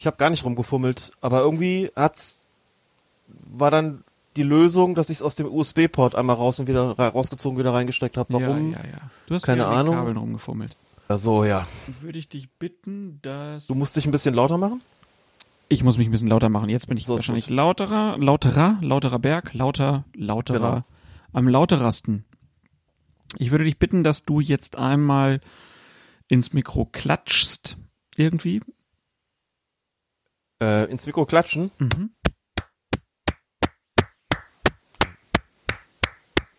Ich habe gar nicht rumgefummelt, aber irgendwie hat's war dann die Lösung, dass ich es aus dem USB-Port einmal raus und wieder rausgezogen wieder reingesteckt habe. Warum? Ja, ja, ja. Du hast Keine Ahnung. Kabeln rumgefummelt. Ach so, ja. Würde ich dich bitten, dass Du musst dich ein bisschen lauter machen? ich muss mich ein bisschen lauter machen. Jetzt bin ich So wahrscheinlich gut. lauterer, lauterer, lauterer Berg, lauter, lauterer, Genau. am lauterasten. Ich würde dich bitten, dass du jetzt einmal ins Mikro klatschst. Irgendwie. Äh, ins Mikro klatschen. Mhm.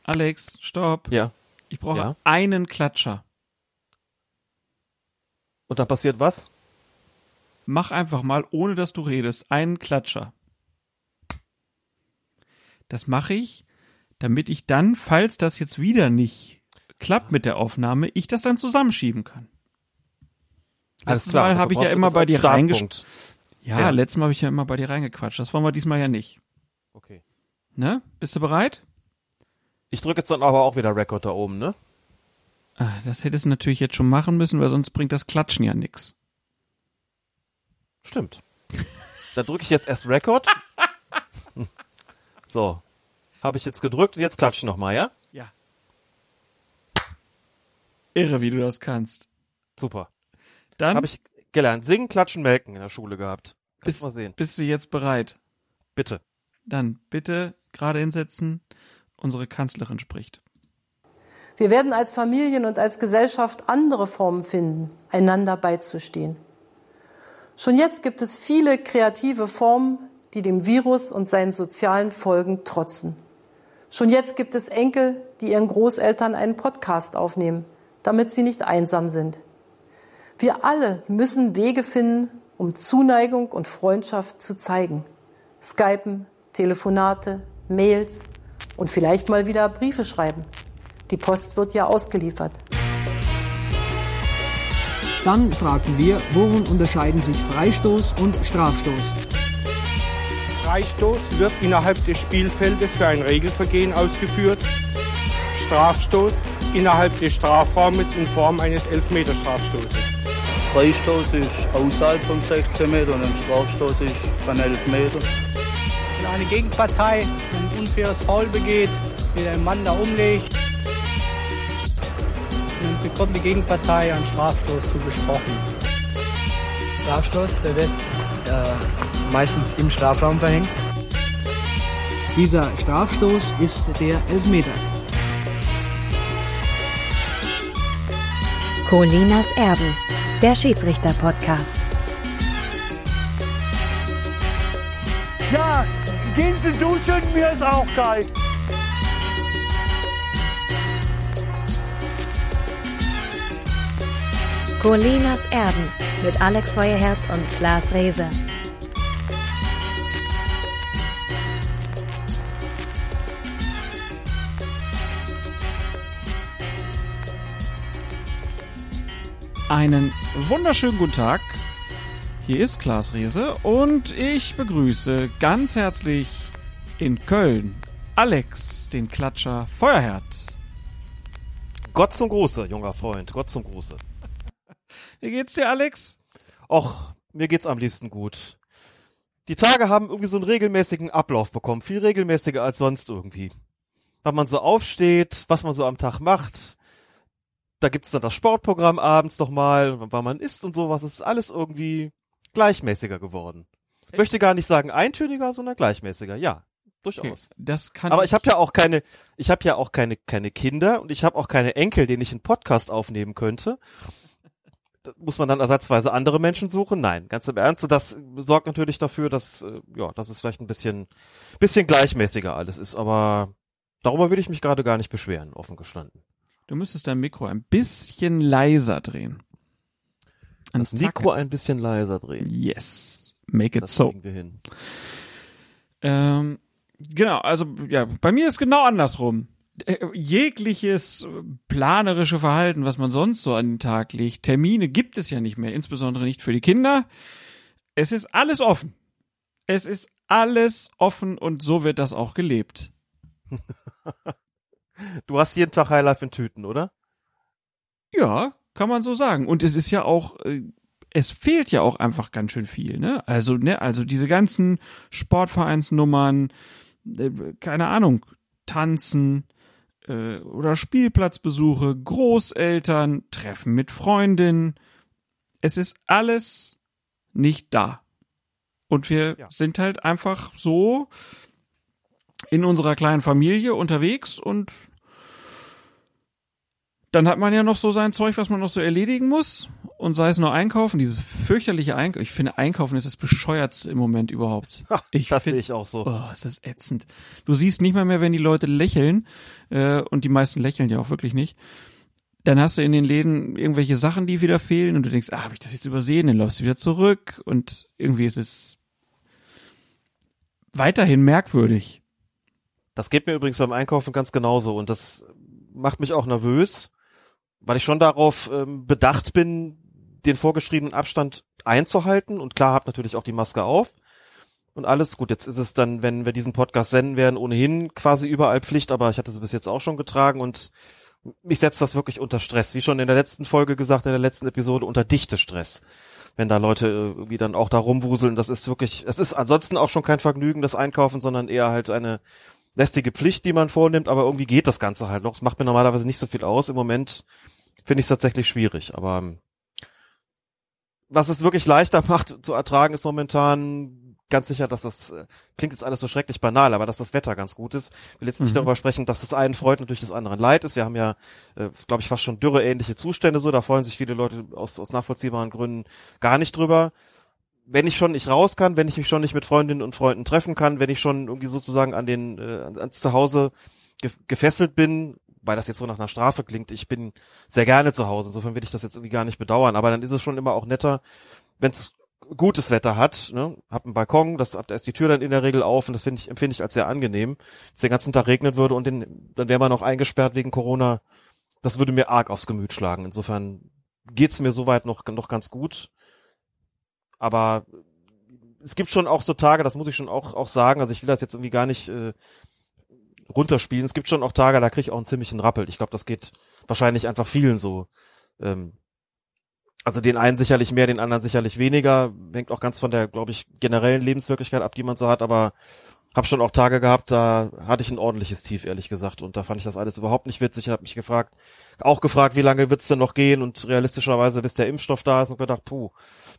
Alex, stopp. Ja. Ich brauche Ja. einen Klatscher. Und dann passiert was? Mach einfach mal, ohne dass du redest, einen Klatscher. Das mache ich, damit ich dann, falls das jetzt wieder nicht klappt mit der Aufnahme, ich das dann zusammenschieben kann. Alles Letztes klar. Mal habe ich ja immer bei dir reingesch- Startpunkt. Ja, Ja. letztes Mal habe ich ja immer bei dir reingequatscht. Das wollen wir diesmal ja nicht. Okay. Ne? Bist du bereit? Ich drücke jetzt dann aber auch wieder Record da oben, ne? Ah, das hättest du natürlich jetzt schon machen müssen, weil sonst bringt das Klatschen ja nix. Stimmt. Da drücke ich jetzt erst Record. So. Habe ich jetzt gedrückt und jetzt klatschen nochmal, ja? Ja. Irre, wie du das kannst. Super. Dann Habe ich gelernt. Singen, klatschen, melken in der Schule gehabt. Kannst bist, mal sehen. bist du jetzt bereit. Bitte. Dann bitte gerade hinsetzen. Unsere Kanzlerin spricht. Wir werden als Familien und als Gesellschaft andere Formen finden, einander beizustehen. Schon jetzt gibt es viele kreative Formen, die dem Virus und seinen sozialen Folgen trotzen. Schon jetzt gibt es Enkel, die ihren Großeltern einen Podcast aufnehmen, damit sie nicht einsam sind. Wir alle müssen Wege finden, um Zuneigung und Freundschaft zu zeigen. Skypen, Telefonate, Mails und vielleicht mal wieder Briefe schreiben. Die Post wird ja ausgeliefert. Dann fragten wir, worin unterscheiden sich Freistoß und Strafstoß? Freistoß wird innerhalb des Spielfeldes für ein Regelvergehen ausgeführt. Strafstoß innerhalb des Strafraumes in Form eines Elfmeterstrafstoßes. Freistoß ist außerhalb von 16 Meter und ein Strafstoß ist von 11 Meter. Wenn eine Gegenpartei ein unfaires Foul begeht, wird ein Mann da umlegt, dann bekommt die Gegenpartei einen Strafstoß zugesprochen. Strafstoß, der wird äh, meistens im Strafraum verhängt. Dieser Strafstoß ist der Elfmeter. Colinas Erben, der Schiedsrichter-Podcast. Ja, gehen Sie duschen, mir ist auch kalt. Colinas Erben mit Alex Feuerherz und Klaas Rehse. Einen wunderschönen guten Tag. Hier ist Klaas Rehse und ich begrüße ganz herzlich in Köln Alex, den Klatscher Feuerherz. Gott zum Gruße, junger Freund. Gott zum Gruße. Wie geht's dir, Alex? Och, mir geht's am liebsten gut. Die Tage haben irgendwie so einen regelmäßigen Ablauf bekommen. Viel regelmäßiger als sonst irgendwie. Wenn man so aufsteht, was man so am Tag macht. Da gibt's dann das Sportprogramm abends nochmal, wann man isst und sowas. Es ist alles irgendwie gleichmäßiger geworden. Ich möchte gar nicht sagen eintöniger, sondern gleichmäßiger. Ja, durchaus. Das kann Aber ich habe ja auch keine, ich habe ja auch keine keine Kinder und ich habe auch keine Enkel, denen ich einen Podcast aufnehmen könnte. Muss man dann ersatzweise andere Menschen suchen? Nein, ganz im Ernst. Das sorgt natürlich dafür, dass äh, ja, dass es vielleicht ein bisschen bisschen gleichmäßiger alles ist. Aber darüber will ich mich gerade gar nicht beschweren, offen gestanden. Du müsstest dein Mikro ein bisschen leiser drehen. Ein Das Mikro ein bisschen leiser drehen. Yes. Make it Das so. wir hin. Ähm, genau, also ja, bei mir ist genau andersrum. Äh, Jegliches planerische Verhalten, was man sonst so an den Tag legt, Termine gibt es ja nicht mehr, insbesondere nicht für die Kinder. Es ist alles offen. Es ist alles offen und so wird das auch gelebt. Du hast jeden Tag Highlife in Tüten, oder? Ja, kann man so sagen. Und es ist ja auch äh, es fehlt ja auch einfach ganz schön viel, ne? Also, ne, also diese ganzen Sportvereinsnummern, äh, keine Ahnung, Tanzen äh, oder Spielplatzbesuche, Großeltern, Treffen mit Freundinnen. Es ist alles nicht da. Und wir Ja. sind halt einfach so in unserer kleinen Familie unterwegs und dann hat man ja noch so sein Zeug, was man noch so erledigen muss. Und sei es nur einkaufen, dieses fürchterliche Einkaufen. Ich finde, einkaufen ist das bescheuertste im Moment überhaupt. Ich das find- sehe ich auch so. Oh, ist das ätzend. Du siehst nicht mal mehr, wenn die Leute lächeln, äh, und die meisten lächeln ja auch wirklich nicht. Dann hast du in den Läden irgendwelche Sachen, die wieder fehlen, und du denkst, ah, habe ich das jetzt übersehen? Dann läufst du wieder zurück, und irgendwie ist es weiterhin merkwürdig. Das geht mir übrigens beim Einkaufen ganz genauso und das macht mich auch nervös, weil ich schon darauf ähm, bedacht bin, den vorgeschriebenen Abstand einzuhalten und klar habe natürlich auch die Maske auf und alles. Gut, jetzt ist es dann, wenn wir diesen Podcast senden werden, ohnehin quasi überall Pflicht, aber ich hatte sie bis jetzt auch schon getragen und mich setzt das wirklich unter Stress. Wie schon in der letzten Folge gesagt, in der letzten Episode, unter dichte Stress. Wenn da Leute äh, irgendwie dann auch da rumwuseln, das ist wirklich, es ist ansonsten auch schon kein Vergnügen, das Einkaufen, sondern eher halt eine lästige Pflicht, die man vornimmt, aber irgendwie geht das Ganze halt noch. Es macht mir normalerweise nicht so viel aus. Im Moment finde ich es tatsächlich schwierig, aber ähm, was es wirklich leichter macht zu ertragen, ist momentan ganz sicher, dass das äh, klingt jetzt alles so schrecklich banal, aber dass das Wetter ganz gut ist. Ich will jetzt nicht Mhm. darüber sprechen, dass das einen freut und durch das anderen leid ist. Wir haben ja, äh, glaube ich, fast schon dürreähnliche Zustände so. Da freuen sich viele Leute aus, aus nachvollziehbaren Gründen gar nicht drüber. Wenn ich schon nicht raus kann, wenn ich mich schon nicht mit Freundinnen und Freunden treffen kann, wenn ich schon irgendwie sozusagen an den äh, ans Zuhause ge gefesselt bin, weil das jetzt so nach einer Strafe klingt, ich bin sehr gerne zu Hause, insofern will ich das jetzt irgendwie gar nicht bedauern, aber dann ist es schon immer auch netter, wenn es gutes Wetter hat, ne, hab einen Balkon, das, da ist die Tür dann in der Regel auf und das finde ich, empfinde ich als sehr angenehm. Wenn es den ganzen Tag regnet würde und den, dann wäre man auch eingesperrt wegen Corona, das würde mir arg aufs Gemüt schlagen. Insofern geht's mir soweit noch, noch ganz gut. Aber es gibt schon auch so Tage, das muss ich schon auch, auch sagen, also ich will das jetzt irgendwie gar nicht äh, runterspielen. Es gibt schon auch Tage, da kriege ich auch einen ziemlichen Rappel. Ich glaube, das geht wahrscheinlich einfach vielen so. Ähm, also den einen sicherlich mehr, den anderen sicherlich weniger. Hängt auch ganz von der, glaube ich, generellen Lebenswirklichkeit ab, die man so hat. Aber habe schon auch Tage gehabt, da hatte ich ein ordentliches Tief, ehrlich gesagt. Und da fand ich das alles überhaupt nicht witzig. Ich habe mich gefragt, auch gefragt, wie lange wird's denn noch gehen? Und realistischerweise, bis der Impfstoff da ist, und gedacht, puh,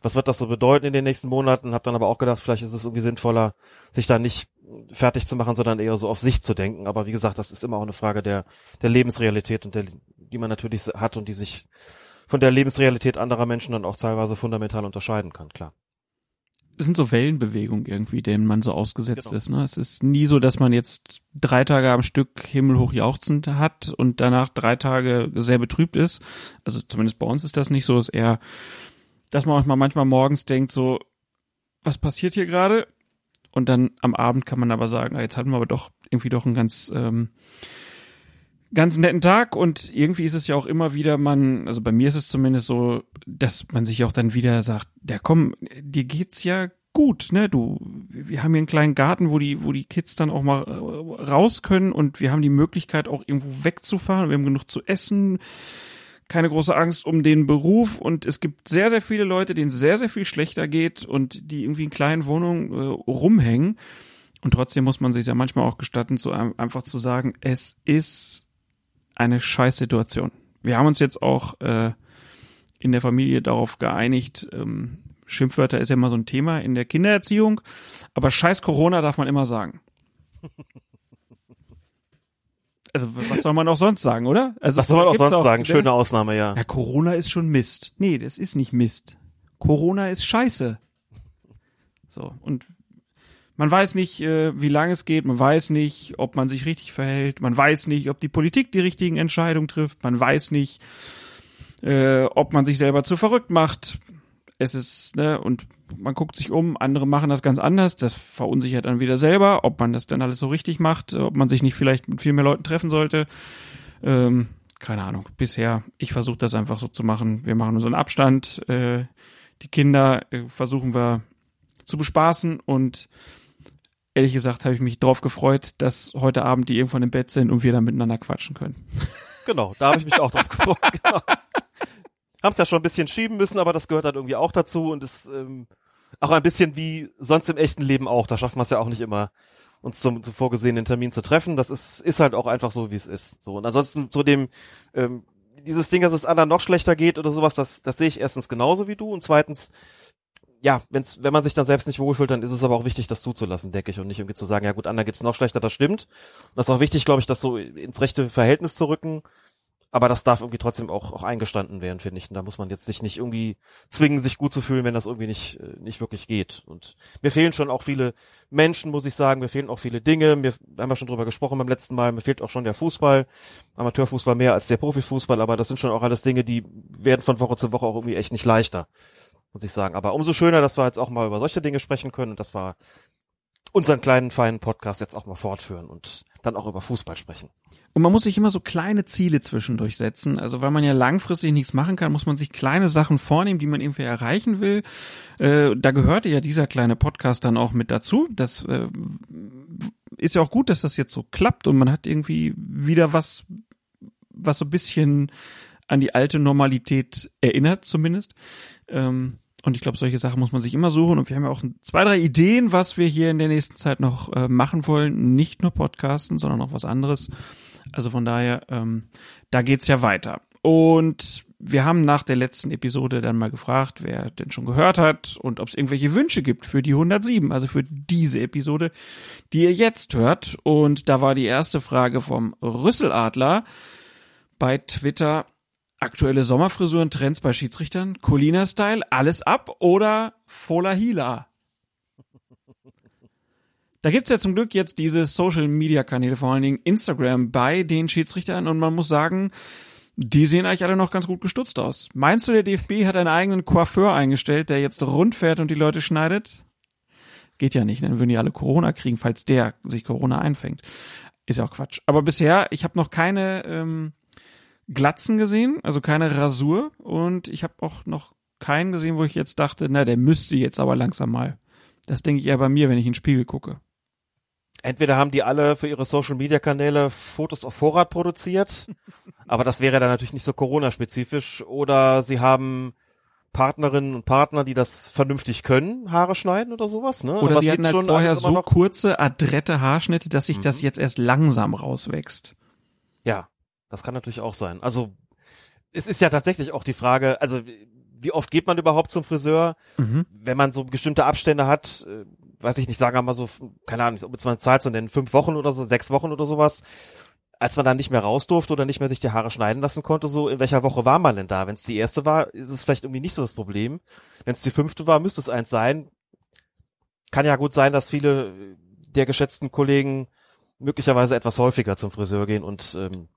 was wird das so bedeuten in den nächsten Monaten? Habe dann aber auch gedacht, vielleicht ist es irgendwie sinnvoller, sich da nicht fertig zu machen, sondern eher so auf sich zu denken. Aber wie gesagt, das ist immer auch eine Frage der, der Lebensrealität und der, die man natürlich hat und die sich von der Lebensrealität anderer Menschen dann auch teilweise fundamental unterscheiden kann, klar. Es sind so Wellenbewegungen irgendwie, denen man so ausgesetzt Genau. ist. Ne? Es ist nie so, dass man jetzt drei Tage am Stück himmelhoch jauchzend hat und danach drei Tage sehr betrübt ist. Also zumindest bei uns ist das nicht so. Es ist eher, dass man manchmal, manchmal morgens denkt so, was passiert hier gerade? Und dann am Abend kann man aber sagen, ah, jetzt hatten wir aber doch irgendwie doch einen ganz ähm, ganz netten Tag und irgendwie ist es ja auch immer wieder man, also bei mir ist es zumindest so, dass man sich auch dann wieder sagt, ja komm, dir geht's ja gut, ne? Du, wir haben hier einen kleinen Garten, wo die, wo die Kids dann auch mal äh, raus können und wir haben die Möglichkeit auch irgendwo wegzufahren. Wir haben genug zu essen, keine große Angst um den Beruf und es gibt sehr, sehr viele Leute, denen sehr, sehr viel schlechter geht und die irgendwie in kleinen Wohnungen äh, rumhängen. Und trotzdem muss man sich ja manchmal auch gestatten, so ein- einfach zu sagen, es ist eine Scheißsituation. Wir haben uns jetzt auch äh, in der Familie darauf geeinigt, ähm, Schimpfwörter ist ja immer so ein Thema in der Kindererziehung, aber scheiß Corona darf man immer sagen. Also was soll man auch sonst sagen, oder? Also Was soll man auch sonst sagen? ne? Schöne Ausnahme, ja. Ja, Corona ist schon Mist. Nee, das ist nicht Mist. Corona ist Scheiße. So, und man weiß nicht, äh, wie lange es geht, man weiß nicht, ob man sich richtig verhält, man weiß nicht, ob die Politik die richtigen Entscheidungen trifft, man weiß nicht, äh, ob man sich selber zu verrückt macht. Es ist, ne, und man guckt sich um, andere machen das ganz anders, das verunsichert dann wieder selber, ob man das dann alles so richtig macht, ob man sich nicht vielleicht mit viel mehr Leuten treffen sollte. Ähm, keine Ahnung. Bisher, ich versuche das einfach so zu machen. Wir machen unseren Abstand. Äh, die Kinder äh, versuchen wir zu bespaßen und ehrlich gesagt habe ich mich drauf gefreut, dass heute Abend die irgendwann im Bett sind und wir dann miteinander quatschen können. Genau, da habe ich mich auch drauf gefreut. Genau. haben es ja schon ein bisschen schieben müssen, aber das gehört dann irgendwie auch dazu und ist ähm, auch ein bisschen wie sonst im echten Leben auch. Da schafft man es ja auch nicht immer, uns zum, zum vorgesehenen Termin zu treffen. Das ist, ist halt auch einfach so, wie es ist. So und ansonsten zu dem ähm, dieses Ding, dass es anderen noch schlechter geht oder sowas, das, das sehe ich erstens genauso wie du und zweitens ja, wenn's, wenn man sich dann selbst nicht wohlfühlt, dann ist es aber auch wichtig, das zuzulassen, denke ich, und nicht irgendwie zu sagen, ja gut, anderen geht's noch schlechter, das stimmt. Und das ist auch wichtig, glaube ich, das so ins rechte Verhältnis zu rücken. Aber das darf irgendwie trotzdem auch, auch eingestanden werden, finde ich. Und da muss man jetzt sich nicht irgendwie zwingen, sich gut zu fühlen, wenn das irgendwie nicht, äh, nicht wirklich geht. Und mir fehlen schon auch viele Menschen, muss ich sagen. Mir fehlen auch viele Dinge. Wir haben ja schon drüber gesprochen beim letzten Mal. Mir fehlt auch schon der Fußball. Amateurfußball mehr als der Profifußball. Aber das sind schon auch alles Dinge, die werden von Woche zu Woche auch irgendwie echt nicht leichter muss ich sagen. Aber umso schöner, dass wir jetzt auch mal über solche Dinge sprechen können und dass wir unseren kleinen, feinen Podcast jetzt auch mal fortführen und dann auch über Fußball sprechen. Und man muss sich immer so kleine Ziele zwischendurch setzen. Also weil man ja langfristig nichts machen kann, muss man sich kleine Sachen vornehmen, die man irgendwie erreichen will. Äh, da gehörte ja dieser kleine Podcast dann auch mit dazu. Das äh, ist ja auch gut, dass das jetzt so klappt und man hat irgendwie wieder was, was so ein bisschen an die alte Normalität erinnert, zumindest. Ähm, und ich glaube, solche Sachen muss man sich immer suchen. Und wir haben ja auch zwei, drei Ideen, was wir hier in der nächsten Zeit noch äh, machen wollen. Nicht nur Podcasten, sondern auch was anderes. Also von daher, ähm, da geht's ja weiter. Und wir haben nach der letzten Episode dann mal gefragt, wer denn schon gehört hat und ob es irgendwelche Wünsche gibt für die 107, also für diese Episode, die ihr jetzt hört. Und da war die erste Frage vom Rüsseladler bei Twitter aktuelle Sommerfrisuren, Trends bei Schiedsrichtern, Colina-Style, alles ab oder Fola Hila? Da gibt's ja zum Glück jetzt diese Social-Media-Kanäle, vor allen Dingen Instagram, bei den Schiedsrichtern und man muss sagen, die sehen eigentlich alle noch ganz gut gestutzt aus. Meinst du, der DFB hat einen eigenen Coiffeur eingestellt, der jetzt rund fährt und die Leute schneidet? Geht ja nicht, dann würden die alle Corona kriegen, falls der sich Corona einfängt. Ist ja auch Quatsch. Aber bisher, ich habe noch keine ähm, Glatzen gesehen, also keine Rasur. Und ich habe auch noch keinen gesehen, wo ich jetzt dachte, na, der müsste jetzt aber langsam mal. Das denke ich eher bei mir, wenn ich in den Spiegel gucke. Entweder haben die alle für ihre Social Media Kanäle Fotos auf Vorrat produziert, aber das wäre dann natürlich nicht so Corona-spezifisch, oder sie haben Partnerinnen und Partner, die das vernünftig können, Haare schneiden oder sowas, ne? Oder aber sie hatten halt vorher so kurze, adrette Haarschnitte, dass sich mhm. das jetzt erst langsam rauswächst. Ja, das kann natürlich auch sein. Also es ist ja tatsächlich auch die Frage, also wie oft geht man überhaupt zum Friseur, mhm. wenn man so bestimmte Abstände hat, äh, weiß ich nicht, sagen wir mal so, keine Ahnung, ob jetzt mal eine Zahl zu nennen, fünf Wochen oder so, sechs Wochen oder sowas, als man dann nicht mehr raus durfte oder nicht mehr sich die Haare schneiden lassen konnte, so in welcher Woche war man denn da? Wenn es die erste war, ist es vielleicht irgendwie nicht so das Problem. Wenn es die fünfte war, müsste es eins sein. Kann ja gut sein, dass viele der geschätzten Kollegen möglicherweise etwas häufiger zum Friseur gehen und ähm,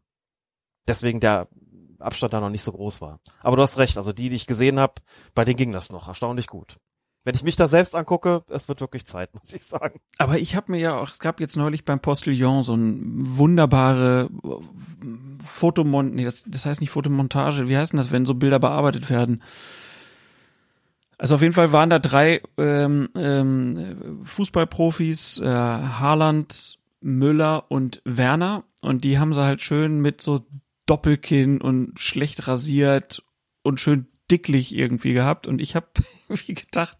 deswegen der Abstand da noch nicht so groß war. Aber du hast recht, also die, die ich gesehen habe, bei denen ging das noch erstaunlich gut. Wenn ich mich da selbst angucke, es wird wirklich Zeit, muss ich sagen. Aber ich habe mir ja auch, es gab jetzt neulich beim Postillon so ein wunderbare Fotomont, nee, das, das heißt nicht Fotomontage, wie heißt denn das, wenn so Bilder bearbeitet werden? Also auf jeden Fall waren da drei ähm, ähm, Fußballprofis, äh, Haaland, Müller und Werner und die haben sie halt schön mit so Doppelkinn und schlecht rasiert und schön dicklich irgendwie gehabt. Und ich habe wie gedacht,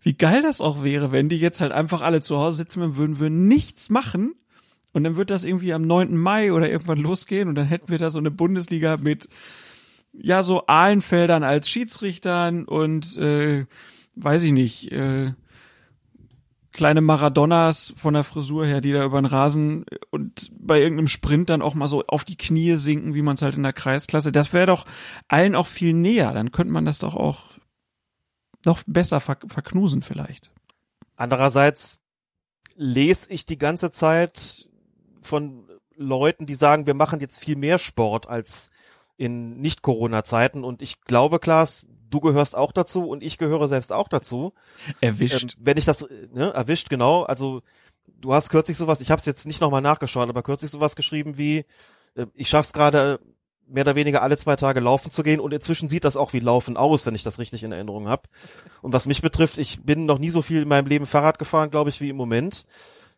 wie geil das auch wäre, wenn die jetzt halt einfach alle zu Hause sitzen würden, würden nichts machen. Und dann wird das irgendwie am 9. Mai oder irgendwann losgehen und dann hätten wir da so eine Bundesliga mit, ja, so Ahlenfeldern als Schiedsrichtern und, äh, weiß ich nicht, äh, kleine Maradonas von der Frisur her, die da über den Rasen und bei irgendeinem Sprint dann auch mal so auf die Knie sinken, wie man es halt in der Kreisklasse. Das wäre doch allen auch viel näher. Dann könnte man das doch auch noch besser ver verknusen vielleicht. Andererseits lese ich die ganze Zeit von Leuten, die sagen, wir machen jetzt viel mehr Sport als in Nicht-Corona-Zeiten. Und ich glaube, Klaas, du gehörst auch dazu und ich gehöre selbst auch dazu. Erwischt. Ähm, wenn ich das, ne, erwischt, genau. Also du hast kürzlich sowas, ich habe es jetzt nicht nochmal nachgeschaut, aber kürzlich sowas geschrieben wie, äh, ich schaff's gerade mehr oder weniger alle zwei Tage laufen zu gehen und inzwischen sieht das auch wie Laufen aus, wenn ich das richtig in Erinnerung habe. Und was mich betrifft, ich bin noch nie so viel in meinem Leben Fahrrad gefahren, glaube ich, wie im Moment.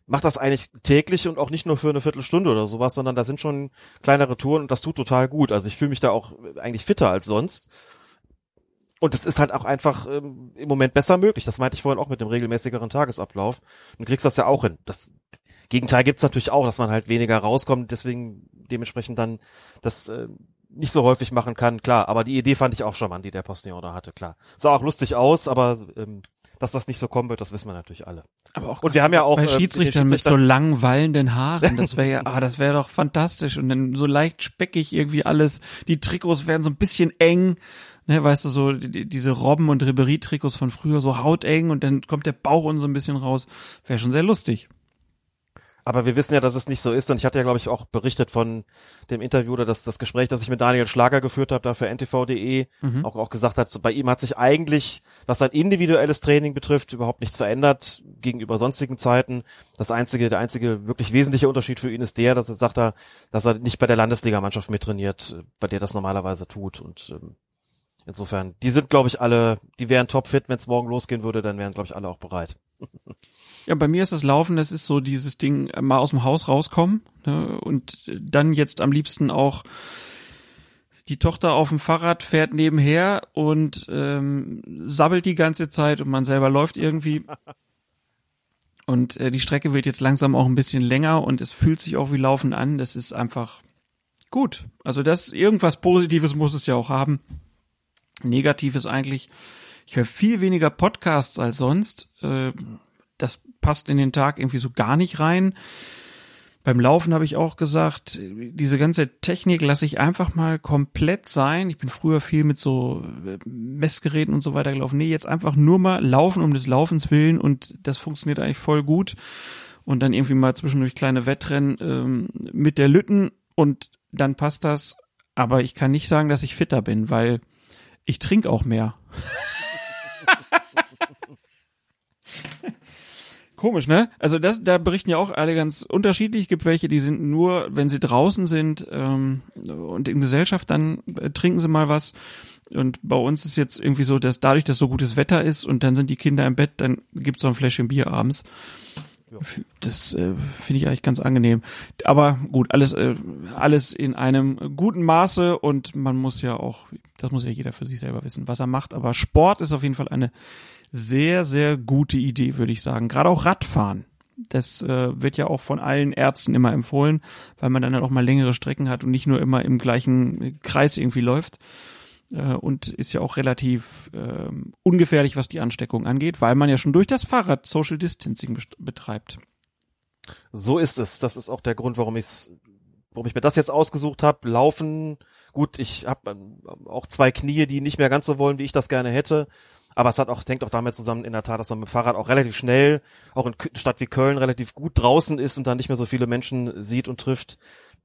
Mach das eigentlich täglich und auch nicht nur für eine Viertelstunde oder sowas, sondern da sind schon kleinere Touren und das tut total gut. Also ich fühle mich da auch eigentlich fitter als sonst. Und es ist halt auch einfach ähm, im Moment besser möglich. Das meinte ich vorhin auch mit dem regelmäßigeren Tagesablauf. Du kriegst das ja auch hin. Das Gegenteil gibt's natürlich auch, dass man halt weniger rauskommt, deswegen dementsprechend dann das äh, nicht so häufig machen kann, klar. Aber die Idee fand ich auch schon an, die der Postillon da hatte, klar. Sah auch lustig aus, aber ähm, dass das nicht so kommen wird, das wissen wir natürlich alle. Aber auch Und wir haben ja auch bei äh, den Schiedsrichtern mit so Schiedsrichtern- lang wallenden Haaren, das wäre ja, ah, das wäre doch fantastisch und dann so leicht speckig irgendwie alles. Die Trikots werden so ein bisschen eng, ne, weißt du so die, die- diese Robben und Ribery Trikots von früher so hauteng und dann kommt der Bauch unten so ein bisschen raus. Wäre schon sehr lustig. Aber wir wissen ja, dass es nicht so ist. Und ich hatte ja, glaube ich, auch berichtet von dem Interview oder das, das Gespräch, das ich mit Daniel Schlager geführt habe, da für ntv.de, Mhm. auch, auch gesagt hat, so, bei ihm hat sich eigentlich, was sein individuelles Training betrifft, überhaupt nichts verändert gegenüber sonstigen Zeiten. Das einzige, der einzige wirklich wesentliche Unterschied für ihn ist der, dass er sagt, er, dass er nicht bei der Landesligamannschaft mittrainiert, bei der das normalerweise tut. Und ähm, insofern, die sind, glaube ich, alle, die wären topfit, wenn es morgen losgehen würde, dann wären, glaube ich, alle auch bereit. Ja, bei mir ist das Laufen, das ist so dieses Ding, äh, mal aus dem Haus rauskommen ne, und dann jetzt am liebsten auch die Tochter auf dem Fahrrad fährt nebenher und ähm, sabbelt die ganze Zeit und man selber läuft irgendwie. Und äh, die Strecke wird jetzt langsam auch ein bisschen länger und es fühlt sich auch wie Laufen an. Das ist einfach gut. Also das irgendwas Positives muss es ja auch haben. Negatives eigentlich. Ich höre viel weniger Podcasts als sonst. Äh, das passt in den Tag irgendwie so gar nicht rein. Beim Laufen habe ich auch gesagt, diese ganze Technik lasse ich einfach mal komplett sein. Ich bin früher viel mit so äh, Messgeräten und so weiter gelaufen. Nee, jetzt einfach nur mal laufen um des Laufens willen und das funktioniert eigentlich voll gut. Und dann irgendwie mal zwischendurch kleine Wettrennen ähm, mit der Lütten und dann passt das. Aber ich kann nicht sagen, dass ich fitter bin, weil ich trinke auch mehr. Komisch, ne? Also das, da berichten ja auch alle ganz unterschiedlich. Gibt welche, die sind nur, wenn sie draußen sind ähm, und in Gesellschaft, dann äh, trinken sie mal was. Und bei uns ist jetzt irgendwie so, dass dadurch, dass so gutes Wetter ist und dann sind die Kinder im Bett, dann gibt's so ein Fläschchen Bier abends. Das äh, finde ich eigentlich ganz angenehm. Aber gut, alles, äh, alles in einem guten Maße und man muss ja auch, das muss ja jeder für sich selber wissen, was er macht. Aber Sport ist auf jeden Fall eine sehr, sehr gute Idee, würde ich sagen. Gerade auch Radfahren. Das äh, wird ja auch von allen Ärzten immer empfohlen, weil man dann halt auch mal längere Strecken hat und nicht nur immer im gleichen Kreis irgendwie läuft. Äh, und ist ja auch relativ ähm, ungefährlich, was die Ansteckung angeht, weil man ja schon durch das Fahrrad Social Distancing betreibt. So ist es. Das ist auch der Grund, warum ich warum ich mir das jetzt ausgesucht habe. Laufen, gut, ich habe auch zwei Knie, die nicht mehr ganz so wollen, wie ich das gerne hätte. Aber es hat auch, hängt auch damit zusammen, in der Tat, dass man mit dem Fahrrad auch relativ schnell, auch in Stadt wie Köln, relativ gut draußen ist und dann nicht mehr so viele Menschen sieht und trifft.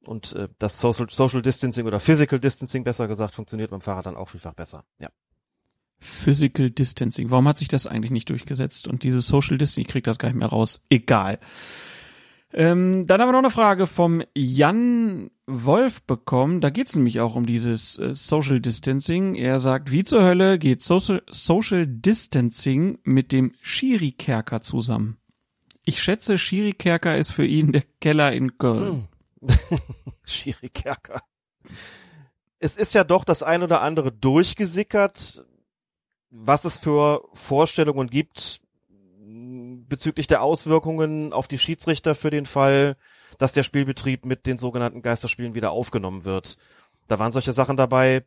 Und äh, das Social, Social Distancing oder Physical Distancing besser gesagt funktioniert beim Fahrrad dann auch vielfach besser. Ja. Physical Distancing. Warum hat sich das eigentlich nicht durchgesetzt? Und dieses Social Distancing, ich krieg das gar nicht mehr raus. Egal. Ähm, dann haben wir noch eine Frage vom Jan Wolf bekommen. Da geht's nämlich auch um dieses äh, Social Distancing. Er sagt, wie zur Hölle geht Social, Social Distancing mit dem Schiri-Kerker zusammen? Ich schätze, Schiri-Kerker ist für ihn der Keller in Köln. Schwierig, Kerker. Es ist ja doch das ein oder andere durchgesickert, was es für Vorstellungen gibt bezüglich der Auswirkungen auf die Schiedsrichter für den Fall, dass der Spielbetrieb mit den sogenannten Geisterspielen wieder aufgenommen wird. Da waren solche Sachen dabei,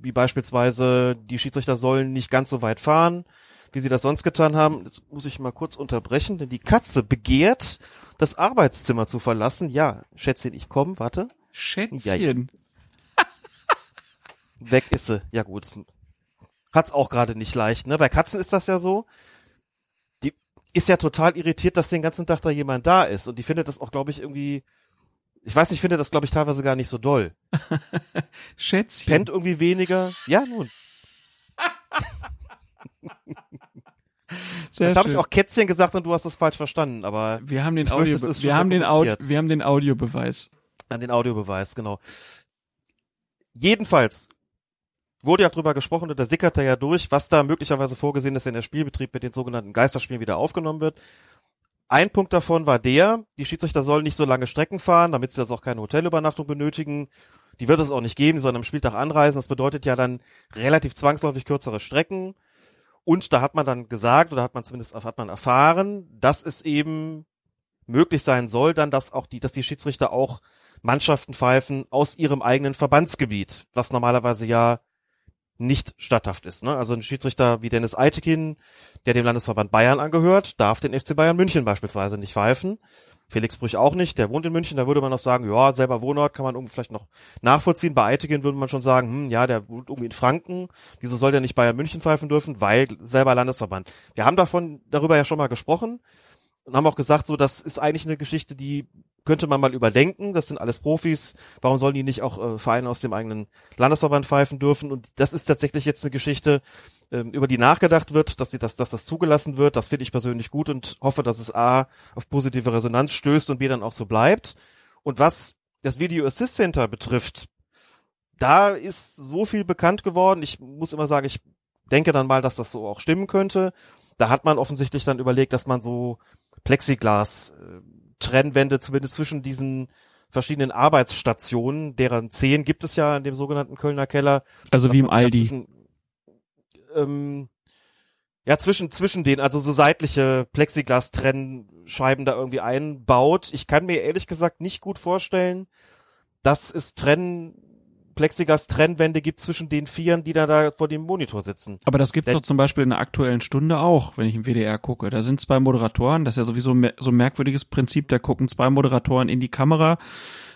wie beispielsweise die Schiedsrichter sollen nicht ganz so weit fahren, wie sie das sonst getan haben. Jetzt muss ich mal kurz unterbrechen, denn die Katze begehrt, das Arbeitszimmer zu verlassen. Ja, Schätzchen, ich komme, warte. Schätzchen. Weg ist sie. Ja gut. Hat's auch gerade nicht leicht, ne? Bei Katzen ist das ja so. Ist ja total irritiert, dass den ganzen Tag da jemand da ist. Und die findet das auch, glaube ich, irgendwie. Ich weiß nicht, findet das, glaube ich, teilweise gar nicht so doll. Schätzchen. Pennt irgendwie weniger. Ja, nun. Sehr da habe ich auch Kätzchen gesagt und du hast es falsch verstanden, aber wir haben den ich Audio, möchte, es ist wir haben den Audio, wir haben den Audiobeweis. An den Audiobeweis, genau. Jedenfalls wurde ja drüber gesprochen und da sickerte ja durch, was da möglicherweise vorgesehen ist, wenn der Spielbetrieb mit den sogenannten Geisterspielen wieder aufgenommen wird. Ein Punkt davon war der, die Schiedsrichter sollen nicht so lange Strecken fahren, damit sie also auch keine Hotelübernachtung benötigen. Die wird es auch nicht geben, sollen am Spieltag anreisen. Das bedeutet ja dann relativ zwangsläufig kürzere Strecken. Und da hat man dann gesagt, oder hat man zumindest hat man erfahren, dass es eben möglich sein soll, dann, dass auch die, dass die Schiedsrichter auch Mannschaften pfeifen aus ihrem eigenen Verbandsgebiet, was normalerweise ja nicht statthaft ist. Ne? Also ein Schiedsrichter wie Dennis Eitekin, der dem Landesverband Bayern angehört, darf den FC Bayern München beispielsweise nicht pfeifen. Felix Brüch auch nicht, der wohnt in München, da würde man noch sagen, ja, selber Wohnort kann man irgendwie vielleicht noch nachvollziehen. Bei Eitekin würde man schon sagen, hm, ja, der wohnt irgendwie in Franken, wieso soll der nicht Bayern München pfeifen dürfen? Weil selber Landesverband. Wir haben davon, darüber ja schon mal gesprochen und haben auch gesagt, so, das ist eigentlich eine Geschichte, die könnte man mal überdenken. Das sind alles Profis. Warum sollen die nicht auch äh, Vereine aus dem eigenen Landesverband pfeifen dürfen? Und das ist tatsächlich jetzt eine Geschichte, ähm, über die nachgedacht wird, dass sie das, dass das zugelassen wird. Das finde ich persönlich gut und hoffe, dass es A auf positive Resonanz stößt und B dann auch so bleibt. Und was das Video Assist Center betrifft, da ist so viel bekannt geworden. Ich muss immer sagen, ich denke dann mal, dass das so auch stimmen könnte. Da hat man offensichtlich dann überlegt, dass man so Plexiglas äh, Trennwände zumindest zwischen diesen verschiedenen Arbeitsstationen, deren zehn gibt es ja in dem sogenannten Kölner Keller. Also wie im Aldi. Zwischen, ähm, ja, zwischen, zwischen den, also so seitliche Plexiglas-Trennscheiben da irgendwie einbaut. Ich kann mir ehrlich gesagt nicht gut vorstellen, dass es Trenn, Plexiglas-Trennwände gibt zwischen den Vieren, die da, da vor dem Monitor sitzen. Aber das gibt's doch zum Beispiel in der aktuellen Stunde auch, wenn ich im WDR gucke. Da sind zwei Moderatoren, das ist ja sowieso so ein merkwürdiges Prinzip, da gucken zwei Moderatoren in die Kamera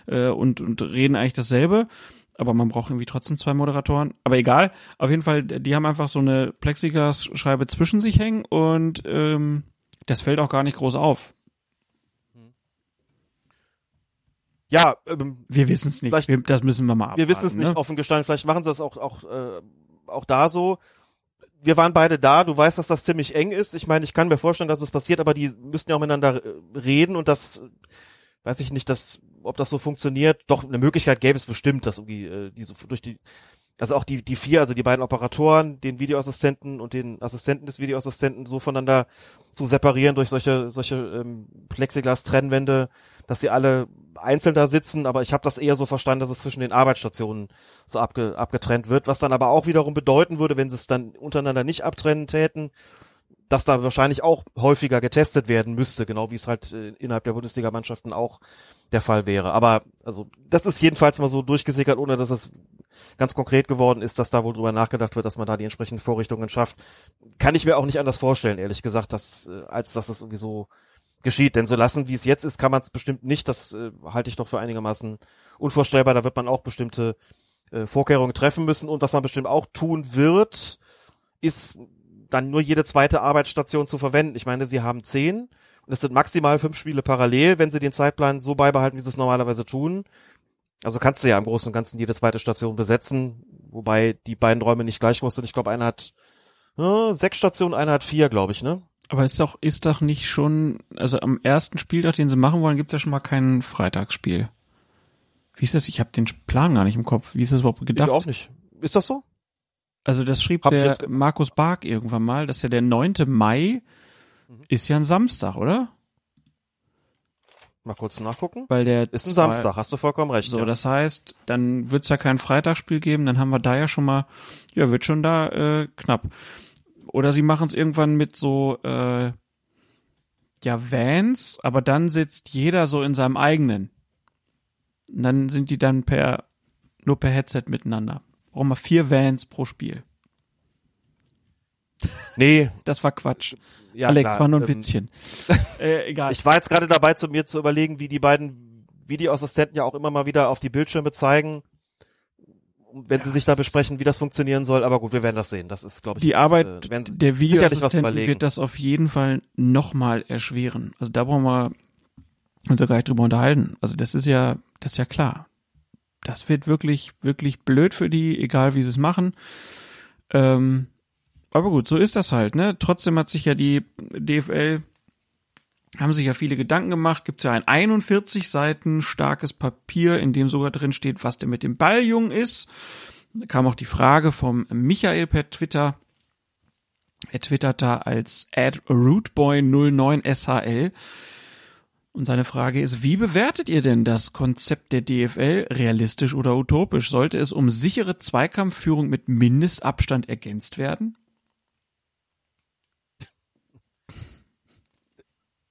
äh, und, und reden eigentlich dasselbe. Aber man braucht irgendwie trotzdem zwei Moderatoren. Aber egal, auf jeden Fall, die haben einfach so eine Plexiglas-Scheibe zwischen sich hängen und ähm, das fällt auch gar nicht groß auf. Ja, ähm, Wir wissen es nicht. vielleicht- Wir, das müssen wir mal abwarten. wir wissen es nicht ne? offen gestanden. Vielleicht machen sie das auch, auch, äh, auch da so. Wir waren beide da. Du weißt, dass das ziemlich eng ist. Ich meine, ich kann mir vorstellen, dass es passiert, aber die müssen ja auch miteinander äh, reden und das, weiß ich nicht, dass, ob das so funktioniert. Doch, eine Möglichkeit gäbe es bestimmt, dass irgendwie, äh, diese, durch die, also auch die, die vier, also die beiden Operatoren, den Videoassistenten und den Assistenten des Videoassistenten so voneinander zu separieren durch solche, solche ähm, Plexiglas-Trennwände, dass sie alle einzeln da sitzen, aber ich habe das eher so verstanden, dass es zwischen den Arbeitsstationen so abge, abgetrennt wird, was dann aber auch wiederum bedeuten würde, wenn sie es dann untereinander nicht abtrennen täten, dass da wahrscheinlich auch häufiger getestet werden müsste, genau wie es halt äh, innerhalb der Bundesligamannschaften auch der Fall wäre. Aber also das ist jedenfalls mal so durchgesickert, ohne dass es ganz konkret geworden ist, dass da wohl drüber nachgedacht wird, dass man da die entsprechenden Vorrichtungen schafft. Kann ich mir auch nicht anders vorstellen, ehrlich gesagt, dass, äh, als dass es irgendwie so geschieht. Denn so lassen, wie es jetzt ist, kann man es bestimmt nicht. Das äh, halte ich doch für einigermaßen unvorstellbar. Da wird man auch bestimmte äh, Vorkehrungen treffen müssen. Und was man bestimmt auch tun wird, ist dann nur jede zweite Arbeitsstation zu verwenden. Ich meine, sie haben zehn und es sind maximal fünf Spiele parallel, wenn sie den Zeitplan so beibehalten, wie sie es normalerweise tun. Also kannst du ja im Großen und Ganzen jede zweite Station besetzen, wobei die beiden Räume nicht gleich groß sind. Ich glaube, einer hat äh, sechs Stationen, einer hat vier, glaube ich, ne? Aber ist doch, ist doch nicht schon, also am ersten Spieltag, den sie machen wollen, gibt's ja schon mal kein Freitagsspiel. Wie ist das? Ich habe den Plan gar nicht im Kopf. Wie ist das überhaupt gedacht? Ich auch nicht. Ist das so? Also das schrieb Hab der Markus Bark irgendwann mal, dass ja der 9. Mai Mhm. ist ja ein Samstag, oder? Mal kurz nachgucken. Weil der Ist ein zwei- Samstag, hast du vollkommen recht. So, ja. das heißt, dann wird's ja kein Freitagsspiel geben, dann haben wir da ja schon mal, ja, wird schon da äh, knapp. Oder sie machen es irgendwann mit so, äh, ja, Vans, aber dann sitzt jeder so in seinem eigenen. Und dann sind die dann per, nur per Headset miteinander. Brauchen wir vier Vans pro Spiel. nee, Das war Quatsch. Ja, Alex, klar, war nur ein ähm, Witzchen. äh, egal. Ich war jetzt gerade dabei, zu mir zu überlegen, wie die beiden Videoassistenten ja auch immer mal wieder auf die Bildschirme zeigen, wenn sie sich da besprechen, wie das funktionieren soll. Aber gut, wir werden das sehen. Das ist, glaube ich, die jetzt, Arbeit äh, der Videoassistenten wird das auf jeden Fall nochmal erschweren. Also da brauchen wir uns ja gar nicht drüber unterhalten. Also das ist ja, das ist ja klar. Das wird wirklich, wirklich blöd für die, egal wie sie es machen. Ähm, aber gut, so ist das halt, ne? Trotzdem hat sich ja die DFL, haben sich ja viele Gedanken gemacht. Gibt es ja ein 41 Seiten starkes Papier, in dem sogar drin steht, was denn mit dem Balljungen ist. Da kam auch die Frage vom Michael per Twitter. Er twitterte als at rootboy09shl. Und seine Frage ist, wie bewertet ihr denn das Konzept der DFL, realistisch oder utopisch? Sollte es um sichere Zweikampfführung mit Mindestabstand ergänzt werden?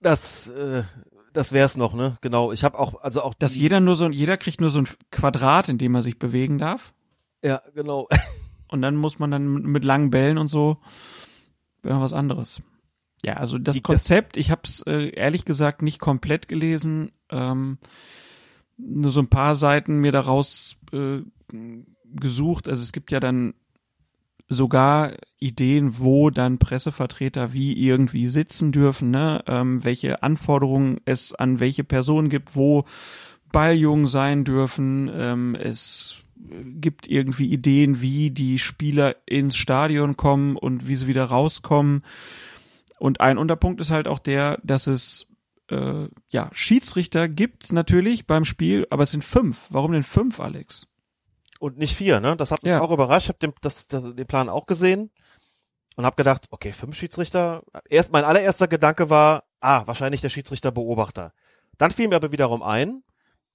Das, äh, das wär's noch, ne? Genau. Ich habe auch, also auch. Dass jeder nur so, jeder kriegt nur so ein Quadrat, in dem er sich bewegen darf. Ja, genau. Und dann muss man dann mit langen Bällen und so wäre was anderes. Ja, also das- Konzept, ich habe es äh, ehrlich gesagt nicht komplett gelesen, ähm, nur so ein paar Seiten mir daraus äh, gesucht. Also es gibt ja dann sogar Ideen, wo dann Pressevertreter wie irgendwie sitzen dürfen, ne? ähm, welche Anforderungen es an welche Personen gibt, wo Balljungen sein dürfen. Ähm, es gibt irgendwie Ideen, wie die Spieler ins Stadion kommen und wie sie wieder rauskommen. Und ein Unterpunkt ist halt auch der, dass es äh, ja Schiedsrichter gibt natürlich beim Spiel, aber es sind fünf. Warum denn fünf, Alex? Und nicht vier, ne? Das hat mich Ja. auch überrascht. Ich habe den, das, das, den Plan auch gesehen und habe gedacht, okay, fünf Schiedsrichter. Erst mein allererster Gedanke war, ah, wahrscheinlich der Schiedsrichter Beobachter. Dann fiel mir aber wiederum ein,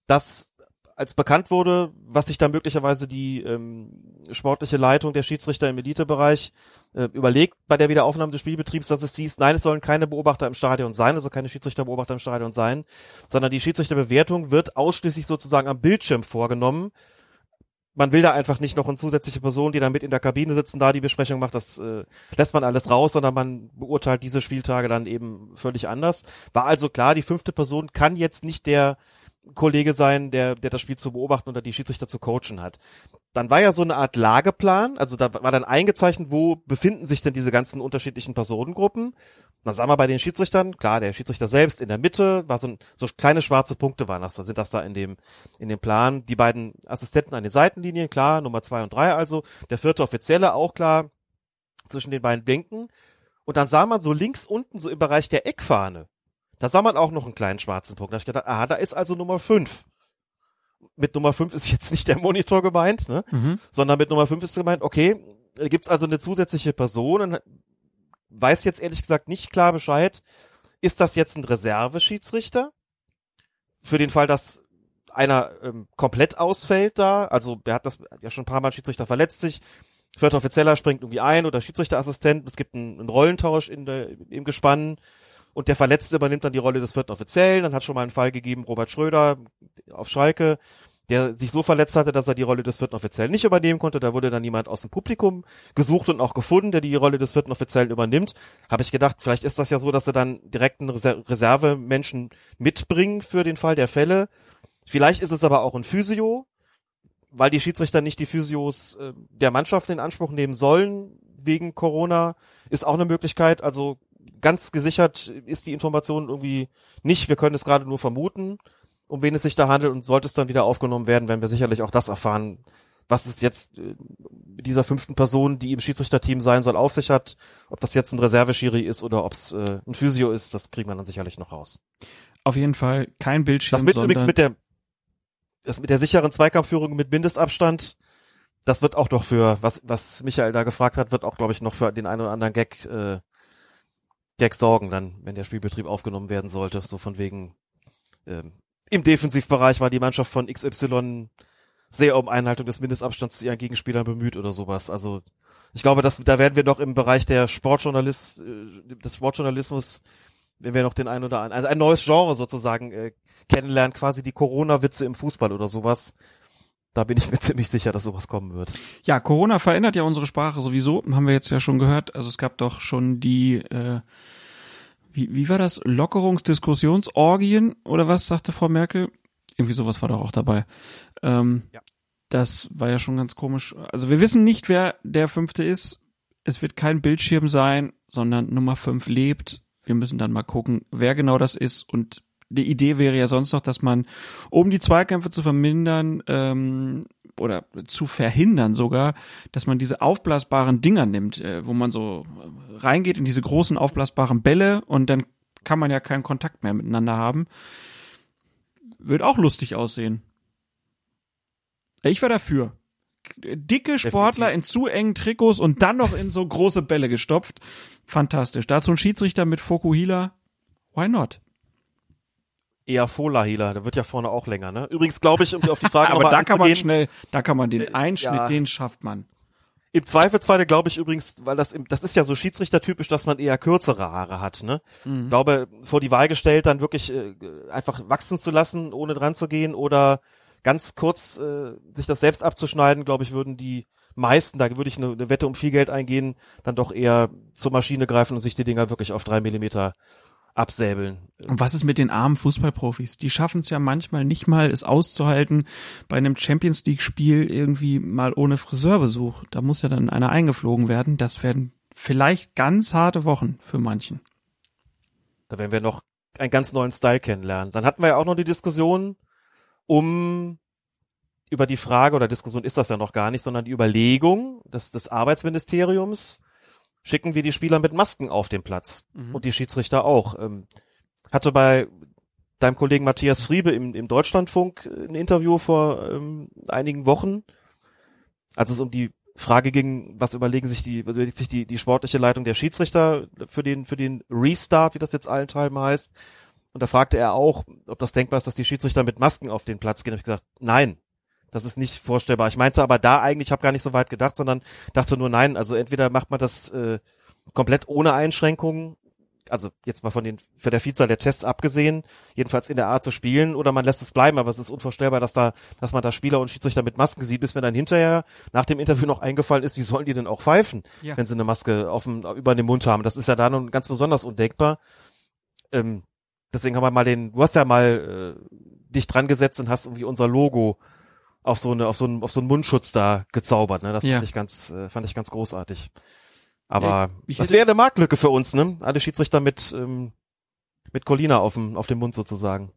dass als bekannt wurde, was sich da möglicherweise die ähm, sportliche Leitung der Schiedsrichter im Elitebereich äh, überlegt bei der Wiederaufnahme des Spielbetriebs, dass es hieß, nein, es sollen keine Beobachter im Stadion sein, also keine Schiedsrichterbeobachter im Stadion sein, sondern die Schiedsrichterbewertung wird ausschließlich sozusagen am Bildschirm vorgenommen. Man will da einfach nicht noch eine zusätzliche Person, die da mit in der Kabine sitzen, da die Besprechung macht, das äh, lässt man alles raus, sondern man beurteilt diese Spieltage dann eben völlig anders. War also klar, die fünfte Person kann jetzt nicht der Kollege sein, der, der das Spiel zu beobachten oder die Schiedsrichter zu coachen hat. Dann war ja so eine Art Lageplan, also da war dann eingezeichnet, wo befinden sich denn diese ganzen unterschiedlichen Personengruppen. Dann sagen wir bei den Schiedsrichtern, klar, der Schiedsrichter selbst in der Mitte, war so, ein, so kleine schwarze Punkte waren das, da sind das da in dem, in dem Plan. Die beiden Assistenten an den Seitenlinien, klar, Nummer zwei und drei also, der vierte Offizielle auch klar, zwischen den beiden Blinken. Und dann sah man so links unten, so im Bereich der Eckfahne, da sah man auch noch einen kleinen schwarzen Punkt. Da hab ich gedacht, aha, da ist also Nummer fünf. Mit Nummer fünf ist jetzt nicht der Monitor gemeint, ne? Mhm. sondern mit Nummer 5 ist gemeint, okay, da gibt's also eine zusätzliche Person und weiß jetzt ehrlich gesagt nicht klar Bescheid, ist das jetzt ein Reserveschiedsrichter? Für den Fall, dass einer ähm, komplett ausfällt da, also der hat das ja schon ein paar Mal Schiedsrichter verletzt sich, vierter Offizieller springt irgendwie ein oder Schiedsrichterassistent, es gibt einen, einen Rollentausch in der, im Gespann und der Verletzte übernimmt dann die Rolle des vierten Offiziellen, dann hat schon mal einen Fall gegeben, Robert Schröder auf Schalke, der sich so verletzt hatte, dass er die Rolle des vierten Offiziellen nicht übernehmen konnte. Da wurde dann jemand aus dem Publikum gesucht und auch gefunden, der die Rolle des vierten Offiziellen übernimmt. Habe ich gedacht, vielleicht ist das ja so, dass sie dann direkt einen Reser Reservemenschen mitbringen für den Fall der Fälle. Vielleicht ist es aber auch ein Physio, weil die Schiedsrichter nicht die Physios äh, der Mannschaft in Anspruch nehmen sollen wegen Corona, ist auch eine Möglichkeit. Also ganz gesichert ist die Information irgendwie nicht. Wir können es gerade nur vermuten um wen es sich da handelt und sollte es dann wieder aufgenommen werden, werden wir sicherlich auch das erfahren, was es jetzt äh, mit dieser fünften Person, die im Schiedsrichterteam sein soll, auf sich hat. Ob das jetzt ein Reserveschiri ist oder ob es äh, ein Physio ist, das kriegen wir dann sicherlich noch raus. Auf jeden Fall kein Bildschirm, Das mit sondern übrigens mit der das mit der sicheren Zweikampfführung mit Mindestabstand, das wird auch doch für, was, was Michael da gefragt hat, wird auch, glaube ich, noch für den einen oder anderen Gag, äh, Gag sorgen, dann, wenn der Spielbetrieb aufgenommen werden sollte. So von wegen, ähm, im Defensivbereich war die Mannschaft von XY sehr um Einhaltung des Mindestabstands zu ihren Gegenspielern bemüht oder sowas. Also ich glaube, dass da werden wir noch im Bereich der Sportjournalist, äh, des Sportjournalismus, wenn wir noch den einen oder anderen, also ein neues Genre sozusagen äh, kennenlernen, quasi die Corona-Witze im Fußball oder sowas. Da bin ich mir ziemlich sicher, dass sowas kommen wird. Ja, Corona verändert ja unsere Sprache sowieso, haben wir jetzt ja schon gehört. Also es gab doch schon die, äh, wie, wie war das? Lockerungsdiskussionsorgien oder was, sagte Frau Merkel? Irgendwie sowas war doch auch dabei. Ähm, Ja. Das war ja schon ganz komisch. Also wir wissen nicht, wer der fünfte ist. Es wird kein Bildschirm sein, sondern Nummer fünf lebt. Wir müssen dann mal gucken, wer genau das ist. Und die Idee wäre ja sonst noch, dass man, um die Zweikämpfe zu vermindern, ähm, oder zu verhindern sogar, dass man diese aufblasbaren Dinger nimmt, äh, wo man so reingeht in diese großen aufblasbaren Bälle und dann kann man ja keinen Kontakt mehr miteinander haben. Wird auch lustig aussehen. Ich war dafür. Dicke Sportler Definitiv. in zu engen Trikots und dann noch in so große Bälle gestopft. Fantastisch. Dazu ein Schiedsrichter mit Fokuhila. Why not? Eher Fohler-Healer, der wird ja vorne auch länger, ne? Übrigens glaube ich, um auf die Frage Aber nochmal da kann man schnell, da kann man den Äh, Einschnitt, ja. den schafft man. Im Zweifelsfall glaube ich übrigens, weil das im, das ist ja so Schiedsrichtertypisch, dass man eher kürzere Haare hat, ne? Mhm. Ich glaube, vor die Wahl gestellt, dann wirklich äh, einfach wachsen zu lassen, ohne dran zu gehen oder ganz kurz äh, sich das selbst abzuschneiden, glaube ich, würden die meisten, da würde ich eine, eine Wette um viel Geld eingehen, dann doch eher zur Maschine greifen und sich die Dinger wirklich auf drei Millimeter absäbeln. Und was ist mit den armen Fußballprofis? Die schaffen es ja manchmal nicht mal, es auszuhalten, bei einem Champions League-Spiel irgendwie mal ohne Friseurbesuch. Da muss ja dann einer eingeflogen werden. Das werden vielleicht ganz harte Wochen für manchen. Da werden wir noch einen ganz neuen Style kennenlernen. Dann hatten wir ja auch noch die Diskussion um über die Frage, oder Diskussion ist das ja noch gar nicht, sondern die Überlegung des, des Arbeitsministeriums, schicken wir die Spieler mit Masken auf den Platz Mhm. und die Schiedsrichter auch. Ähm, hatte bei deinem Kollegen Matthias Friebe im, im Deutschlandfunk ein Interview vor ähm, einigen Wochen, als es um die Frage ging, was überlegen sich die, was überlegt sich die, die sportliche Leitung der Schiedsrichter für den, für den Restart, wie das jetzt allenthalben heißt. Und da fragte er auch, ob das denkbar ist, dass die Schiedsrichter mit Masken auf den Platz gehen. Da hab ich gesagt, nein, das ist nicht vorstellbar. Ich meinte aber da eigentlich, ich habe gar nicht so weit gedacht, sondern dachte nur, nein, also entweder macht man das äh, komplett ohne Einschränkungen, also jetzt mal von den für der Vielzahl der Tests abgesehen, jedenfalls in der Art zu spielen, oder man lässt es bleiben, aber es ist unvorstellbar, dass da, dass man da Spieler und Schiedsrichter mit Masken sieht, bis mir dann hinterher nach dem Interview noch eingefallen ist, wie sollen die denn auch pfeifen, Ja. wenn sie eine Maske auf dem, über dem Mund haben. Das ist ja da nun ganz besonders undenkbar. Ähm, deswegen haben wir mal den, du hast ja mal äh, dich dran gesetzt und hast irgendwie unser Logo auf so eine, auf so einen, auf so einen Mundschutz da gezaubert, ne? Das Ja. fand ich ganz, äh, fand ich ganz großartig. Aber Ja, das wäre eine Marktlücke für uns, ne? Alle Schiedsrichter mit, ähm, mit Colina auf dem, auf dem Mund sozusagen.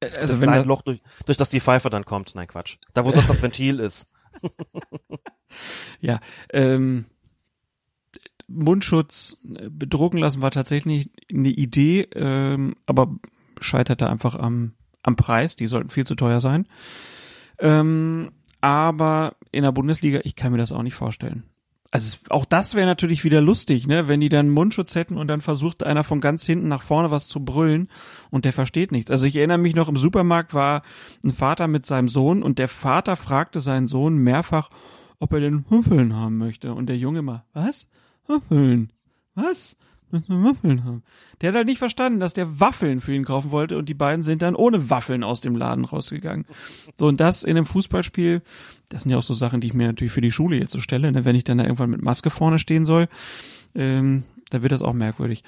Also Ein wenn da, Loch, durch, durch das die Pfeife dann kommt. Nein, Quatsch. Da, wo sonst das Ventil ist. ja, ähm, Mundschutz äh, bedrucken lassen war tatsächlich eine Idee, ähm, aber scheiterte einfach am, am Preis. Die sollten viel zu teuer sein. Ähm, aber in der Bundesliga, ich kann mir das auch nicht vorstellen. Also auch das wäre natürlich wieder lustig, ne, wenn die dann Mundschutz hätten und dann versucht einer von ganz hinten nach vorne was zu brüllen und der versteht nichts. Also ich erinnere mich noch im Supermarkt war ein Vater mit seinem Sohn und der Vater fragte seinen Sohn mehrfach, ob er denn Waffeln haben möchte und der Junge immer, was? Waffeln? Was? Müssen wir Waffeln haben? Der hat halt nicht verstanden, dass der Waffeln für ihn kaufen wollte und die beiden sind dann ohne Waffeln aus dem Laden rausgegangen. So, und das in einem Fußballspiel, das sind ja auch so Sachen, die ich mir natürlich für die Schule jetzt so stelle, ne? wenn ich dann da irgendwann mit Maske vorne stehen soll, ähm, da wird das auch merkwürdig.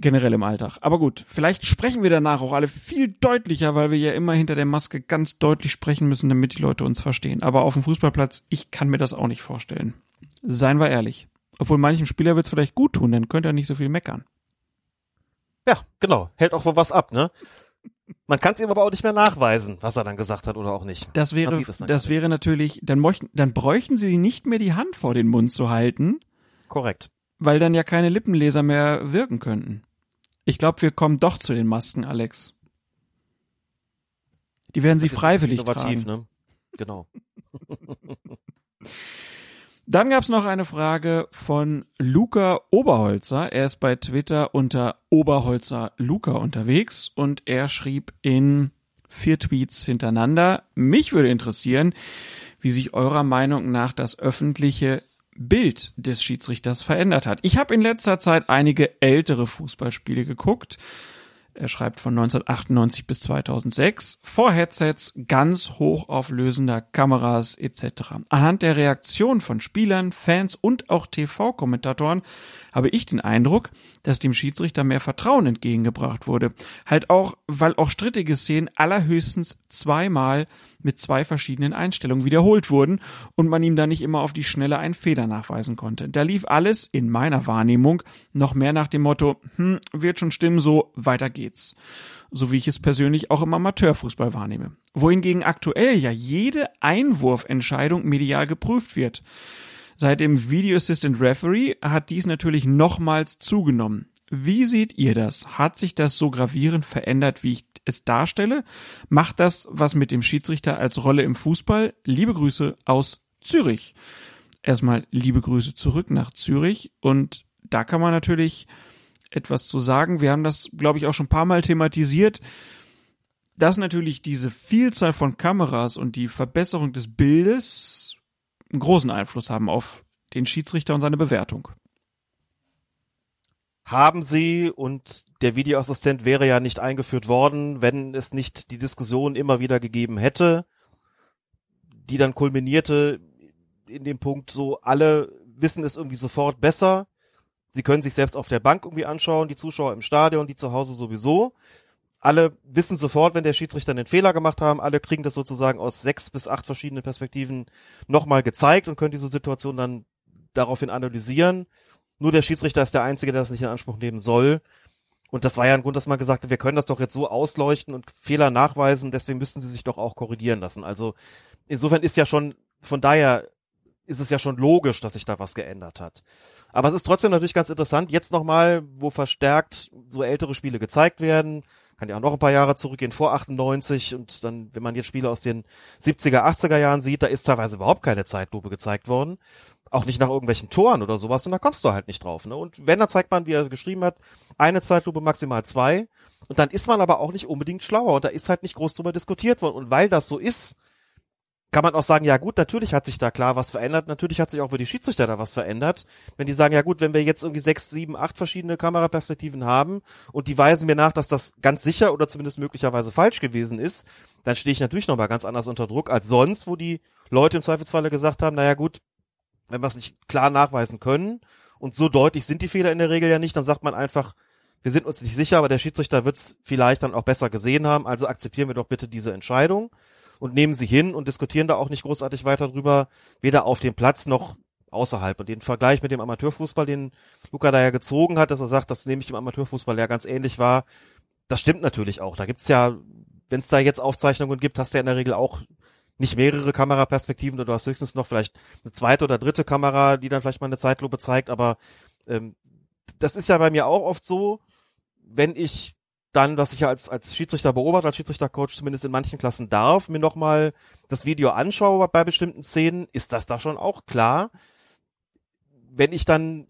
Generell im Alltag. Aber gut, vielleicht sprechen wir danach auch alle viel deutlicher, weil wir ja immer hinter der Maske ganz deutlich sprechen müssen, damit die Leute uns verstehen. Aber auf dem Fußballplatz, ich kann mir das auch nicht vorstellen. Seien wir ehrlich. Obwohl manchem Spieler wird es vielleicht gut tun, dann könnte er nicht so viel meckern. Ja, genau. Hält auch wohl was ab, ne? Man kann es ihm aber auch nicht mehr nachweisen, was er dann gesagt hat oder auch nicht. Das wäre, das wäre natürlich, dann, möchten, dann bräuchten sie nicht mehr die Hand vor den Mund zu halten, Korrekt. weil dann ja keine Lippenleser mehr wirken könnten. Ich glaube, wir kommen doch zu den Masken, Alex. Die werden sie Das freiwillig Innovativ, tragen. ne? Genau. Dann gab's noch eine Frage von Luca Oberholzer. Er ist bei Twitter unter Oberholzer Luca unterwegs und er schrieb in vier Tweets hintereinander. Mich würde interessieren, wie sich eurer Meinung nach das öffentliche Bild des Schiedsrichters verändert hat. Ich habe in letzter Zeit einige ältere Fußballspiele geguckt. Er schreibt von 1998 bis 2006 vor Headsets, ganz hochauflösender Kameras etc. Anhand der Reaktion von Spielern, Fans und auch TV-Kommentatoren habe ich den Eindruck, dass dem Schiedsrichter mehr Vertrauen entgegengebracht wurde. Halt auch, weil auch strittige Szenen allerhöchstens zweimal mit zwei verschiedenen Einstellungen wiederholt wurden und man ihm da nicht immer auf die Schnelle einen Fehler nachweisen konnte. Da lief alles in meiner Wahrnehmung noch mehr nach dem Motto, hm, wird schon stimmen, so weiter geht's. So wie ich es persönlich auch im Amateurfußball wahrnehme. Wohingegen aktuell ja jede Einwurfentscheidung medial geprüft wird. Seit dem Video Assistant Referee hat dies natürlich nochmals zugenommen. Wie seht ihr das? Hat sich das so gravierend verändert, wie ich es darstelle? Macht das was mit dem Schiedsrichter als Rolle im Fußball? Liebe Grüße aus Zürich. Erstmal liebe Grüße zurück nach Zürich und da kann man natürlich etwas zu sagen. Wir haben das, glaube ich, auch schon ein paar Mal thematisiert, dass natürlich diese Vielzahl von Kameras und die Verbesserung des Bildes einen großen Einfluss haben auf den Schiedsrichter und seine Bewertung. Haben sie und der Videoassistent wäre ja nicht eingeführt worden, wenn es nicht die Diskussion immer wieder gegeben hätte, die dann kulminierte in dem Punkt so, alle wissen es irgendwie sofort besser. Sie können sich selbst auf der Bank irgendwie anschauen, die Zuschauer im Stadion, die zu Hause sowieso. Alle wissen sofort, wenn der Schiedsrichter einen Fehler gemacht haben, alle kriegen das sozusagen aus sechs bis acht verschiedenen Perspektiven nochmal gezeigt und können diese Situation dann daraufhin analysieren. Nur der Schiedsrichter ist der Einzige, der das nicht in Anspruch nehmen soll. Und das war ja ein Grund, dass man gesagt hat, wir können das doch jetzt so ausleuchten und Fehler nachweisen, deswegen müssten sie sich doch auch korrigieren lassen. Also insofern ist ja schon, von daher ist es ja schon logisch, dass sich da was geändert hat. Aber es ist trotzdem natürlich ganz interessant, jetzt nochmal, wo verstärkt so ältere Spiele gezeigt werden, kann ja auch noch ein paar Jahre zurückgehen, vor 98 und dann, wenn man jetzt Spiele aus den 70er, 80er Jahren sieht, da ist teilweise überhaupt keine Zeitlupe gezeigt worden. Auch nicht nach irgendwelchen Toren oder sowas und da kommst du halt nicht drauf. Ne? Und wenn, dann zeigt man, wie er geschrieben hat, eine Zeitlupe, maximal zwei. Und dann ist man aber auch nicht unbedingt schlauer und da ist halt nicht groß drüber diskutiert worden. Und weil das so ist, kann man auch sagen, ja gut, natürlich hat sich da klar was verändert, natürlich hat sich auch für die Schiedsrichter da was verändert. Wenn die sagen, ja gut, wenn wir jetzt irgendwie sechs, sieben, acht verschiedene Kameraperspektiven haben und die weisen mir nach, dass das ganz sicher oder zumindest möglicherweise falsch gewesen ist, dann stehe ich natürlich nochmal ganz anders unter Druck als sonst, wo die Leute im Zweifelsfalle gesagt haben, naja gut, wenn wir es nicht klar nachweisen können und so deutlich sind die Fehler in der Regel ja nicht, dann sagt man einfach, wir sind uns nicht sicher, aber der Schiedsrichter wird es vielleicht dann auch besser gesehen haben, also akzeptieren wir doch bitte diese Entscheidung und nehmen sie hin und diskutieren da auch nicht großartig weiter drüber, weder auf dem Platz noch außerhalb. Und den Vergleich mit dem Amateurfußball, den Luca da ja gezogen hat, dass er sagt, dass nämlich im Amateurfußball ja ganz ähnlich war, das stimmt natürlich auch. Da gibt's ja, wenn es da jetzt Aufzeichnungen gibt, hast du ja in der Regel auch nicht mehrere Kameraperspektiven, oder du hast höchstens noch vielleicht eine zweite oder dritte Kamera, die dann vielleicht mal eine Zeitlupe zeigt, aber ähm, das ist ja bei mir auch oft so, wenn ich dann, was ich ja als, als Schiedsrichter beobachte, als Schiedsrichtercoach zumindest in manchen Klassen darf, mir nochmal das Video anschaue bei bestimmten Szenen, ist das da schon auch klar. Wenn ich dann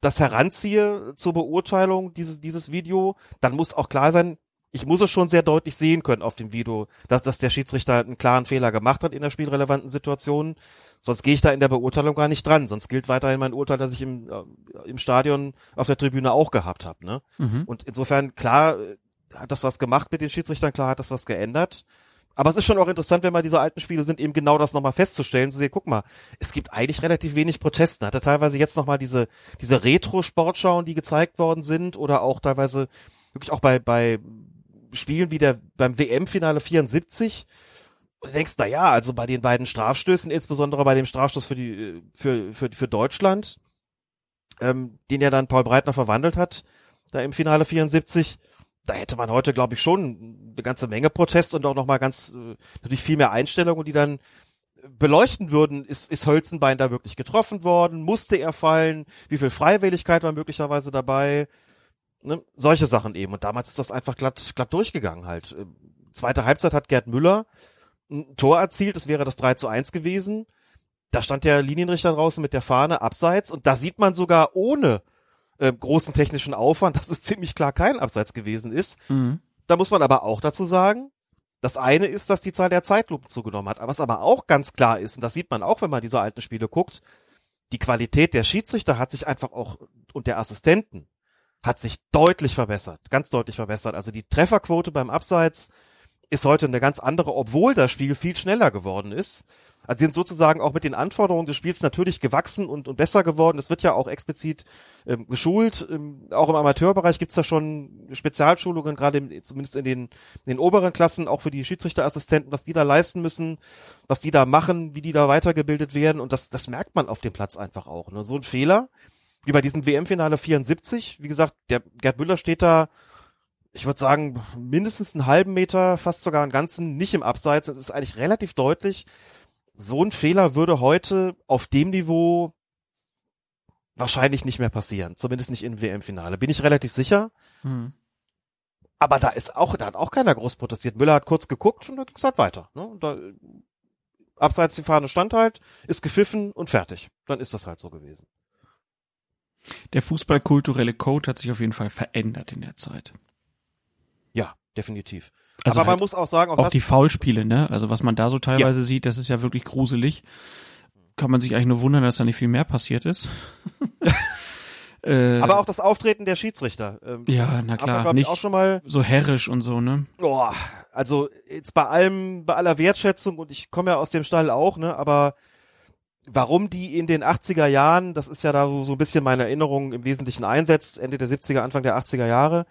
das heranziehe zur Beurteilung dieses, dieses Video, dann muss auch klar sein, ich muss es schon sehr deutlich sehen können auf dem Video, dass, dass der Schiedsrichter einen klaren Fehler gemacht hat in der spielrelevanten Situation. Sonst gehe ich da in der Beurteilung gar nicht dran. Sonst gilt weiterhin mein Urteil, das ich im, äh, im Stadion auf der Tribüne auch gehabt habe. Ne? Mhm. Und insofern, klar, äh, hat das was gemacht mit den Schiedsrichtern, klar hat das was geändert. Aber es ist schon auch interessant, wenn mal diese alten Spiele sind, eben genau das nochmal festzustellen, zu sehen, guck mal, es gibt eigentlich relativ wenig Protesten. Hat er teilweise jetzt nochmal diese, diese Retro-Sportschauen, die gezeigt worden sind, oder auch teilweise wirklich auch bei, bei Spielen wie der beim WM-Finale 74. Und denkst, na ja, also bei den beiden Strafstößen, insbesondere bei dem Strafstoß für die für für für Deutschland, ähm, den ja dann Paul Breitner verwandelt hat, da im Finale 74, da hätte man heute, glaube ich, schon eine ganze Menge Protest und auch noch mal ganz äh, natürlich viel mehr Einstellungen, die dann beleuchten würden, ist, ist Hölzenbein da wirklich getroffen worden? Musste er fallen? Wie viel Freiwilligkeit war möglicherweise dabei? Ne? Solche Sachen eben. Und damals ist das einfach glatt, glatt durchgegangen halt. Äh, zweite Halbzeit hat Gerd Müller ein Tor erzielt, es wäre das 3 zu 1 gewesen. Da stand der Linienrichter draußen mit der Fahne abseits und da sieht man sogar ohne äh, großen technischen Aufwand, dass es ziemlich klar kein Abseits gewesen ist. Mhm. Da muss man aber auch dazu sagen, das eine ist, dass die Zahl der Zeitlupen zugenommen hat. Was aber auch ganz klar ist, und das sieht man auch, wenn man diese alten Spiele guckt, die Qualität der Schiedsrichter hat sich einfach auch und der Assistenten hat sich deutlich verbessert, ganz deutlich verbessert. Also die Trefferquote beim Abseits ist heute eine ganz andere, obwohl das Spiel viel schneller geworden ist. Also sie sind sozusagen auch mit den Anforderungen des Spiels natürlich gewachsen und, und besser geworden. Es wird ja auch explizit ähm, geschult. Ähm, auch im Amateurbereich gibt's da schon Spezialschulungen, gerade zumindest in den, in den oberen Klassen, auch für die Schiedsrichterassistenten, was die da leisten müssen, was die da machen, wie die da weitergebildet werden. Und das, das merkt man auf dem Platz einfach auch. Ne? So ein Fehler, wie bei diesem WM-Finale 74. Wie gesagt, der Gerd Müller steht da, ich würde sagen, mindestens einen halben Meter, fast sogar einen ganzen, nicht im Abseits. Es ist eigentlich relativ deutlich. So ein Fehler würde heute auf dem Niveau wahrscheinlich nicht mehr passieren. Zumindest nicht im WM-Finale. Bin ich relativ sicher. Hm. Aber da ist auch, da hat auch keiner groß protestiert. Müller hat kurz geguckt und da ging es halt weiter. Ne? Und da, abseits die Fahne stand halt, ist gepfiffen und fertig. Dann ist das halt so gewesen. Der fußballkulturelle Code hat sich auf jeden Fall verändert in der Zeit. Ja, definitiv. Also Aber man halt muss auch sagen, auch, Auch die Foulspiele, ne? Also was man da so teilweise sieht, das ist ja wirklich gruselig. Kann man sich eigentlich nur wundern, dass da nicht viel mehr passiert ist. äh, aber auch das Auftreten der Schiedsrichter. Ähm, ja, na klar, ich, nicht auch schon mal so herrisch und so, ne? Oh, also jetzt bei allem, bei aller Wertschätzung und ich komme ja aus dem Stall auch, ne, aber warum die in den 80er Jahren, das ist ja da so, so ein bisschen meine Erinnerung im Wesentlichen einsetzt, Ende der 70er, Anfang der 80er Jahre,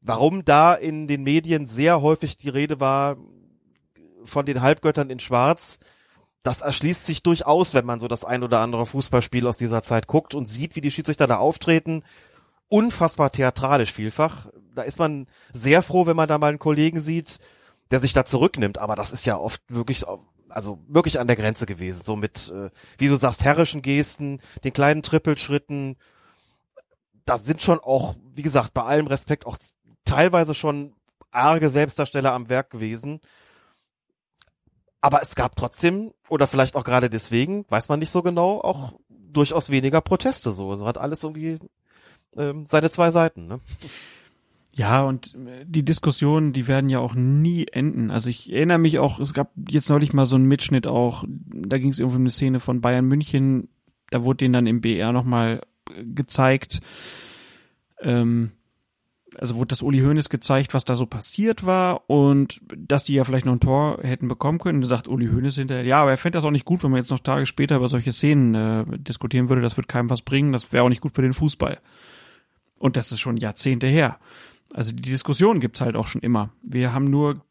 warum da in den Medien sehr häufig die Rede war von den Halbgöttern in Schwarz, das erschließt sich durchaus, wenn man so das ein oder andere Fußballspiel aus dieser Zeit guckt und sieht, wie die Schiedsrichter da auftreten. Unfassbar theatralisch vielfach. Da ist man sehr froh, wenn man da mal einen Kollegen sieht, der sich da zurücknimmt. Aber das ist ja oft wirklich, also wirklich an der Grenze gewesen. So mit, äh, wie du sagst, herrischen Gesten, den kleinen Trippelschritten. Da sind schon auch, wie gesagt, bei allem Respekt auch teilweise schon arge Selbstdarsteller am Werk gewesen. Aber es gab trotzdem, oder vielleicht auch gerade deswegen, weiß man nicht so genau, auch durchaus weniger Proteste so. So hat alles irgendwie ähm, seine zwei Seiten. Ne? Ja, und äh, die Diskussionen, die werden ja auch nie enden. Also ich erinnere mich auch, es gab jetzt neulich mal so einen Mitschnitt auch, da ging es irgendwie um eine Szene von Bayern München, da wurde denen dann im BR nochmal gezeigt, ähm, also wurde das Uli Hoeneß gezeigt, was da so passiert war und dass die ja vielleicht noch ein Tor hätten bekommen können. Da sagt Uli Hoeneß hinterher, ja, aber er fände das auch nicht gut, wenn man jetzt noch Tage später über solche Szenen äh, diskutieren würde. Das wird keinem was bringen, das wäre auch nicht gut für den Fußball. Und das ist schon Jahrzehnte her. Also die Diskussion gibt's halt auch schon immer. Wir haben nur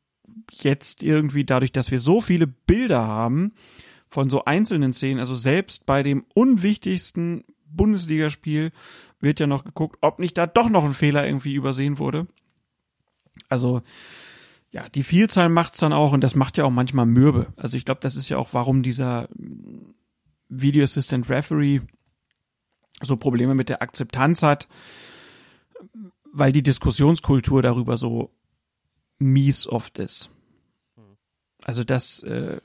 jetzt irgendwie dadurch, dass wir so viele Bilder haben von so einzelnen Szenen, also selbst bei dem unwichtigsten Bundesligaspiel wird ja noch geguckt, ob nicht da doch noch ein Fehler irgendwie übersehen wurde. Also ja, die Vielzahl macht's dann auch und das macht ja auch manchmal mürbe. Also ich glaube, das ist ja auch, warum dieser Video Assistant Referee so Probleme mit der Akzeptanz hat, weil die Diskussionskultur darüber so mies oft ist. Also das äh,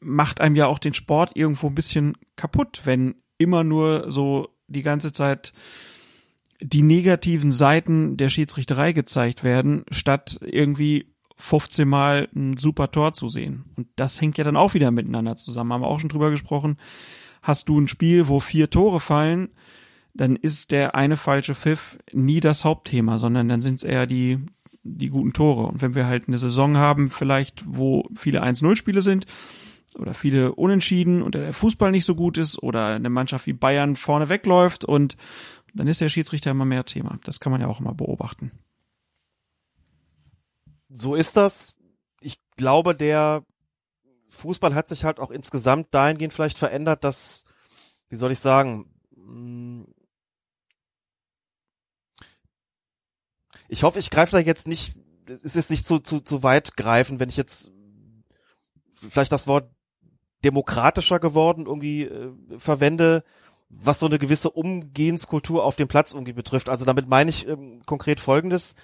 macht einem ja auch den Sport irgendwo ein bisschen kaputt, wenn immer nur so die ganze Zeit die negativen Seiten der Schiedsrichterei gezeigt werden, statt irgendwie 15 Mal ein super Tor zu sehen. Und das hängt ja dann auch wieder miteinander zusammen. Haben wir auch schon drüber gesprochen. Hast du ein Spiel, wo vier Tore fallen, dann ist der eine falsche Pfiff nie das Hauptthema, sondern dann sind es eher die, die guten Tore. Und wenn wir halt eine Saison haben, vielleicht, wo viele 1-0-Spiele sind oder viele Unentschieden und der Fußball nicht so gut ist oder eine Mannschaft wie Bayern vorne wegläuft und dann ist der Schiedsrichter immer mehr Thema. Das kann man ja auch immer beobachten. So ist das. Ich glaube, der Fußball hat sich halt auch insgesamt dahingehend vielleicht verändert, dass, wie soll ich sagen, ich hoffe, ich greife da jetzt nicht, es ist nicht zu, zu, zu weit greifen, wenn ich jetzt vielleicht das Wort demokratischer geworden irgendwie äh, verwende, was so eine gewisse Umgehenskultur auf dem Platz irgendwie betrifft. Also damit meine ich ähm, konkret Folgendes.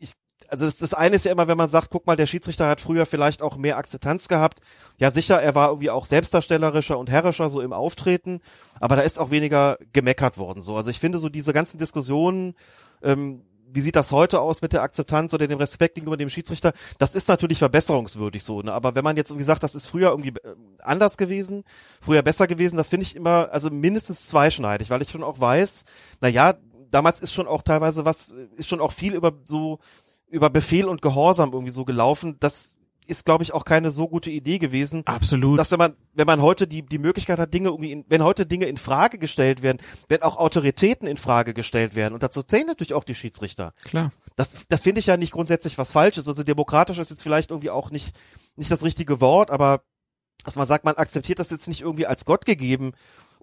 Ich, also das, das eine ist ja immer, wenn man sagt, guck mal, der Schiedsrichter hat früher vielleicht auch mehr Akzeptanz gehabt. Ja, sicher, er war irgendwie auch selbstdarstellerischer und herrischer so im Auftreten, aber da ist auch weniger gemeckert worden. So, also ich finde so diese ganzen Diskussionen, ähm, wie sieht das heute aus mit der Akzeptanz oder dem Respekt gegenüber dem Schiedsrichter? Das ist natürlich verbesserungswürdig so, ne? Aber wenn man jetzt irgendwie sagt, das ist früher irgendwie äh, anders gewesen, früher besser gewesen, das finde ich immer, also mindestens zweischneidig, weil ich schon auch weiß, na ja, damals ist schon auch teilweise was, ist schon auch viel über so, über Befehl und Gehorsam irgendwie so gelaufen, das ist, glaube ich, auch keine so gute Idee gewesen. Absolut. Dass wenn man, wenn man heute die, die Möglichkeit hat, Dinge irgendwie, in, wenn heute Dinge in Frage gestellt werden, wenn auch Autoritäten in Frage gestellt werden, und dazu zählen natürlich auch die Schiedsrichter. Klar. Das, das finde ich ja nicht grundsätzlich was Falsches. Also demokratisch ist jetzt vielleicht irgendwie auch nicht, nicht das richtige Wort, aber dass man sagt, man akzeptiert das jetzt nicht irgendwie als Gott gegeben,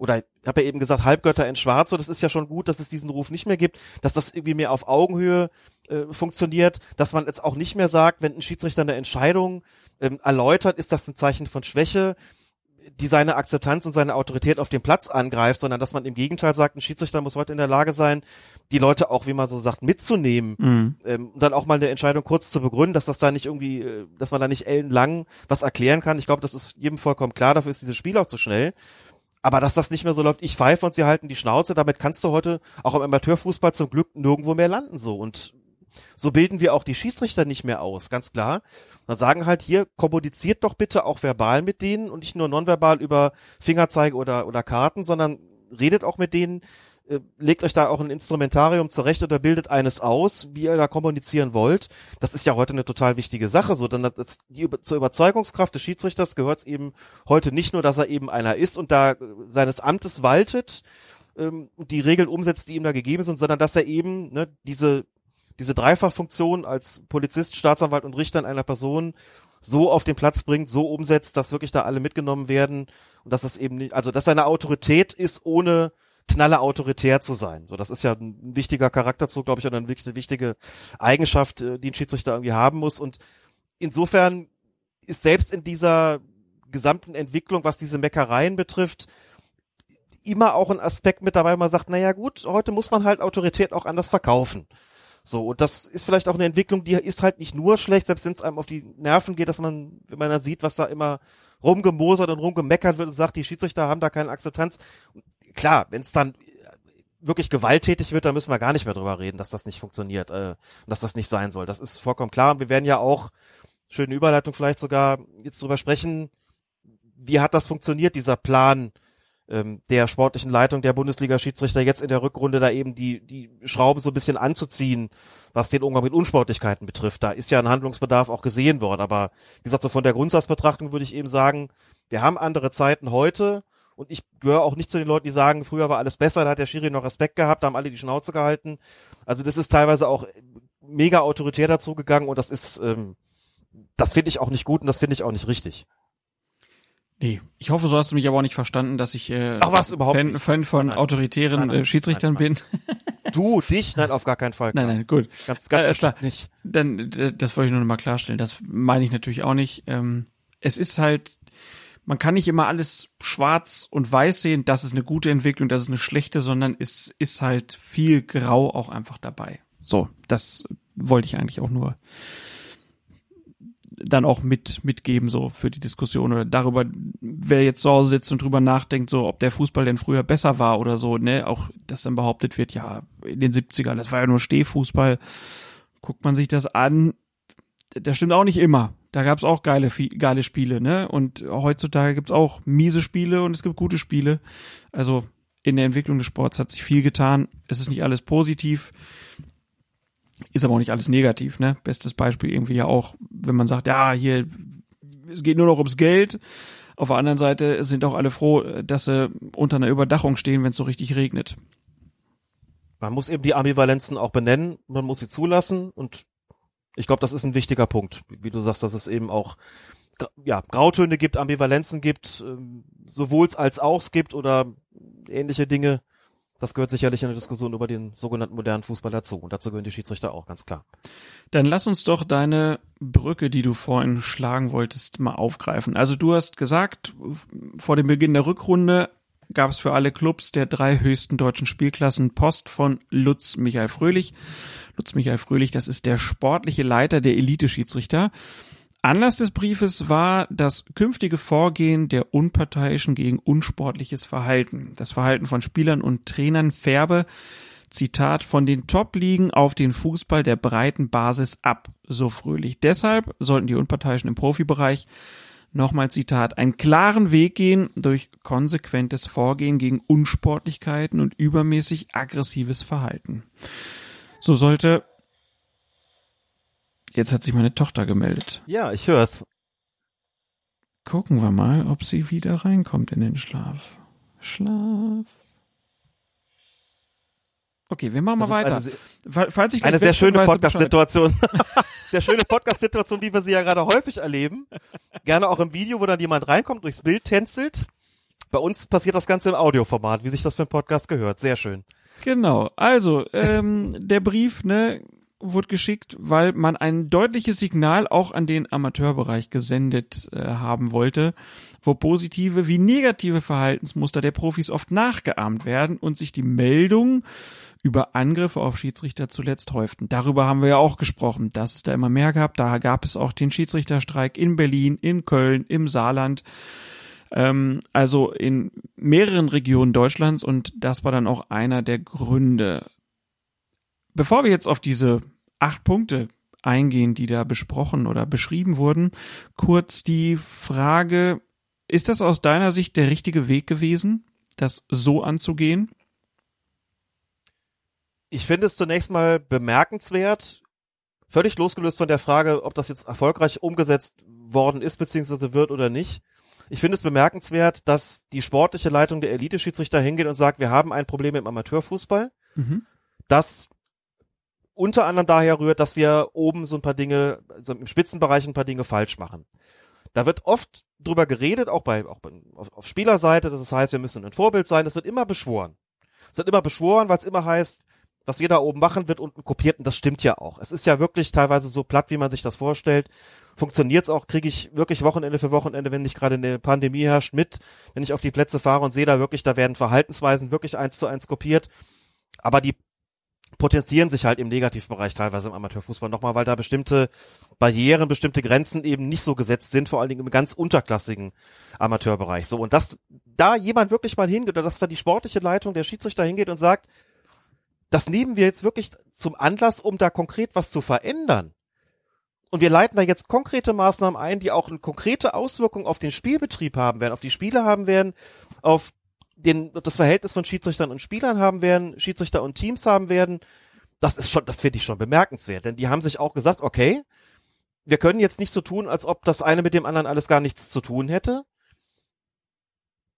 oder ich habe ja eben gesagt, Halbgötter in Schwarz, so das ist ja schon gut, dass es diesen Ruf nicht mehr gibt, dass das irgendwie mehr auf Augenhöhe äh, funktioniert, dass man jetzt auch nicht mehr sagt, wenn ein Schiedsrichter eine Entscheidung ähm, erläutert, ist das ein Zeichen von Schwäche, die seine Akzeptanz und seine Autorität auf dem Platz angreift, sondern dass man im Gegenteil sagt, ein Schiedsrichter muss heute in der Lage sein, die Leute auch, wie man so sagt, mitzunehmen Mhm. ähm, und dann auch mal eine Entscheidung kurz zu begründen, dass das da nicht irgendwie, äh, dass man da nicht ellenlang was erklären kann. Ich glaube, das ist jedem vollkommen klar, dafür ist dieses Spiel auch zu schnell. Aber dass das nicht mehr so läuft, ich pfeife und sie halten die Schnauze, damit kannst du heute auch im Amateurfußball zum Glück nirgendwo mehr landen so. Und so bilden wir auch die Schiedsrichter nicht mehr aus, ganz klar. Da sagen halt hier, kommuniziert doch bitte auch verbal mit denen und nicht nur nonverbal über Fingerzeige oder, oder Karten, sondern redet auch mit denen, äh, legt euch da auch ein Instrumentarium zurecht oder bildet eines aus, wie ihr da kommunizieren wollt. Das ist ja heute eine total wichtige Sache. So, dann das, die, zur Überzeugungskraft des Schiedsrichters gehört es eben heute nicht nur, dass er eben einer ist und da äh, seines Amtes waltet ähm, und die Regeln umsetzt, die ihm da gegeben sind, sondern dass er eben ne, diese diese Dreifachfunktion als Polizist, Staatsanwalt und Richter in einer Person so auf den Platz bringt, so umsetzt, dass wirklich da alle mitgenommen werden und dass es eben nicht, also dass seine Autorität ist, ohne knalle autoritär zu sein. So, das ist ja ein wichtiger Charakterzug, glaube ich, und eine wichtige Eigenschaft, äh, die ein Schiedsrichter irgendwie haben muss. Und insofern ist selbst in dieser gesamten Entwicklung, was diese Meckereien betrifft, immer auch ein Aspekt mit dabei, man sagt, naja gut, heute muss man halt Autorität auch anders verkaufen. So, und das ist vielleicht auch eine Entwicklung, die ist halt nicht nur schlecht, selbst wenn es einem auf die Nerven geht, dass man, wenn man da sieht, was da immer rumgemosert und rumgemeckert wird und sagt, die Schiedsrichter haben da keine Akzeptanz. Klar, wenn es dann wirklich gewalttätig wird, dann müssen wir gar nicht mehr drüber reden, dass das nicht funktioniert, äh, dass das nicht sein soll. Das ist vollkommen klar. Und wir werden ja auch, schöne Überleitung vielleicht sogar, jetzt drüber sprechen, wie hat das funktioniert, dieser Plan, ähm, der sportlichen Leitung der Bundesliga-Schiedsrichter jetzt in der Rückrunde da eben die, die Schrauben so ein bisschen anzuziehen, was den Umgang mit Unsportlichkeiten betrifft. Da ist ja ein Handlungsbedarf auch gesehen worden. Aber wie gesagt, so von der Grundsatzbetrachtung würde ich eben sagen, wir haben andere Zeiten heute und ich gehöre auch nicht zu den Leuten, die sagen, früher war alles besser, da hat der Schiri noch Respekt gehabt, da haben alle die Schnauze gehalten. Also das ist teilweise auch mega autoritär dazu gegangen und das ist, ähm, das finde ich auch nicht gut und das finde ich auch nicht richtig. Nee, ich hoffe, so hast du mich aber auch nicht verstanden, dass ich äh, Ach, was, überhaupt Fan, Fan von nein. autoritären nein, nein, äh, Schiedsrichtern bin. Du, dich? Nein, auf gar keinen Fall. Nein, nein, gut. Ganz, ganz äh, klar. nicht. Dann, das wollte ich nur noch mal klarstellen. Das meine ich natürlich auch nicht. Ähm, es ist halt, man kann nicht immer alles schwarz und weiß sehen, das ist eine gute Entwicklung, das ist eine schlechte, sondern es ist halt viel Grau auch einfach dabei. So, das wollte ich eigentlich auch nur dann auch mit mitgeben so für die Diskussion oder darüber, wer jetzt Hause sitzt und drüber nachdenkt, so ob der Fußball denn früher besser war oder so, ne, auch dass dann behauptet wird, ja, in den 70ern, das war ja nur Stehfußball. Guckt man sich das an, das stimmt auch nicht immer. Da gab's auch geile, geile Spiele, ne? Und heutzutage gibt's auch miese Spiele und es gibt gute Spiele. Also in der Entwicklung des Sports hat sich viel getan. Es ist nicht alles positiv. Ist aber auch nicht alles negativ, ne? Bestes Beispiel irgendwie ja auch, wenn man sagt, ja, hier, es geht nur noch ums Geld. Auf der anderen Seite sind auch alle froh, dass sie unter einer Überdachung stehen, wenn es so richtig regnet. Man muss eben die Ambivalenzen auch benennen, man muss sie zulassen und ich glaube, das ist ein wichtiger Punkt, wie du sagst, dass es eben auch ja, Grautöne gibt, Ambivalenzen gibt, ähm, sowohl als auch es gibt oder ähnliche Dinge. Das gehört sicherlich in der Diskussion über den sogenannten modernen Fußball dazu. Und dazu gehören die Schiedsrichter auch, ganz klar. Dann lass uns doch deine Brücke, die du vorhin schlagen wolltest, mal aufgreifen. Also du hast gesagt, vor dem Beginn der Rückrunde gab es für alle Clubs der drei höchsten deutschen Spielklassen Post von Lutz Michael Fröhlich. Lutz Michael Fröhlich, das ist der sportliche Leiter der Elite-Schiedsrichter. Anlass des Briefes war das künftige Vorgehen der Unparteiischen gegen unsportliches Verhalten. Das Verhalten von Spielern und Trainern färbe, Zitat, von den Top-Ligen auf den Fußball der breiten Basis ab, so fröhlich. Deshalb sollten die Unparteiischen im Profibereich nochmal Zitat, einen klaren Weg gehen durch konsequentes Vorgehen gegen Unsportlichkeiten und übermäßig aggressives Verhalten. So sollte Jetzt hat sich meine Tochter gemeldet. Ja, ich hör's. Gucken wir mal, ob sie wieder reinkommt in den Schlaf. Schlaf. Okay, wir machen mal weiter. Eine, Falls ich eine sehr schöne Podcast-Situation. sehr schöne Podcast-Situation, wie wir sie ja gerade häufig erleben. Gerne auch im Video, wo dann jemand reinkommt, durchs Bild tänzelt. Bei uns passiert das Ganze im Audioformat, wie sich das für einen Podcast gehört. Sehr schön. Genau. Also, ähm, der Brief, ne, wurde geschickt, weil man ein deutliches Signal auch an den Amateurbereich gesendet äh, haben wollte, wo positive wie negative Verhaltensmuster der Profis oft nachgeahmt werden und sich die Meldungen über Angriffe auf Schiedsrichter zuletzt häuften. Darüber haben wir ja auch gesprochen, dass es da immer mehr gab. Da gab es auch den Schiedsrichterstreik in Berlin, in Köln, im Saarland. Ähm, also in mehreren Regionen Deutschlands und das war dann auch einer der Gründe. Bevor wir jetzt auf diese acht Punkte eingehen, die da besprochen oder beschrieben wurden, kurz die Frage, ist das aus deiner Sicht der richtige Weg gewesen, das so anzugehen? Ich finde es zunächst mal bemerkenswert, völlig losgelöst von der Frage, ob das jetzt erfolgreich umgesetzt worden ist, beziehungsweise wird oder nicht. Ich finde es bemerkenswert, dass die sportliche Leitung der Elite-Schiedsrichter hingeht und sagt, wir haben ein Problem im Amateurfußball, Mhm. das unter anderem daher rührt, dass wir oben so ein paar Dinge, also im Spitzenbereich ein paar Dinge falsch machen. Da wird oft drüber geredet, auch bei, auch bei, auf, auf Spielerseite, das heißt, wir müssen ein Vorbild sein, das wird immer beschworen. Es wird immer beschworen, weil es immer heißt, was wir da oben machen, wird unten kopiert und das stimmt ja auch. Es ist ja wirklich teilweise so platt, wie man sich das vorstellt. Funktioniert's auch, kriege ich wirklich Wochenende für Wochenende, wenn nicht gerade eine Pandemie herrscht, mit, wenn ich auf die Plätze fahre und sehe da wirklich, da werden Verhaltensweisen wirklich eins zu eins kopiert. Aber die potenzieren sich halt im Negativbereich teilweise im Amateurfußball nochmal, weil da bestimmte Barrieren, bestimmte Grenzen eben nicht so gesetzt sind, vor allen Dingen im ganz unterklassigen Amateurbereich. So, und dass da jemand wirklich mal hingeht, oder dass da die sportliche Leitung der Schiedsrichter hingeht und sagt, das nehmen wir jetzt wirklich zum Anlass, um da konkret was zu verändern. Und wir leiten da jetzt konkrete Maßnahmen ein, die auch eine konkrete Auswirkung auf den Spielbetrieb haben werden, auf die Spiele haben werden, auf den, das Verhältnis von Schiedsrichtern und Spielern haben werden, Schiedsrichter und Teams haben werden. Das ist schon, das finde ich schon bemerkenswert, denn die haben sich auch gesagt, okay, wir können jetzt nicht so tun, als ob das eine mit dem anderen alles gar nichts zu tun hätte,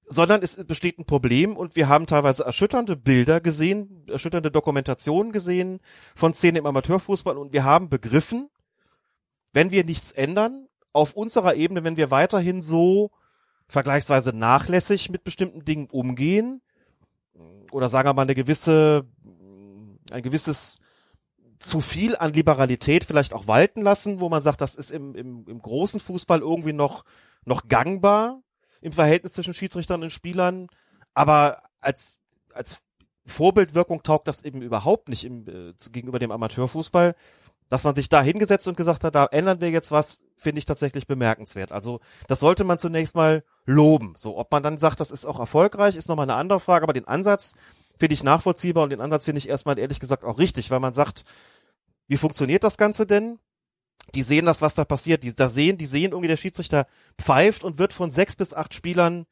sondern es besteht ein Problem und wir haben teilweise erschütternde Bilder gesehen, erschütternde Dokumentationen gesehen von Szenen im Amateurfußball und wir haben begriffen, wenn wir nichts ändern, auf unserer Ebene, wenn wir weiterhin so vergleichsweise nachlässig mit bestimmten Dingen umgehen oder sagen wir mal eine gewisse, ein gewisses zu viel an Liberalität vielleicht auch walten lassen, wo man sagt, das ist im, im, im großen Fußball irgendwie noch, noch gangbar im Verhältnis zwischen Schiedsrichtern und Spielern, aber als, als Vorbildwirkung taugt das eben überhaupt nicht im, äh, gegenüber dem Amateurfußball. Dass man sich da hingesetzt und gesagt hat, da ändern wir jetzt was, finde ich tatsächlich bemerkenswert. Also das sollte man zunächst mal loben. So, ob man dann sagt, das ist auch erfolgreich, ist nochmal eine andere Frage, aber den Ansatz finde ich nachvollziehbar und den Ansatz finde ich erstmal ehrlich gesagt auch richtig, weil man sagt, wie funktioniert das Ganze denn? Die sehen das, was da passiert. Die da sehen, die sehen irgendwie der Schiedsrichter pfeift und wird von sechs bis acht Spielern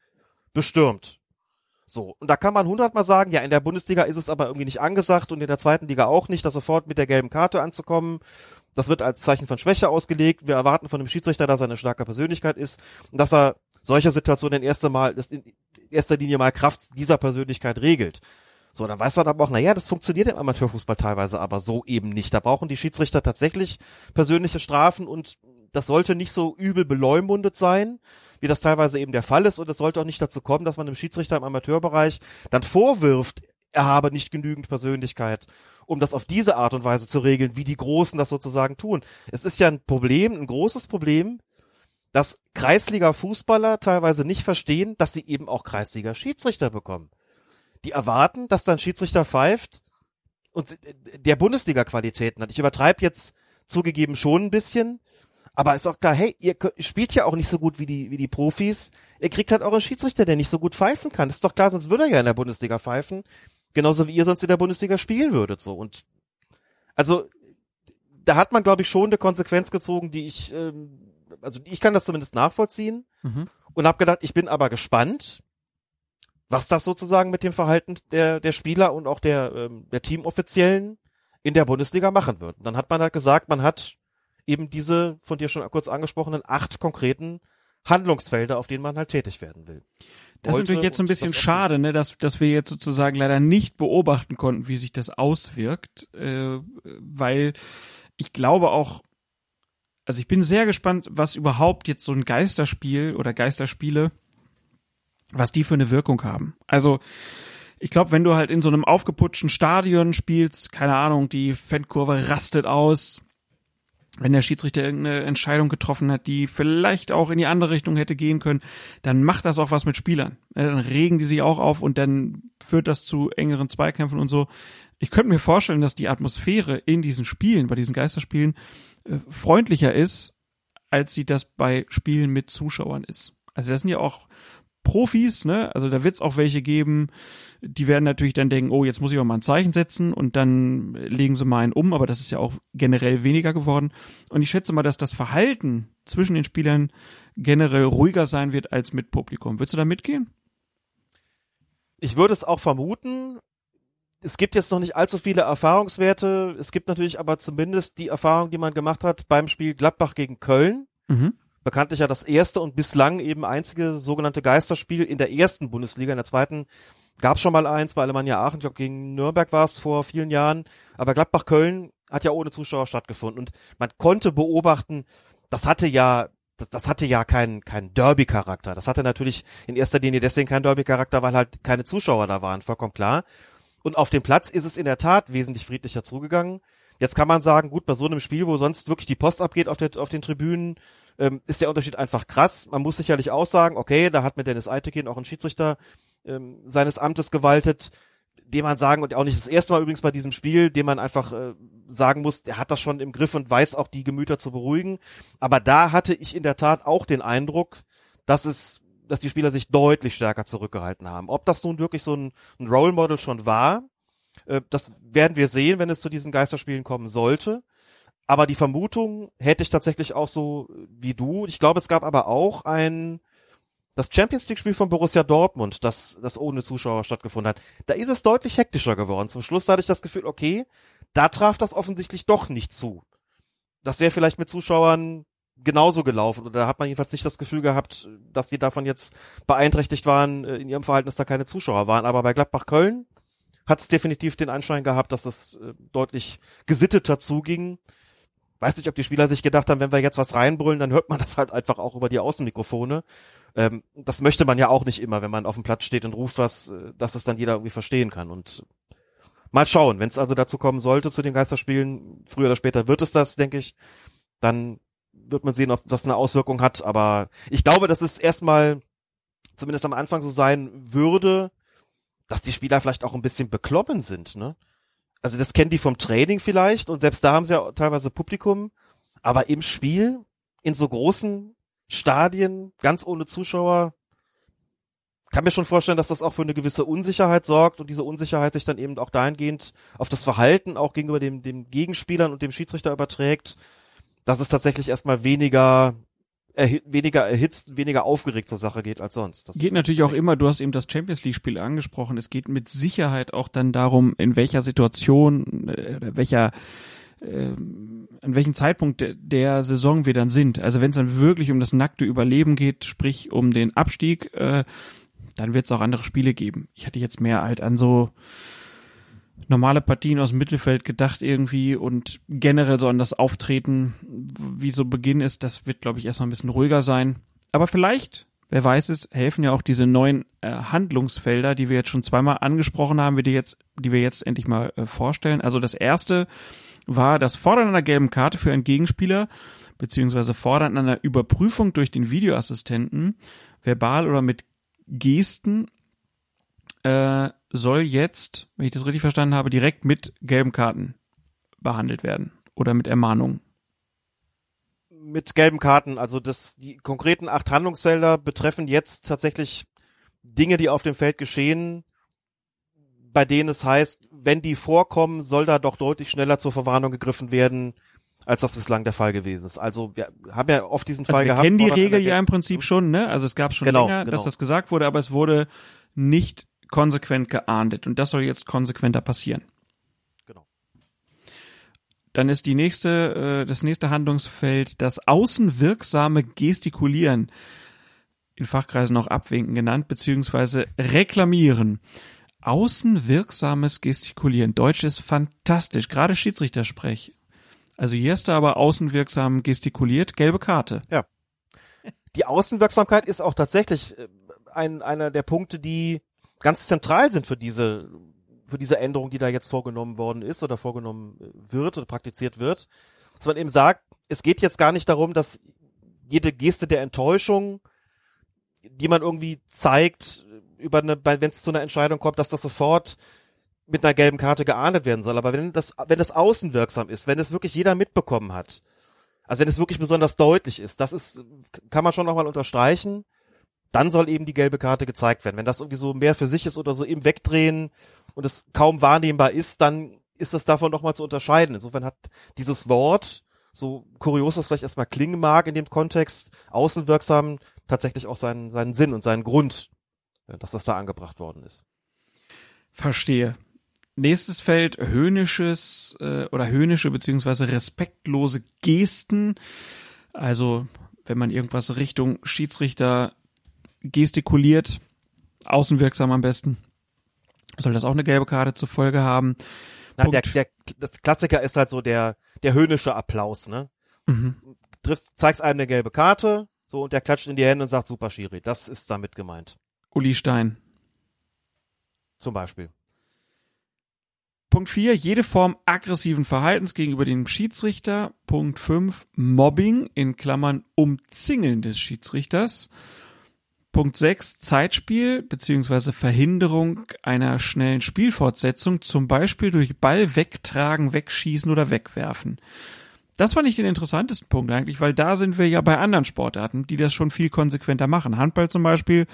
bestürmt. So. Und da kann man hundertmal sagen, ja, in der Bundesliga ist es aber irgendwie nicht angesagt und in der zweiten Liga auch nicht, da sofort mit der gelben Karte anzukommen. Das wird als Zeichen von Schwäche ausgelegt. Wir erwarten von dem Schiedsrichter, dass er eine starke Persönlichkeit ist und dass er solche Situationen in erster Mal, in erster Linie mal Kraft dieser Persönlichkeit regelt. So, dann weiß man aber auch, naja, das funktioniert im Amateurfußball teilweise aber so eben nicht. Da brauchen die Schiedsrichter tatsächlich persönliche Strafen und das sollte nicht so übel beleumundet sein, wie das teilweise eben der Fall ist. Und es sollte auch nicht dazu kommen, dass man dem Schiedsrichter im Amateurbereich dann vorwirft, er habe nicht genügend Persönlichkeit, um das auf diese Art und Weise zu regeln, wie die Großen das sozusagen tun. Es ist ja ein Problem, ein großes Problem, dass Kreisliga-Fußballer teilweise nicht verstehen, dass sie eben auch Kreisliga-Schiedsrichter bekommen die erwarten, dass dann Schiedsrichter pfeift und der Bundesliga-Qualitäten hat. Ich übertreibe jetzt zugegeben schon ein bisschen, aber ist auch klar, hey, ihr spielt ja auch nicht so gut wie die, wie die Profis. Ihr kriegt halt auch einen Schiedsrichter, der nicht so gut pfeifen kann. Das ist doch klar, sonst würde er ja in der Bundesliga pfeifen. Genauso wie ihr sonst in der Bundesliga spielen würdet, so. Und, also, da hat man, glaube ich, schon eine Konsequenz gezogen, die ich, ähm, also ich kann das zumindest nachvollziehen Mhm. und habe gedacht, ich bin aber gespannt, was das sozusagen mit dem Verhalten der, der Spieler und auch der, ähm, der Teamoffiziellen in der Bundesliga machen wird. Und dann hat man halt gesagt, man hat eben diese von dir schon kurz angesprochenen acht konkreten Handlungsfelder, auf denen man halt tätig werden will. Das ist natürlich jetzt ein bisschen schade, ne, dass, dass wir jetzt sozusagen leider nicht beobachten konnten, wie sich das auswirkt, äh, weil ich glaube auch, also ich bin sehr gespannt, was überhaupt jetzt so ein Geisterspiel oder Geisterspiele, was die für eine Wirkung haben. Also ich glaube, wenn du halt in so einem aufgeputschten Stadion spielst, keine Ahnung, die Fankurve rastet aus, wenn der Schiedsrichter irgendeine Entscheidung getroffen hat, die vielleicht auch in die andere Richtung hätte gehen können, dann macht das auch was mit Spielern. Dann regen die sich auch auf und dann führt das zu engeren Zweikämpfen und so. Ich könnte mir vorstellen, dass die Atmosphäre in diesen Spielen, bei diesen Geisterspielen, äh, freundlicher ist, als sie das bei Spielen mit Zuschauern ist. Also das sind ja auch Profis, ne? Also da wird es auch welche geben, die werden natürlich dann denken, oh, jetzt muss ich auch mal ein Zeichen setzen und dann legen sie mal einen um, aber das ist ja auch generell weniger geworden. Und ich schätze mal, dass das Verhalten zwischen den Spielern generell ruhiger sein wird als mit Publikum. Würdest du da mitgehen? Ich würde es auch vermuten. Es gibt jetzt noch nicht allzu viele Erfahrungswerte. Es gibt natürlich aber zumindest die Erfahrung, die man gemacht hat beim Spiel Gladbach gegen Köln. Mhm. Bekanntlich ja das erste und bislang eben einzige sogenannte Geisterspiel in der ersten Bundesliga. In der zweiten gab es schon mal eins bei Alemannia Aachen. Ich glaube, gegen Nürnberg war es vor vielen Jahren. Aber Gladbach-Köln hat ja ohne Zuschauer stattgefunden. Und man konnte beobachten, das hatte ja das, das hatte ja keinen keinen Derby-Charakter. Das hatte natürlich in erster Linie deswegen keinen Derby-Charakter, weil halt keine Zuschauer da waren, vollkommen klar. Und auf dem Platz ist es in der Tat wesentlich friedlicher zugegangen. Jetzt kann man sagen, gut, bei so einem Spiel, wo sonst wirklich die Post abgeht auf, der, auf den Tribünen, ähm, ist der Unterschied einfach krass. Man muss sicherlich auch sagen, okay, da hat mit Dennis Eitekin auch ein Schiedsrichter ähm, seines Amtes gewaltet dem man sagen, und auch nicht das erste Mal übrigens bei diesem Spiel, dem man einfach äh, sagen muss, der hat das schon im Griff und weiß auch die Gemüter zu beruhigen. Aber da hatte ich in der Tat auch den Eindruck, dass es, dass die Spieler sich deutlich stärker zurückgehalten haben. Ob das nun wirklich so ein, ein Role Model schon war, äh, das werden wir sehen, wenn es zu diesen Geisterspielen kommen sollte. Aber die Vermutung hätte ich tatsächlich auch so wie du. Ich glaube, es gab aber auch ein das Champions League Spiel von Borussia Dortmund, das, das ohne Zuschauer stattgefunden hat, da ist es deutlich hektischer geworden. Zum Schluss hatte ich das Gefühl, okay, da traf das offensichtlich doch nicht zu. Das wäre vielleicht mit Zuschauern genauso gelaufen oder da hat man jedenfalls nicht das Gefühl gehabt, dass die davon jetzt beeinträchtigt waren äh, in ihrem Verhalten, dass da keine Zuschauer waren. Aber bei Gladbach Köln hat es definitiv den Anschein gehabt, dass es äh, deutlich gesitteter zuging. Weiß nicht, ob die Spieler sich gedacht haben, wenn wir jetzt was reinbrüllen, dann hört man das halt einfach auch über die Außenmikrofone. Ähm, das möchte man ja auch nicht immer, wenn man auf dem Platz steht und ruft was, äh, dass es dann jeder irgendwie verstehen kann. Und mal schauen, wenn es also dazu kommen sollte zu den Geisterspielen, früher oder später wird es das, denke ich, dann wird man sehen, ob das eine Auswirkung hat. Aber ich glaube, dass es erstmal zumindest am Anfang so sein würde, dass die Spieler vielleicht auch ein bisschen beklommen sind, ne? Also das kennen die vom Training vielleicht und selbst da haben sie ja teilweise Publikum, aber im Spiel in so großen Stadien, ganz ohne Zuschauer. Kann mir schon vorstellen, dass das auch für eine gewisse Unsicherheit sorgt und diese Unsicherheit sich dann eben auch dahingehend auf das Verhalten auch gegenüber dem, dem Gegenspielern und dem Schiedsrichter überträgt, dass es tatsächlich erstmal weniger erhi weniger erhitzt, weniger aufgeregt zur Sache geht als sonst. Das geht natürlich auch immer, du hast eben das Champions League Spiel angesprochen, es geht mit Sicherheit auch dann darum, in welcher Situation, äh, welcher äh, an welchem Zeitpunkt der, der Saison wir dann sind. Also wenn es dann wirklich um das nackte Überleben geht, sprich um den Abstieg, äh, dann wird es auch andere Spiele geben. Ich hatte jetzt mehr halt an so normale Partien aus dem Mittelfeld gedacht irgendwie und generell so an das Auftreten, wie so Beginn ist, das wird, glaube ich, erstmal ein bisschen ruhiger sein. Aber vielleicht, wer weiß es, helfen ja auch diese neuen äh, Handlungsfelder, die wir jetzt schon zweimal angesprochen haben, die jetzt, die wir jetzt endlich mal äh, vorstellen. Also das erste war das Fordern einer gelben Karte für einen Gegenspieler beziehungsweise Fordern einer Überprüfung durch den Videoassistenten, verbal oder mit Gesten, äh, soll jetzt, wenn ich das richtig verstanden habe, direkt mit gelben Karten behandelt werden oder mit Ermahnung. Mit gelben Karten, also das, die konkreten acht Handlungsfelder betreffen jetzt tatsächlich Dinge, die auf dem Feld geschehen, bei denen es heißt, wenn die vorkommen, soll da doch deutlich schneller zur Verwarnung gegriffen werden, als das bislang der Fall gewesen ist. Also wir haben ja oft diesen also Fall wir gehabt. kennen die Regel ja im Prinzip schon, ne? Also es gab schon Genau, länger, genau. dass das gesagt wurde, aber es wurde nicht konsequent geahndet und das soll jetzt konsequenter passieren. Genau. Dann ist die nächste, äh, das nächste Handlungsfeld das außenwirksame Gestikulieren, in Fachkreisen auch Abwinken genannt, beziehungsweise reklamieren. Außenwirksames Gestikulieren. Deutsch ist fantastisch, gerade Schiedsrichtersprech. Also hier ist da aber außenwirksam gestikuliert, gelbe Karte. Die Außenwirksamkeit ist auch tatsächlich äh, ein, einer der Punkte, die ganz zentral sind für diese, für diese Änderung, die da jetzt vorgenommen worden ist oder vorgenommen wird oder praktiziert wird. Dass man eben sagt, es geht jetzt gar nicht darum, dass jede Geste der Enttäuschung, die man irgendwie zeigt, über eine, wenn es zu einer Entscheidung kommt, dass das sofort mit einer gelben Karte geahndet werden soll. Aber wenn das, wenn das außenwirksam ist, wenn es wirklich jeder mitbekommen hat, also wenn es wirklich besonders deutlich ist, das ist, kann man schon nochmal unterstreichen, dann soll eben die gelbe Karte gezeigt werden. Wenn das irgendwie so mehr für sich ist oder so im Wegdrehen und es kaum wahrnehmbar ist, dann ist das davon nochmal zu unterscheiden. Insofern hat dieses Wort, so kurios das vielleicht erstmal klingen mag in dem Kontext, außenwirksam tatsächlich auch seinen, seinen Sinn und seinen Grund, dass das da angebracht worden ist. Verstehe. Nächstes Feld höhnisches äh, oder höhnische beziehungsweise respektlose Gesten. Also wenn man irgendwas Richtung Schiedsrichter gestikuliert, außenwirksam am besten, soll das auch eine gelbe Karte zur Folge haben. Na, der, der, das Klassiker ist halt so der, der höhnische Applaus, ne? Mhm. Triffst, zeigst einem eine gelbe Karte, so, und der klatscht in die Hände und sagt, super Schiri. Das ist damit gemeint. Uli Stein. Zum Beispiel. Punkt 4, jede Form aggressiven Verhaltens gegenüber dem Schiedsrichter. Punkt 5, Mobbing in Klammern Umzingeln des Schiedsrichters. Punkt 6, Zeitspiel bzw. Verhinderung einer schnellen Spielfortsetzung, zum Beispiel durch Ball wegtragen, wegschießen oder wegwerfen. Das fand ich den interessantesten Punkt eigentlich, weil da sind wir ja bei anderen Sportarten, die das schon viel konsequenter machen. Handball zum Beispiel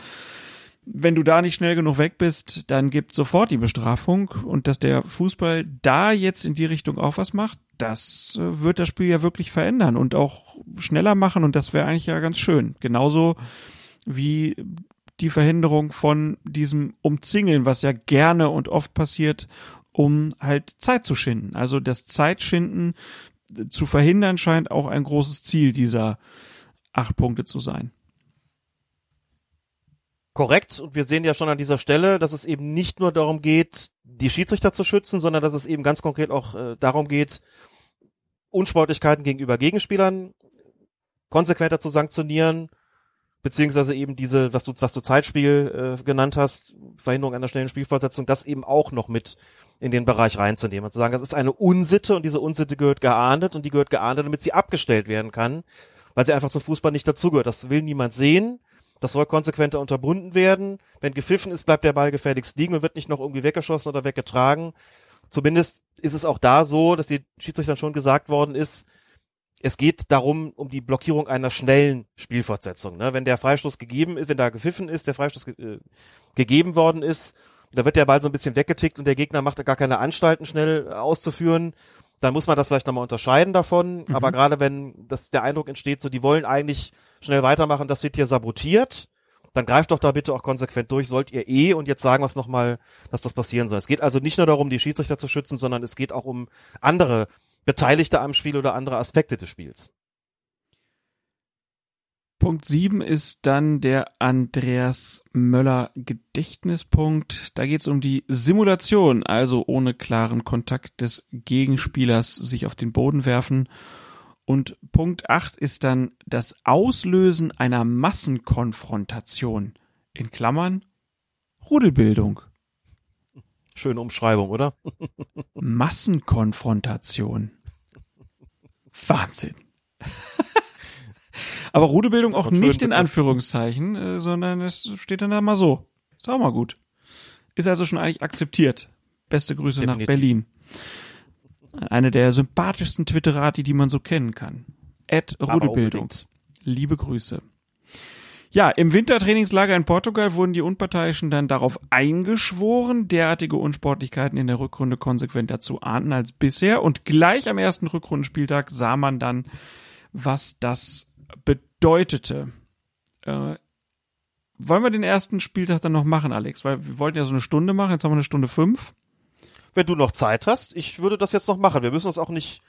wenn du da nicht schnell genug weg bist, dann gibt sofort die Bestrafung und dass der Fußball da jetzt in die Richtung auch was macht, das äh, wird das Spiel ja wirklich verändern und auch schneller machen und das wäre eigentlich ja ganz schön. Genauso wie die Verhinderung von diesem Umzingeln, was ja gerne und oft passiert, um halt Zeit zu schinden. Also das Zeitschinden zu verhindern scheint auch ein großes Ziel dieser acht Punkte zu sein korrekt und wir sehen ja schon an dieser Stelle, dass es eben nicht nur darum geht, die Schiedsrichter zu schützen, sondern dass es eben ganz konkret auch äh, darum geht, Unsportlichkeiten gegenüber Gegenspielern konsequenter zu sanktionieren, beziehungsweise eben diese, was du, was du Zeitspiel äh, genannt hast, Verhinderung einer schnellen Spielfortsetzung, das eben auch noch mit in den Bereich reinzunehmen und zu sagen, das ist eine Unsitte und diese Unsitte gehört geahndet und die gehört geahndet, damit sie abgestellt werden kann, weil sie einfach zum Fußball nicht dazugehört. Das will niemand sehen das soll konsequenter unterbunden werden. Wenn gepfiffen ist, bleibt der Ball gefährlichst liegen und wird nicht noch irgendwie weggeschossen oder weggetragen. Zumindest ist es auch da so, dass die Schiedsrichtern schon gesagt worden ist, es geht darum, um die Blockierung einer schnellen Spielfortsetzung. Ne? Wenn der Freistoß gegeben ist, wenn da gepfiffen ist, der Freistoß ge äh, gegeben worden ist, da wird der Ball so ein bisschen weggetickt und der Gegner macht da gar keine Anstalten schnell auszuführen, dann muss man das vielleicht nochmal unterscheiden davon. Mhm. Aber gerade wenn das der Eindruck entsteht, so die wollen eigentlich schnell weitermachen, das wird hier sabotiert, dann greift doch da bitte auch konsequent durch, sollt ihr eh und jetzt sagen wir es nochmal, dass das passieren soll. Es geht also nicht nur darum, die Schiedsrichter zu schützen, sondern es geht auch um andere Beteiligte am Spiel oder andere Aspekte des Spiels. Punkt 7 ist dann der Andreas Möller Gedächtnispunkt. Da geht es um die Simulation, also ohne klaren Kontakt des Gegenspielers sich auf den Boden werfen. Und Punkt 8 ist dann das Auslösen einer Massenkonfrontation. In Klammern Rudelbildung. Schöne Umschreibung, oder? Massenkonfrontation. Wahnsinn. Aber Rudelbildung auch nicht in Anführungszeichen, äh, sondern es steht dann da mal so. Ist auch mal gut. Ist also schon eigentlich akzeptiert. Beste Grüße Definitiv. nach Berlin. Eine der sympathischsten Twitterati, die man so kennen kann. Ed Rudelbildung. Liebe Grüße. Ja, im Wintertrainingslager in Portugal wurden die Unparteiischen dann darauf eingeschworen, derartige Unsportlichkeiten in der Rückrunde konsequenter zu ahnden als bisher. Und gleich am ersten Rückrundenspieltag sah man dann, was das bedeutete. Äh, wollen wir den ersten Spieltag dann noch machen, Alex? Weil wir wollten ja so eine Stunde machen, jetzt haben wir eine Stunde fünf. Wenn du noch Zeit hast, ich würde das jetzt noch machen. Wir müssen das auch nicht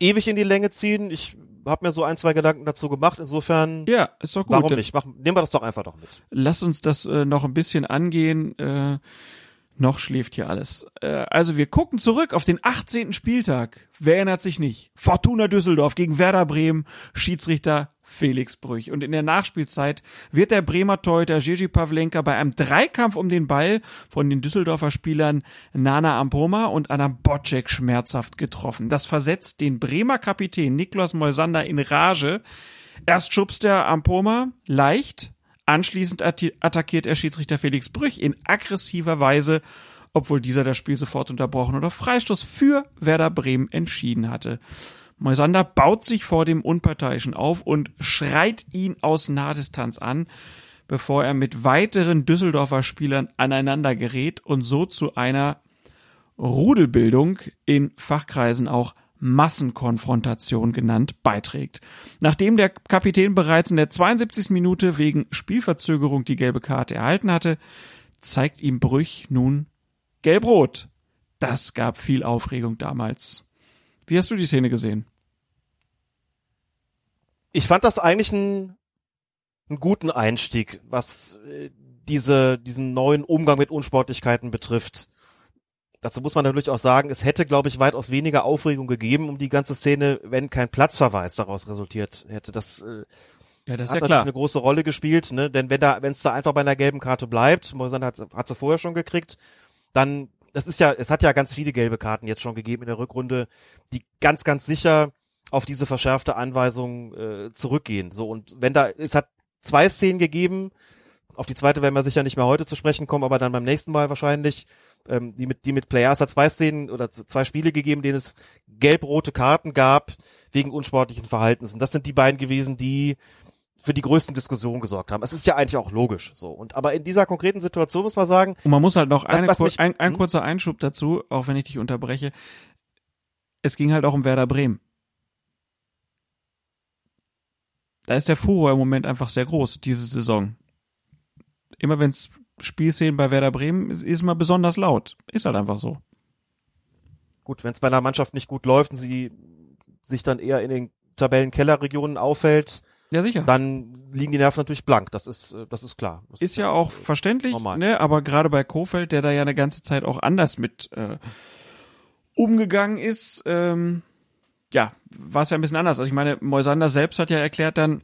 ewig in die Länge ziehen. Ich habe mir so ein, zwei Gedanken dazu gemacht. Insofern, ja, ist doch gut. Warum nicht? Mach, nehmen wir das doch einfach noch mit. Lass uns das äh, noch ein bisschen angehen. Äh, noch schläft hier alles. Äh, also wir gucken zurück auf den 18. Spieltag. Wer erinnert sich nicht? Fortuna Düsseldorf gegen Werder Bremen, Schiedsrichter Felix Brüch. Und in der Nachspielzeit wird der Bremer Torhüter Gigi Pavlenka bei einem Dreikampf um den Ball von den Düsseldorfer Spielern Nana Ampoma und Anna Bocek schmerzhaft getroffen. Das versetzt den Bremer Kapitän Niklas Moisander in Rage. Erst schubst er Ampoma leicht, Anschließend attackiert er Schiedsrichter Felix Brüch in aggressiver Weise, obwohl dieser das Spiel sofort unterbrochen oder Freistoß für Werder Bremen entschieden hatte. Moisander baut sich vor dem Unparteiischen auf und schreit ihn aus Nahdistanz an. bevor er mit weiteren Düsseldorfer Spielern aneinander gerät und so zu einer Rudelbildung in Fachkreisen auch Massenkonfrontation genannt beiträgt. Nachdem der Kapitän bereits in der 72. Minute wegen Spielverzögerung die gelbe Karte erhalten hatte, zeigt ihm Brüch nun gelb-rot. Das gab viel Aufregung damals. Wie hast du die Szene gesehen? Ich fand das eigentlich einen, einen guten Einstieg, was äh, diese, diesen neuen Umgang mit Unsportlichkeiten betrifft. Dazu muss man natürlich auch sagen, es hätte, glaube ich, weitaus weniger Aufregung gegeben um die ganze Szene, wenn kein Platzverweis daraus resultiert hätte. Das, äh, ja, das hat ja natürlich klar. eine große Rolle gespielt, ne? Denn wenn da, wenn es da einfach bei einer gelben Karte bleibt, Moisander hat, hat sie vorher schon gekriegt, dann, das ist ja, es hat ja ganz viele gelbe Karten jetzt schon gegeben in der Rückrunde, die ganz, ganz sicher auf diese verschärfte Anweisung äh, zurückgehen. So und wenn da, es hat zwei Szenen gegeben, auf die zweite werden wir sicher nicht mehr heute zu sprechen kommen, aber dann beim nächsten Mal wahrscheinlich, ähm, die mit die mit Players hat zwei Szenen oder zwei Spiele gegeben, denen es gelb-rote Karten gab wegen unsportlichen Verhaltens. Und das sind die beiden gewesen, die für die größten Diskussionen gesorgt haben. Es ist ja eigentlich auch logisch so. Und aber in dieser konkreten Situation muss man sagen, Und man muss halt noch eine, kur mich- ein, ein hm? kurzer Einschub dazu, auch wenn ich dich unterbreche. Es ging halt auch um Werder Bremen. Da ist der Furor im Moment einfach sehr groß, diese Saison. Immer wenn es Spielszenen bei Werder Bremen ist, ist immer besonders laut. Ist halt einfach so. gut, wenn es bei einer Mannschaft nicht gut läuft und sie sich dann eher in den Tabellenkellerregionen auffällt, Ja, sicher. dann liegen die Nerven natürlich blank. Das ist, äh, das ist klar. Das ist ja auch verständlich, normal. ne? Aber gerade bei Kofeld, der da ja eine ganze Zeit auch anders mit äh, umgegangen ist, ähm, ja, war es ja ein bisschen anders. Also ich meine, Moisander selbst hat ja erklärt dann,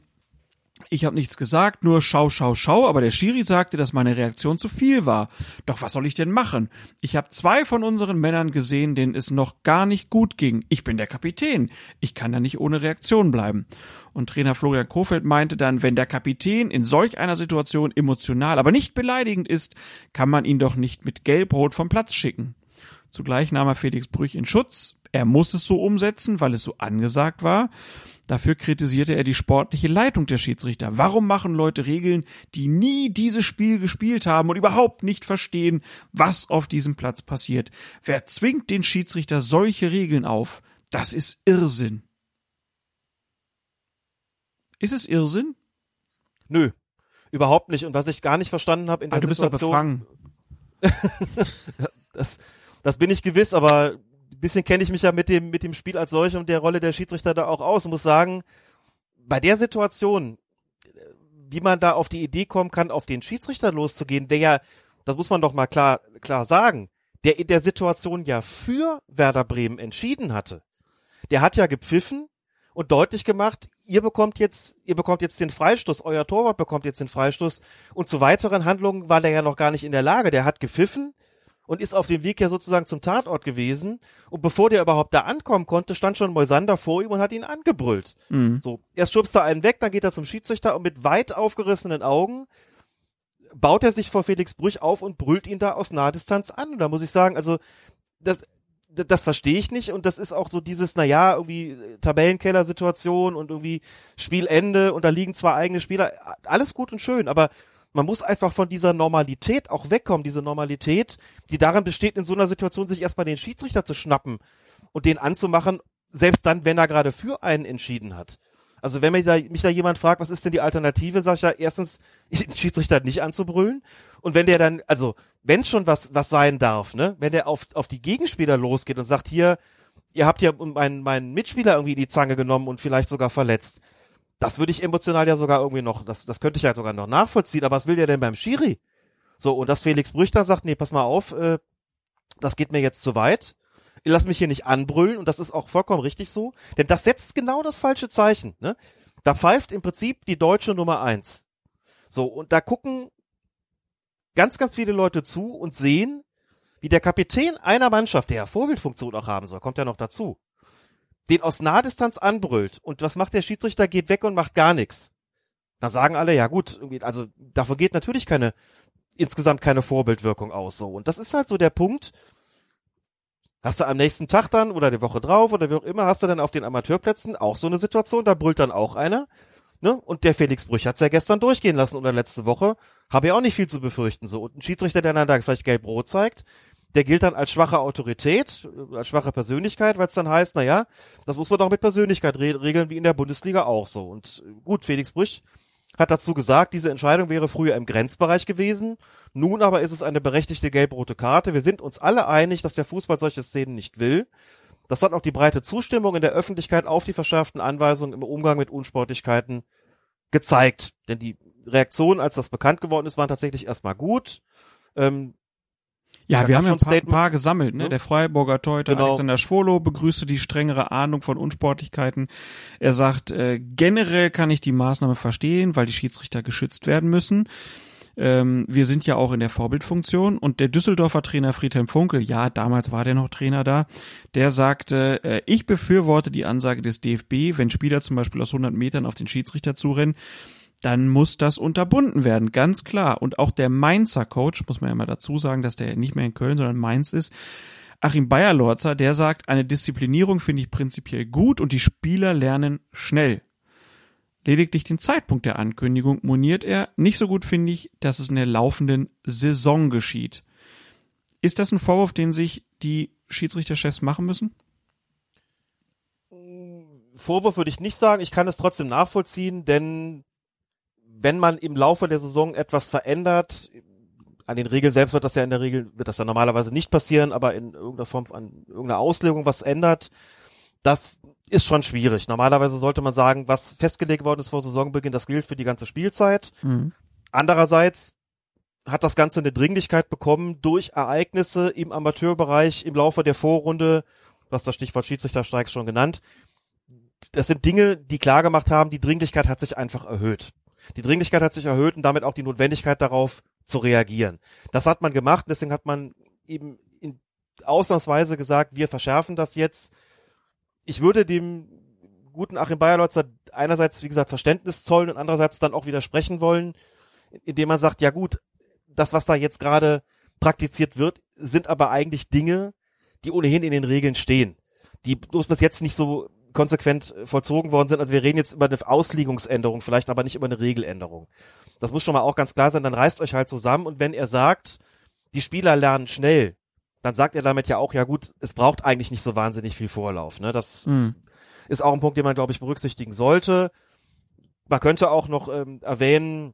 ich habe nichts gesagt, nur schau, schau, schau, aber der Schiri sagte, dass meine Reaktion zu viel war. Doch was soll ich denn machen? Ich habe zwei von unseren Männern gesehen, denen es noch gar nicht gut ging. Ich bin der Kapitän. Ich kann da nicht ohne Reaktion bleiben. Und Trainer Florian Kofeld meinte dann, wenn der Kapitän in solch einer Situation emotional, aber nicht beleidigend ist, kann man ihn doch nicht mit Gelbrot vom Platz schicken. Zugleich nahm er Felix Brüch in Schutz. Er muss es so umsetzen, weil es so angesagt war. Dafür kritisierte er die sportliche Leitung der Schiedsrichter. Warum machen Leute Regeln, die nie dieses Spiel gespielt haben und überhaupt nicht verstehen, was auf diesem Platz passiert? Wer zwingt den Schiedsrichter solche Regeln auf? Das ist Irrsinn. Ist es Irrsinn? Nö, überhaupt nicht. Und was ich gar nicht verstanden habe in der Ah, du bist doch Situation, befangen. das, das bin ich gewiss, aber bisschen kenne ich mich ja mit dem, mit dem Spiel als solchem und der Rolle der Schiedsrichter da auch aus und muss sagen, bei der Situation, wie man da auf die Idee kommen kann, auf den Schiedsrichter loszugehen, der ja, das muss man doch mal klar, klar sagen, der in der Situation ja für Werder Bremen entschieden hatte. Der hat ja gepfiffen und deutlich gemacht, ihr bekommt jetzt, ihr bekommt jetzt den Freistoß, euer Torwart bekommt jetzt den Freistoß und zu weiteren Handlungen war der ja noch gar nicht in der Lage. Der hat gepfiffen und ist auf dem Weg ja sozusagen zum Tatort gewesen und bevor der überhaupt da ankommen konnte, stand schon Moisander vor ihm und hat ihn angebrüllt. Mhm. So, erst schubst er einen weg, dann geht er zum Schiedsrichter und mit weit aufgerissenen Augen baut er sich vor Felix Brüch auf und brüllt ihn da aus naher Distanz an. Und da muss ich sagen, also das, das, verstehe ich nicht und das ist auch so dieses, naja, irgendwie äh, Tabellenkeller-Situation und irgendwie Spielende und da liegen zwei eigene Spieler, alles gut und schön, aber man muss einfach von dieser Normalität auch wegkommen, diese Normalität, die darin besteht, in so einer Situation sich erstmal den Schiedsrichter zu schnappen und den anzumachen, selbst dann, wenn er gerade für einen entschieden hat. Also wenn mich da, mich da jemand fragt, was ist denn die Alternative, sage ich ja erstens, den Schiedsrichter nicht anzubrüllen. Und wenn der dann, also wenn schon was, was sein darf, ne, wenn der auf, auf die Gegenspieler losgeht und sagt, hier, ihr habt ja meinen, meinen Mitspieler irgendwie in die Zange genommen und vielleicht sogar verletzt. Das würde ich emotional ja sogar irgendwie noch, das, das könnte ich ja sogar noch nachvollziehen, aber was will der denn beim Schiri? So, und dass Felix Brüch dann sagt, nee, pass mal auf, äh, das geht mir jetzt zu weit. Ich lass mich hier nicht anbrüllen und das ist auch vollkommen richtig so, denn das setzt genau das falsche Zeichen. Ne? Da pfeift im Prinzip die deutsche Nummer eins. So, und da gucken ganz, ganz viele Leute zu und sehen, wie der Kapitän einer Mannschaft, der ja Vorbildfunktion auch haben soll, kommt ja noch dazu, den aus Nahdistanz anbrüllt. Und was macht der Schiedsrichter? Geht weg und macht gar nichts. Da sagen alle, ja gut, also davor geht natürlich keine, insgesamt keine Vorbildwirkung aus. So. Und das ist halt so der Punkt, Hast du am nächsten Tag dann oder die Woche drauf oder wie auch immer, hast du dann auf den Amateurplätzen auch so eine Situation, da brüllt dann auch einer. Ne? Und der Felix Brüch hat's ja gestern durchgehen lassen oder letzte Woche. Habe ja auch nicht viel zu befürchten. So. Und ein Schiedsrichter, der dann da vielleicht gelb-rot zeigt, der gilt dann als schwache Autorität, als schwache Persönlichkeit, weil es dann heißt, na ja, das muss man doch mit Persönlichkeit re regeln, wie in der Bundesliga auch so. Und äh, gut, Felix Brüch hat dazu gesagt, diese Entscheidung wäre früher im Grenzbereich gewesen. Nun aber ist es eine berechtigte gelb-rote Karte. Wir sind uns alle einig, dass der Fußball solche Szenen nicht will. Das hat auch die breite Zustimmung in der Öffentlichkeit auf die verschärften Anweisungen im Umgang mit Unsportlichkeiten gezeigt. Denn die Reaktionen, als das bekannt geworden ist, waren tatsächlich erstmal gut. Ähm, Ja, Da wir haben ja ein paar, Statement. paar gesammelt. Ne? Ne? Der Freiburger Torhüter Genau. Alexander Schwolo begrüßte die strengere Ahndung von Unsportlichkeiten. Er sagt, äh, generell kann ich die Maßnahme verstehen, weil die Schiedsrichter geschützt werden müssen. Ähm, wir sind ja auch in der Vorbildfunktion und der Düsseldorfer Trainer Friedhelm Funkel, ja, damals war der noch Trainer da, der sagte, äh, ich befürworte die Ansage des DFB, wenn Spieler zum Beispiel aus 100 Metern auf den Schiedsrichter zurennen, dann muss das unterbunden werden, ganz klar. Und auch der Mainzer Coach, muss man ja mal dazu sagen, dass der nicht mehr in Köln, sondern Mainz ist, Achim Bayerlorzer, der sagt, eine Disziplinierung finde ich prinzipiell gut und die Spieler lernen schnell. Lediglich den Zeitpunkt der Ankündigung moniert er. Nicht so gut finde ich, dass es in der laufenden Saison geschieht. Ist das ein Vorwurf, den sich die Schiedsrichterchefs machen müssen? Vorwurf würde ich nicht sagen. Ich kann es trotzdem nachvollziehen, denn wenn man im Laufe der Saison etwas verändert, an den Regeln selbst wird das ja in der Regel, wird das ja normalerweise nicht passieren, aber in irgendeiner Form, an irgendeiner Auslegung was ändert, das ist schon schwierig. Normalerweise sollte man sagen, was festgelegt worden ist vor Saisonbeginn, das gilt für die ganze Spielzeit. Andererseits hat das Ganze eine Dringlichkeit bekommen durch Ereignisse im Amateurbereich im Laufe der Vorrunde, was das Stichwort Schiedsrichterstreiks schon genannt. Das sind Dinge, die klar gemacht haben, die Dringlichkeit hat sich einfach erhöht. Die Dringlichkeit hat sich erhöht und damit auch die Notwendigkeit darauf zu reagieren. Das hat man gemacht, deswegen hat man eben in ausnahmsweise gesagt, wir verschärfen das jetzt. Ich würde dem guten Achim Bayerlotzer einerseits, wie gesagt, Verständnis zollen und andererseits dann auch widersprechen wollen, indem man sagt, ja gut, das, was da jetzt gerade praktiziert wird, sind aber eigentlich Dinge, die ohnehin in den Regeln stehen. Die bloß bis jetzt nicht so konsequent vollzogen worden sind. Also wir reden jetzt über eine Auslegungsänderung, vielleicht aber nicht über eine Regeländerung. Das muss schon mal auch ganz klar sein. Dann reißt euch halt zusammen und wenn er sagt, die Spieler lernen schnell, dann sagt er damit ja auch, ja gut, es braucht eigentlich nicht so wahnsinnig viel Vorlauf. Ne? Das Mhm. ist auch ein Punkt, den man, glaube ich, berücksichtigen sollte. Man könnte auch noch ähm, erwähnen,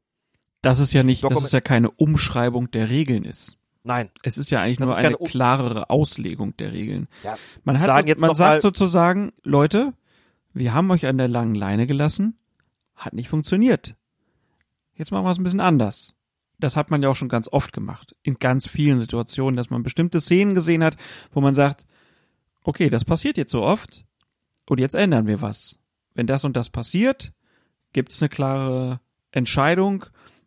Das ist ja nicht, dass es ja keine Umschreibung der Regeln ist. Nein, Es ist ja eigentlich Das nur eine klarere Auslegung der Regeln. Ja, Man hat, jetzt man noch sagt sozusagen, Leute, wir haben euch an der langen Leine gelassen, hat nicht funktioniert. Jetzt machen wir es ein bisschen anders. Das hat man ja auch schon ganz oft gemacht. In ganz vielen Situationen, dass man bestimmte Szenen gesehen hat, wo man sagt, okay, das passiert jetzt so oft und jetzt ändern wir was. Wenn das und das passiert, gibt's eine klare Entscheidung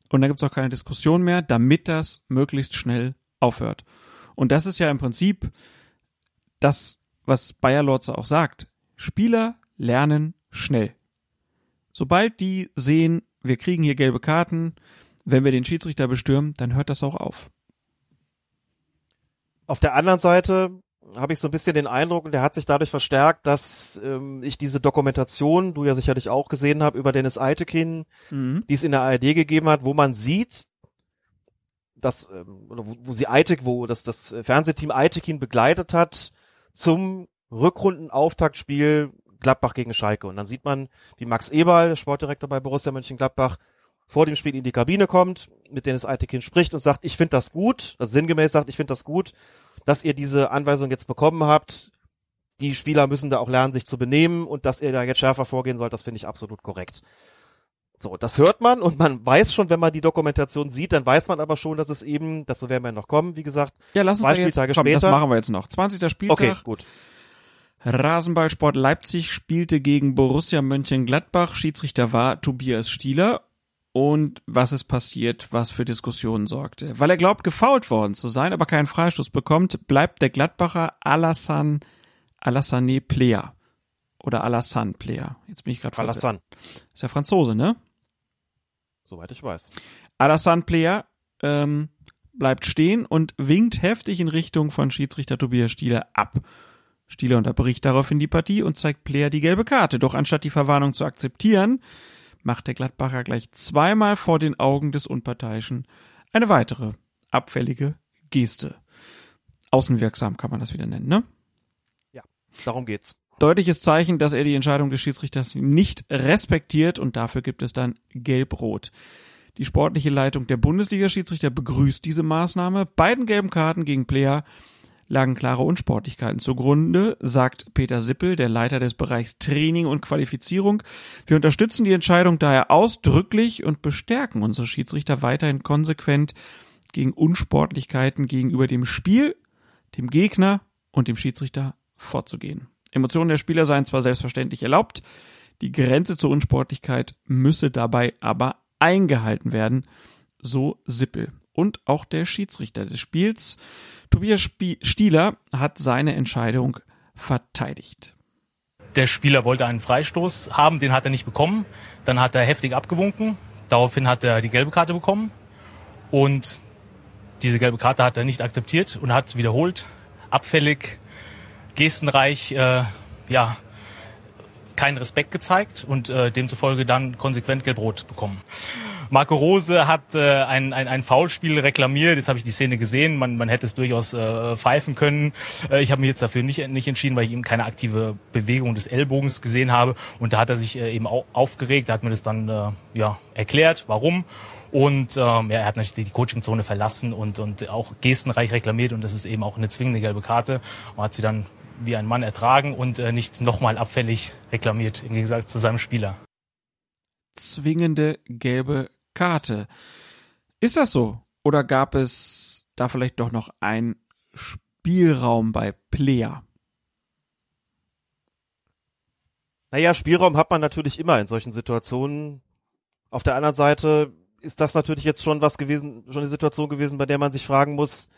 und dann gibt's auch keine Diskussion mehr, damit das möglichst schnell aufhört. Und das ist ja im Prinzip das, was Bayer Lorze auch sagt. Spieler lernen schnell. Sobald die sehen, wir kriegen hier gelbe Karten, wenn wir den Schiedsrichter bestürmen, dann hört das auch auf. Auf der anderen Seite habe ich so ein bisschen den Eindruck, und der hat sich dadurch verstärkt, dass ähm, ich diese Dokumentation, du ja sicherlich auch gesehen habe, über Dennis Eitekin, die es in der ARD gegeben hat, wo man sieht, dass, ähm, wo, wo sie Eitek, wo das, das Fernsehteam Eitekin begleitet hat zum Rückrundenauftaktspiel Gladbach gegen Schalke. Und dann sieht man, wie Max Eberl, der Sportdirektor bei Borussia Mönchengladbach, vor dem Spiel in die Kabine kommt, mit Dennis Eitekin spricht und sagt, ich finde das gut, das sinngemäß sagt, ich finde das gut, dass ihr diese Anweisung jetzt bekommen habt. Die Spieler müssen da auch lernen, sich zu benehmen und dass ihr da jetzt schärfer vorgehen sollt, das finde ich absolut korrekt. So, das hört man und man weiß schon, wenn man die Dokumentation sieht, dann weiß man aber schon, dass es eben, dazu werden wir noch kommen, wie gesagt, Ja, lass uns zwei da jetzt, Spieltage komm, das später. machen wir jetzt noch. 20. Spieltag. Okay, gut. Rasenballsport Leipzig spielte gegen Borussia Mönchengladbach. Schiedsrichter war Tobias Stieler. Und was ist passiert, was für Diskussionen sorgte? Weil er glaubt, gefoult worden zu sein, aber keinen Freistoß bekommt, bleibt der Gladbacher Alassane, Alassane Plea. Oder Alassane Plea. Jetzt bin ich gerade Alassane, Ist ja Franzose, ne? Soweit ich weiß. Alassane Plea ähm, bleibt stehen und winkt heftig in Richtung von Schiedsrichter Tobias Stieler ab. Stieler unterbricht daraufhin die Partie und zeigt Plea die gelbe Karte. Doch anstatt die Verwarnung zu akzeptieren, macht der Gladbacher gleich zweimal vor den Augen des Unparteiischen eine weitere abfällige Geste. Außenwirksam kann man das wieder nennen, ne? Ja, darum geht's. Deutliches Zeichen, dass er die Entscheidung des Schiedsrichters nicht respektiert und dafür gibt es dann Gelb-Rot. Die sportliche Leitung der Bundesliga-Schiedsrichter begrüßt diese Maßnahme. Beiden gelben Karten gegen Player lagen klare Unsportlichkeiten zugrunde, sagt Peter Sippel, der Leiter des Bereichs Training und Qualifizierung. Wir unterstützen die Entscheidung daher ausdrücklich und bestärken unsere Schiedsrichter weiterhin konsequent gegen Unsportlichkeiten gegenüber dem Spiel, dem Gegner und dem Schiedsrichter vorzugehen. Emotionen der Spieler seien zwar selbstverständlich erlaubt, die Grenze zur Unsportlichkeit müsse dabei aber eingehalten werden, so Sippel. Und auch der Schiedsrichter des Spiels, Tobias Stieler, hat seine Entscheidung verteidigt. Der Spieler wollte einen Freistoß haben, den hat er nicht bekommen. Dann hat er heftig abgewunken. Daraufhin hat er die gelbe Karte bekommen. Und diese gelbe Karte hat er nicht akzeptiert und hat wiederholt, abfällig, gestenreich, äh, ja, keinen Respekt gezeigt und äh, demzufolge dann konsequent gelb-rot bekommen. Marco Rose hat äh, ein, ein, ein Foulspiel reklamiert. Jetzt habe ich die Szene gesehen. Man, man hätte es durchaus äh, pfeifen können. Äh, ich habe mich jetzt dafür nicht, nicht entschieden, weil ich eben keine aktive Bewegung des Ellbogens gesehen habe. Und da hat er sich äh, eben auch aufgeregt. Da hat mir das dann äh, ja, erklärt, warum. Und ähm, ja, er hat natürlich die Coachingzone verlassen und, und auch gestenreich reklamiert. Und das ist eben auch eine zwingende gelbe Karte. Und hat sie dann wie ein Mann ertragen und äh, nicht nochmal abfällig reklamiert, im Gegensatz zu seinem Spieler. Zwingende gelbe Karte. Ist das so? Oder gab es da vielleicht doch noch einen Spielraum bei Player? Naja, Spielraum hat man natürlich immer in solchen Situationen. Auf der anderen Seite ist das natürlich jetzt schon was gewesen, schon eine Situation gewesen, bei der man sich fragen muss,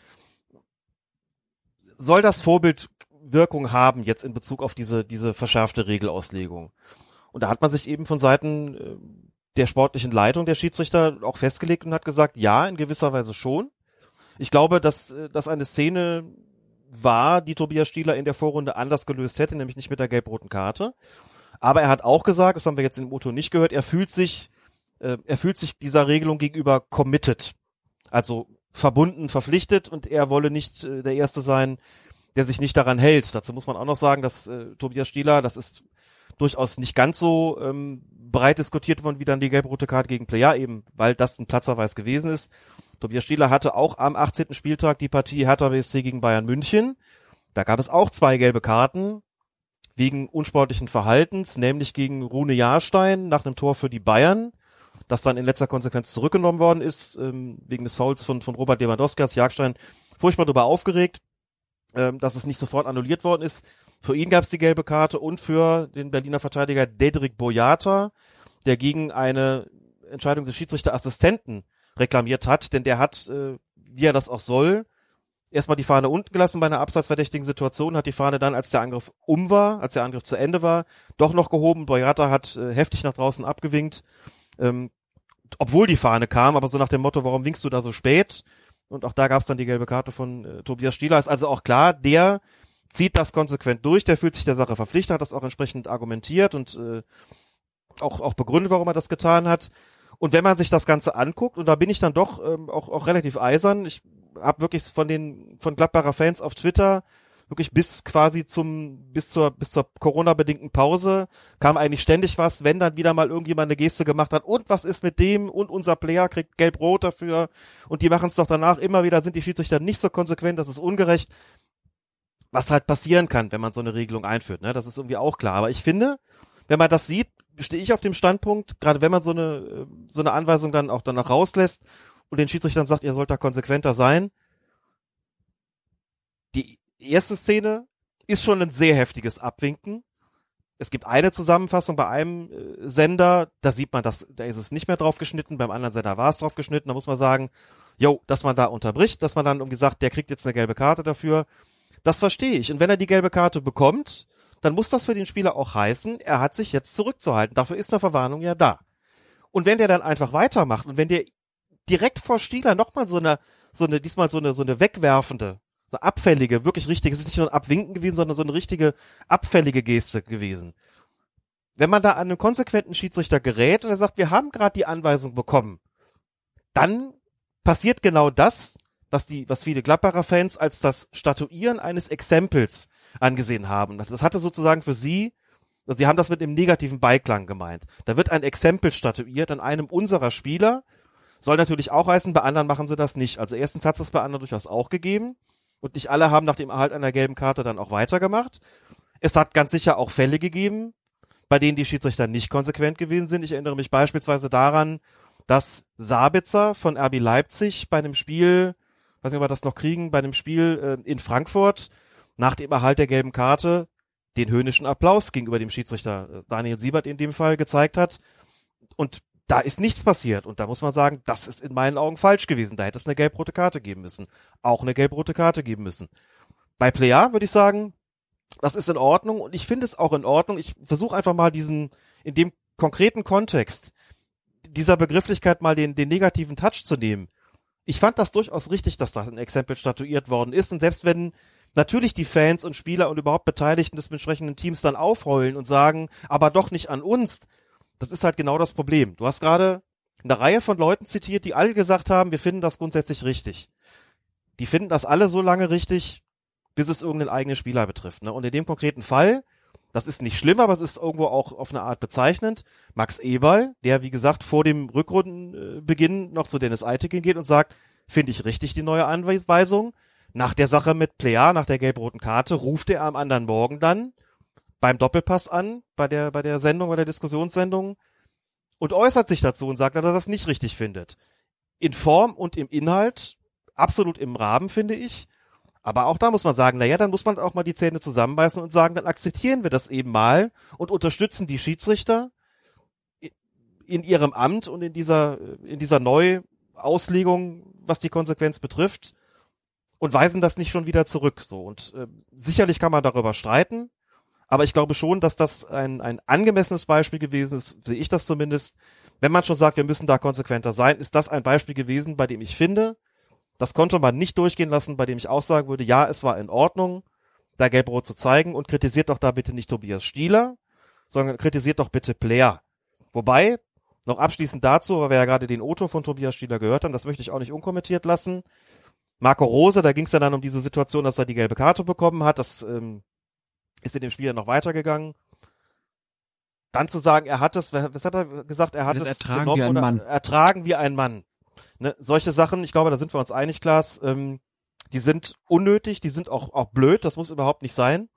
soll das Vorbild Wirkung haben jetzt in Bezug auf diese, diese verschärfte Regelauslegung. Und da hat man sich eben von Seiten äh, der sportlichen Leitung der Schiedsrichter auch festgelegt und hat gesagt, ja, in gewisser Weise schon. Ich glaube, dass äh, dass eine Szene war, die Tobias Stieler in der Vorrunde anders gelöst hätte, nämlich nicht mit der gelb-roten Karte. Aber er hat auch gesagt, das haben wir jetzt im Auto nicht gehört, er fühlt sich, äh, er fühlt sich dieser Regelung gegenüber committed. Also verbunden, verpflichtet und er wolle nicht der Erste sein, der sich nicht daran hält. Dazu muss man auch noch sagen, dass äh, Tobias Stieler, das ist durchaus nicht ganz so ähm, breit diskutiert worden wie dann die gelb-rote Karte gegen Player, eben weil das ein Platzerweis gewesen ist. Tobias Stieler hatte auch am 18. Spieltag die Partie Hertha BSC gegen Bayern München. Da gab es auch zwei gelbe Karten wegen unsportlichen Verhaltens, nämlich gegen Rune Jahrstein nach einem Tor für die Bayern, das dann in letzter Konsequenz zurückgenommen worden ist, ähm, wegen des Fouls von, von Robert Lewandowski, als Jahrstein furchtbar darüber aufgeregt ähm, dass es nicht sofort annulliert worden ist. Für ihn gab es die gelbe Karte und für den Berliner Verteidiger Dedrick Boyata, der gegen eine Entscheidung des Schiedsrichterassistenten reklamiert hat, denn der hat, äh, wie er das auch soll, erstmal die Fahne unten gelassen bei einer abseitsverdächtigen Situation, hat die Fahne dann, als der Angriff um war, als der Angriff zu Ende war, doch noch gehoben. Boyata hat äh, heftig nach draußen abgewinkt, ähm, obwohl die Fahne kam, aber so nach dem Motto, warum winkst du da so spät? Und auch da gab es dann die gelbe Karte von äh, Tobias Stieler. Ist also auch klar, der zieht das konsequent durch, der fühlt sich der Sache verpflichtet, hat das auch entsprechend argumentiert und äh, auch, auch begründet, warum er das getan hat. Und wenn man sich das Ganze anguckt, und da bin ich dann doch ähm, auch, auch relativ eisern, ich habe wirklich von den von Gladbacher Fans auf Twitter wirklich bis quasi zum, bis zur, bis zur Corona-bedingten Pause kam eigentlich ständig was, wenn dann wieder mal irgendjemand eine Geste gemacht hat, und was ist mit dem, und unser Player kriegt gelb-rot dafür, und die machen es doch danach immer wieder, sind die Schiedsrichter nicht so konsequent, das ist ungerecht. Was halt passieren kann, wenn man so eine Regelung einführt, ne, das ist irgendwie auch klar. Aber ich finde, wenn man das sieht, stehe ich auf dem Standpunkt, gerade wenn man so eine, so eine Anweisung dann auch danach rauslässt und den Schiedsrichtern sagt, ihr sollt da konsequenter sein, die erste Szene ist schon ein sehr heftiges Abwinken. Es gibt eine Zusammenfassung bei einem äh, Sender, da sieht man, dass da ist es nicht mehr drauf geschnitten, beim anderen Sender war es drauf geschnitten, da muss man sagen, jo, dass man da unterbricht, dass man dann irgendwie sagt, der kriegt jetzt eine gelbe Karte dafür. Das verstehe ich. Und wenn er die gelbe Karte bekommt, dann muss das für den Spieler auch heißen, er hat sich jetzt zurückzuhalten. Dafür ist eine Verwarnung ja da. Und wenn der dann einfach weitermacht und wenn der direkt vor Stieler nochmal so eine, so eine, diesmal so eine, so eine wegwerfende so abfällige, wirklich richtig, es ist nicht nur ein Abwinken gewesen, sondern so eine richtige abfällige Geste gewesen. wenn man da an einen konsequenten Schiedsrichter gerät und er sagt, wir haben gerade die Anweisung bekommen, dann passiert genau das, was die, was viele Gladbacher Fans als das Statuieren eines Exempels angesehen haben. Das hatte sozusagen für sie, also sie haben das mit dem negativen Beiklang gemeint. Da wird ein Exempel statuiert an einem unserer Spieler. Soll natürlich auch heißen, bei anderen machen sie das nicht. Also erstens hat es bei anderen durchaus auch gegeben. Und nicht alle haben nach dem Erhalt einer gelben Karte dann auch weitergemacht. Es hat ganz sicher auch Fälle gegeben, bei denen die Schiedsrichter nicht konsequent gewesen sind. Ich erinnere mich beispielsweise daran, dass Sabitzer von RB Leipzig bei einem Spiel, weiß nicht, ob wir das noch kriegen, bei einem Spiel äh, in Frankfurt nach dem Erhalt der gelben Karte den höhnischen Applaus gegenüber dem Schiedsrichter äh, Daniel Siebert in dem Fall gezeigt hat. Und da ist nichts passiert. Und da muss man sagen, das ist in meinen Augen falsch gewesen. Da hätte es eine gelb-rote Karte geben müssen. Auch eine gelb-rote Karte geben müssen. Bei Player würde ich sagen, das ist in Ordnung und ich finde es auch in Ordnung. Ich versuche einfach mal diesen, in dem konkreten Kontext, dieser Begrifflichkeit mal den, den negativen Touch zu nehmen. Ich fand das durchaus richtig, dass das ein Exempel statuiert worden ist. Und selbst wenn natürlich die Fans und Spieler und überhaupt Beteiligten des entsprechenden Teams dann aufheulen und sagen, aber doch nicht an uns, das ist halt genau das Problem. Du hast gerade eine Reihe von Leuten zitiert, die alle gesagt haben, wir finden das grundsätzlich richtig. Die finden das alle so lange richtig, bis es irgendeinen eigenen Spieler betrifft. Ne? Und in dem konkreten Fall das ist nicht schlimm, aber es ist irgendwo auch auf eine Art bezeichnend. Max Eberl, der wie gesagt vor dem Rückrundenbeginn noch zu Dennis Eitekin geht und sagt, finde ich richtig die neue Anweisung. Nach der Sache mit Plea, nach der gelb-roten Karte, ruft er am anderen Morgen dann beim Doppelpass an, bei der, bei der Sendung, bei der Diskussionssendung und äußert sich dazu und sagt, dass er das nicht richtig findet. In Form und im Inhalt absolut im Rahmen, finde ich. Aber auch da muss man sagen, naja, dann muss man auch mal die Zähne zusammenbeißen und sagen, dann akzeptieren wir das eben mal und unterstützen die Schiedsrichter in ihrem Amt und in dieser, in dieser Neuauslegung, was die Konsequenz betrifft und weisen das nicht schon wieder zurück, so. Und äh, sicherlich kann man darüber streiten, aber ich glaube schon, dass das ein, ein angemessenes Beispiel gewesen ist, sehe ich das zumindest. Wenn man schon sagt, wir müssen da konsequenter sein, ist das ein Beispiel gewesen, bei dem ich finde, das konnte man nicht durchgehen lassen, bei dem ich auch sagen würde, ja, es war in Ordnung, da Gelbrot zu zeigen und kritisiert doch da bitte nicht Tobias Stieler, sondern kritisiert doch bitte Player. Wobei, noch abschließend dazu, weil wir ja gerade den Otto von Tobias Stieler gehört haben, das möchte ich auch nicht unkommentiert lassen. Marco Rose, da ging es ja dann um diese Situation, dass er die gelbe Karte bekommen hat, das ähm, ist in dem Spiel ja noch weitergegangen. Dann zu sagen, er hat es, was hat er gesagt, er hat Das es ertragen genommen wie ein oder Mann. ertragen wie ein Mann. Ne, solche Sachen, ich glaube, da sind wir uns einig, Klaas, ähm, die sind unnötig, die sind auch, auch blöd, das muss überhaupt nicht sein.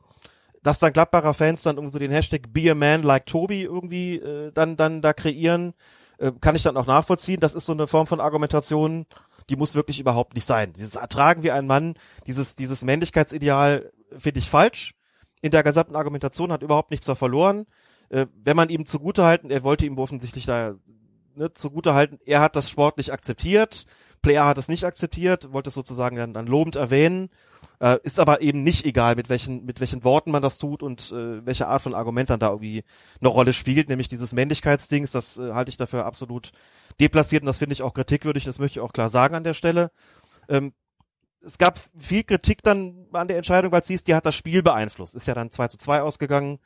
Dass dann Gladbacher Fans dann irgendwie so den Hashtag Be a Man like Tobi irgendwie äh, dann, dann da kreieren, äh, kann ich dann auch nachvollziehen. Das ist so eine Form von Argumentation, die muss wirklich überhaupt nicht sein. Dieses Ertragen wie ein Mann, dieses, dieses Männlichkeitsideal finde ich falsch. In der gesamten Argumentation hat überhaupt nichts da verloren. Äh, wenn man ihm zugutehalten, er wollte ihm offensichtlich da ne, zugutehalten, er hat das sportlich akzeptiert, Player hat es nicht akzeptiert, wollte es sozusagen dann, dann lobend erwähnen, äh, ist aber eben nicht egal, mit welchen, mit welchen Worten man das tut und äh, welche Art von Argument dann da irgendwie eine Rolle spielt, nämlich dieses Männlichkeitsdings, das äh, halte ich dafür absolut deplatziert und das finde ich auch kritikwürdig, das möchte ich auch klar sagen an der Stelle. Ähm, es gab viel Kritik dann an der Entscheidung, weil es hieß, die hat das Spiel beeinflusst. Ist ja dann 2 zu 2 ausgegangen,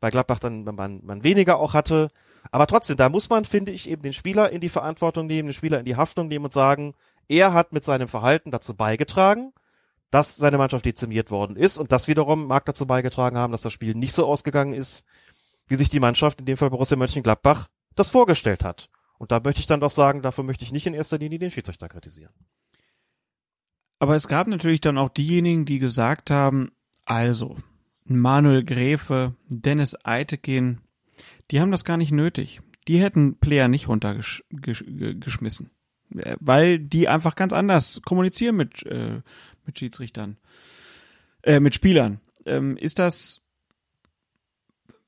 bei Gladbach dann man, man weniger auch hatte. Aber trotzdem, da muss man, finde ich, eben den Spieler in die Verantwortung nehmen, den Spieler in die Haftung nehmen und sagen, er hat mit seinem Verhalten dazu beigetragen, dass seine Mannschaft dezimiert worden ist und das wiederum mag dazu beigetragen haben, dass das Spiel nicht so ausgegangen ist, wie sich die Mannschaft, in dem Fall Borussia Mönchengladbach, das vorgestellt hat. Und da möchte ich dann doch sagen, dafür möchte ich nicht in erster Linie den Schiedsrichter kritisieren. Aber es gab natürlich dann auch diejenigen, die gesagt haben, also, Manuel Gräfe, Dennis Eitekin, die haben das gar nicht nötig. Die hätten Player nicht runtergeschmissen. Äh, Weil die einfach ganz anders kommunizieren mit, äh, mit Schiedsrichtern, äh, mit Spielern. Ähm, ist das,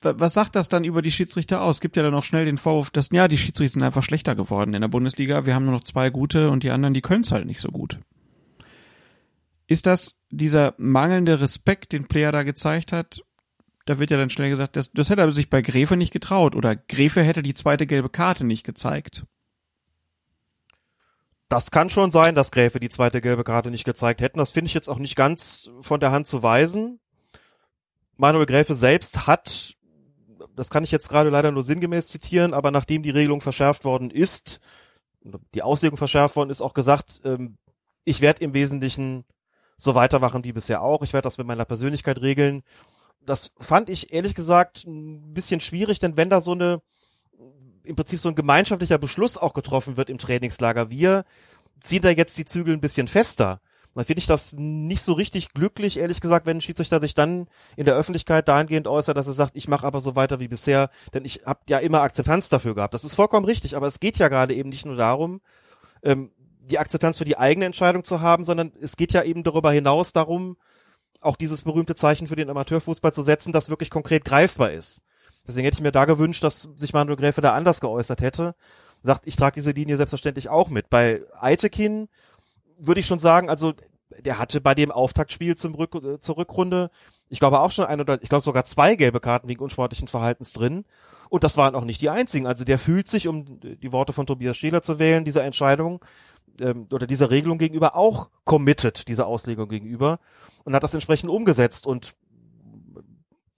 wa- was sagt das dann über die Schiedsrichter aus? Gibt ja dann auch schnell den Vorwurf, dass, ja, die Schiedsrichter sind einfach schlechter geworden in der Bundesliga. Wir haben nur noch zwei gute und die anderen, die können es halt nicht so gut. Ist das dieser mangelnde Respekt, den Player da gezeigt hat? Da wird ja dann schnell gesagt, das, das hätte er sich bei Gräfe nicht getraut oder Gräfe hätte die zweite gelbe Karte nicht gezeigt. Das kann schon sein, dass Gräfe die zweite gelbe Karte nicht gezeigt hätten. Das finde ich jetzt auch nicht ganz von der Hand zu weisen. Manuel Gräfe selbst hat das kann ich jetzt gerade leider nur sinngemäß zitieren, aber nachdem die Regelung verschärft worden ist, die Auslegung verschärft worden ist, auch gesagt, ähm, ich werde im Wesentlichen so weitermachen wie bisher auch. Ich werde das mit meiner Persönlichkeit regeln. Das fand ich ehrlich gesagt ein bisschen schwierig, denn wenn da so eine im Prinzip so ein gemeinschaftlicher Beschluss auch getroffen wird im Trainingslager, wir ziehen da jetzt die Zügel ein bisschen fester. Dann finde ich das nicht so richtig glücklich, ehrlich gesagt, wenn ein Schiedsrichter sich dann in der Öffentlichkeit dahingehend äußert, dass er sagt, ich mache aber so weiter wie bisher, denn ich habe ja immer Akzeptanz dafür gehabt. Das ist vollkommen richtig, aber es geht ja gerade eben nicht nur darum, ähm, die Akzeptanz für die eigene Entscheidung zu haben, sondern es geht ja eben darüber hinaus darum, auch dieses berühmte Zeichen für den Amateurfußball zu setzen, das wirklich konkret greifbar ist. Deswegen hätte ich mir da gewünscht, dass sich Manuel Gräfe da anders geäußert hätte. Sagt, ich trage diese Linie selbstverständlich auch mit. Bei Eitekin würde ich schon sagen, also der hatte bei dem Auftaktspiel zum Rück, zur Rückrunde, ich glaube auch schon ein oder ich glaube sogar zwei gelbe Karten wegen unsportlichen Verhaltens drin. Und das waren auch nicht die einzigen. Also der fühlt sich, um die Worte von Tobias Scheler zu wählen, dieser Entscheidung ähm, oder dieser Regelung gegenüber auch committed, dieser Auslegung gegenüber und hat das entsprechend umgesetzt. Und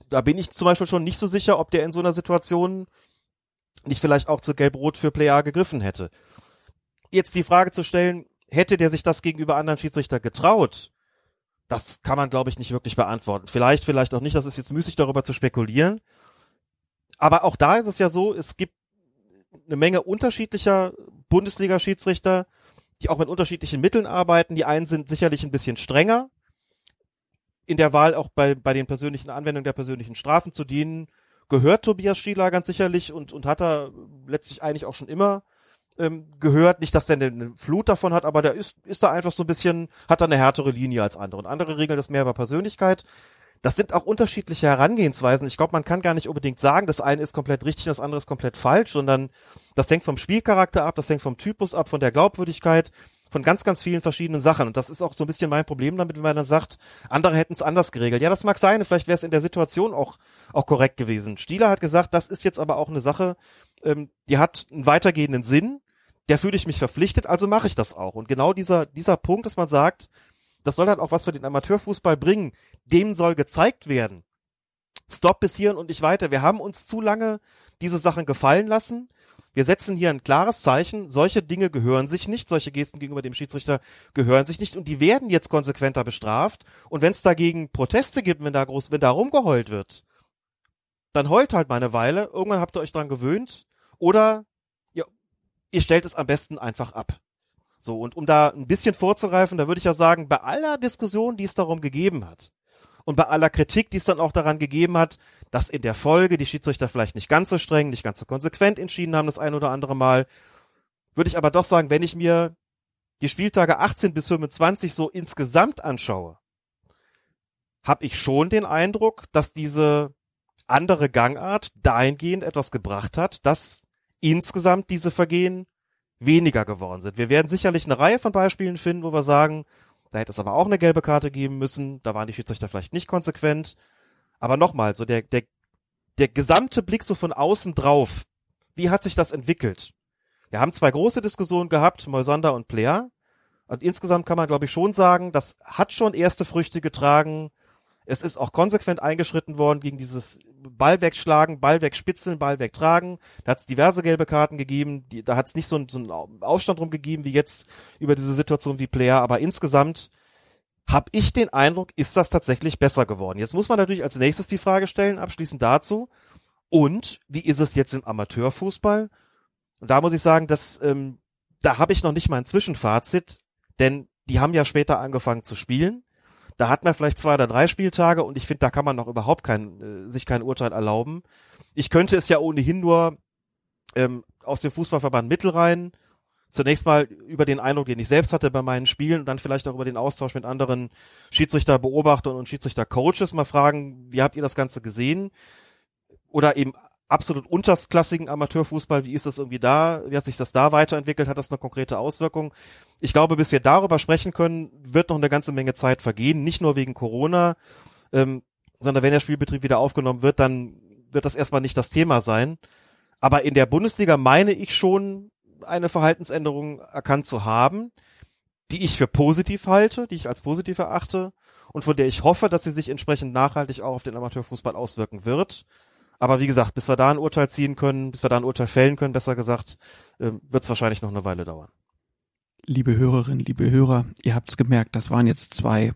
da bin ich zum Beispiel schon nicht so sicher, ob der in so einer Situation nicht vielleicht auch zu Gelb-Rot für Player gegriffen hätte. Jetzt die Frage zu stellen, hätte der sich das gegenüber anderen Schiedsrichter getraut? Das kann man, glaube ich, nicht wirklich beantworten. Vielleicht, vielleicht auch nicht. Das ist jetzt müßig, darüber zu spekulieren. Aber auch da ist es ja so, es gibt eine Menge unterschiedlicher Bundesliga-Schiedsrichter, die auch mit unterschiedlichen Mitteln arbeiten. Die einen sind sicherlich ein bisschen strenger in der Wahl auch bei, bei den persönlichen Anwendungen der persönlichen Strafen zu dienen, gehört Tobias Schieler ganz sicherlich und, und hat er letztlich eigentlich auch schon immer ähm, gehört. Nicht, dass er eine, Flut davon hat, aber der ist, ist da einfach so ein bisschen, hat da eine härtere Linie als andere. Und andere regeln das mehr über Persönlichkeit. Das sind auch unterschiedliche Herangehensweisen. Ich glaube, man kann gar nicht unbedingt sagen, das eine ist komplett richtig, das andere ist komplett falsch, sondern das hängt vom Spielcharakter ab, das hängt vom Typus ab, von der Glaubwürdigkeit, von ganz, ganz vielen verschiedenen Sachen. Und das ist auch so ein bisschen mein Problem damit, wenn man dann sagt, andere hätten es anders geregelt. Ja, das mag sein, vielleicht wäre es in der Situation auch, auch korrekt gewesen. Stieler hat gesagt, das ist jetzt aber auch eine Sache, ähm, die hat einen weitergehenden Sinn der fühle ich mich verpflichtet, also mache ich das auch. Und genau dieser, dieser Punkt, dass man sagt, das soll halt auch was für den Amateurfußball bringen, dem soll gezeigt werden. Stopp bis hierhin und nicht weiter. Wir haben uns zu lange diese Sachen gefallen lassen. Wir setzen hier ein klares Zeichen. Solche Dinge gehören sich nicht. Solche Gesten gegenüber dem Schiedsrichter gehören sich nicht. Und die werden jetzt konsequenter bestraft. Und wenn es dagegen Proteste gibt, wenn da groß, wenn da rumgeheult wird, dann heult halt mal eine Weile. Irgendwann habt ihr euch dran gewöhnt. Oder ihr stellt es am besten einfach ab. So, und um da ein bisschen vorzugreifen, da würde ich ja sagen, bei aller Diskussion, die es darum gegeben hat, und bei aller Kritik, die es dann auch daran gegeben hat, dass in der Folge die Schiedsrichter vielleicht nicht ganz so streng, nicht ganz so konsequent entschieden haben, das ein oder andere Mal, würde ich aber doch sagen, wenn ich mir die Spieltage 18 bis 25 so insgesamt anschaue, habe ich schon den Eindruck, dass diese andere Gangart dahingehend etwas gebracht hat, dass insgesamt diese Vergehen weniger geworden sind. Wir werden sicherlich eine Reihe von Beispielen finden, wo wir sagen, da hätte es aber auch eine gelbe Karte geben müssen, da waren die Schiedsrichter vielleicht nicht konsequent. Aber nochmal, so der, der, der gesamte Blick so von außen drauf, wie hat sich das entwickelt? Wir haben zwei große Diskussionen gehabt, Moisander und Player. Und insgesamt kann man, glaube ich, schon sagen, das hat schon erste Früchte getragen, es ist auch konsequent eingeschritten worden gegen dieses Ball wegschlagen, Ball wegspitzeln, Ball wegtragen. Da hat es diverse gelbe Karten gegeben. Die, da hat es nicht so, so einen Aufstand drum gegeben wie jetzt über diese Situation wie Player. Aber insgesamt habe ich den Eindruck, ist das tatsächlich besser geworden. Jetzt muss man natürlich als nächstes die Frage stellen, abschließend dazu. Und wie ist es jetzt im Amateurfußball? Und da muss ich sagen, dass ähm, da habe ich noch nicht mal ein Zwischenfazit, denn die haben ja später angefangen zu spielen. Da hat man vielleicht zwei oder drei Spieltage und ich finde, da kann man noch überhaupt kein, äh, sich kein Urteil erlauben. Ich könnte es ja ohnehin nur ähm, aus dem Fußballverband Mittelrhein zunächst mal über den Eindruck, den ich selbst hatte bei meinen Spielen und dann vielleicht auch über den Austausch mit anderen Schiedsrichterbeobachtern und Schiedsrichtercoaches mal fragen, wie habt ihr das Ganze gesehen? Oder eben absolut untersklassigen Amateurfußball, wie ist das irgendwie da, wie hat sich das da weiterentwickelt, hat das eine konkrete Auswirkung? Ich glaube, bis wir darüber sprechen können, wird noch eine ganze Menge Zeit vergehen, nicht nur wegen Corona, ähm, sondern wenn der Spielbetrieb wieder aufgenommen wird, dann wird das erstmal nicht das Thema sein. Aber in der Bundesliga meine ich schon, eine Verhaltensänderung erkannt zu haben, die ich für positiv halte, die ich als positiv erachte und von der ich hoffe, dass sie sich entsprechend nachhaltig auch auf den Amateurfußball auswirken wird. Aber wie gesagt, bis wir da ein Urteil ziehen können, bis wir da ein Urteil fällen können, besser gesagt, äh, wird es wahrscheinlich noch eine Weile dauern. Liebe Hörerinnen, liebe Hörer, ihr habt's gemerkt, das waren jetzt zwei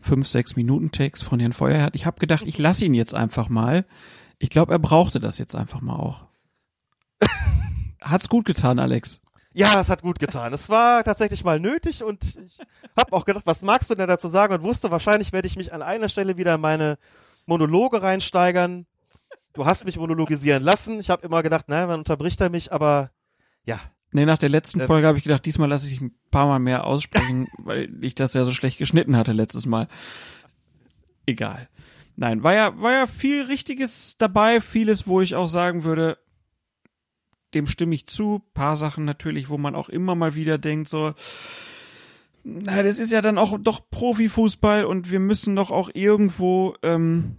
fünf, sechs Minuten Takes von Herrn Feuerherd. Ich habe gedacht, ich lasse ihn jetzt einfach mal. Ich glaube, er brauchte das jetzt einfach mal auch. Hat's gut getan, Alex. Ja, es hat gut getan. Es war tatsächlich mal nötig und ich habe auch gedacht, was magst du denn dazu sagen und wusste, wahrscheinlich werde ich mich an einer Stelle wieder in meine Monologe reinsteigern. Du hast mich monologisieren lassen. Ich habe immer gedacht, naja, man unterbricht er mich, aber ja. Nee, nach der letzten Ähm. Folge habe ich gedacht, diesmal lasse ich ein paar Mal mehr aussprechen, weil ich das ja so schlecht geschnitten hatte letztes Mal. Egal. Nein, war ja, war ja viel Richtiges dabei, vieles, wo ich auch sagen würde, dem stimme ich zu. Paar Sachen natürlich, wo man auch immer mal wieder denkt, so, na, das ist ja dann auch doch Profifußball und wir müssen doch auch irgendwo ähm,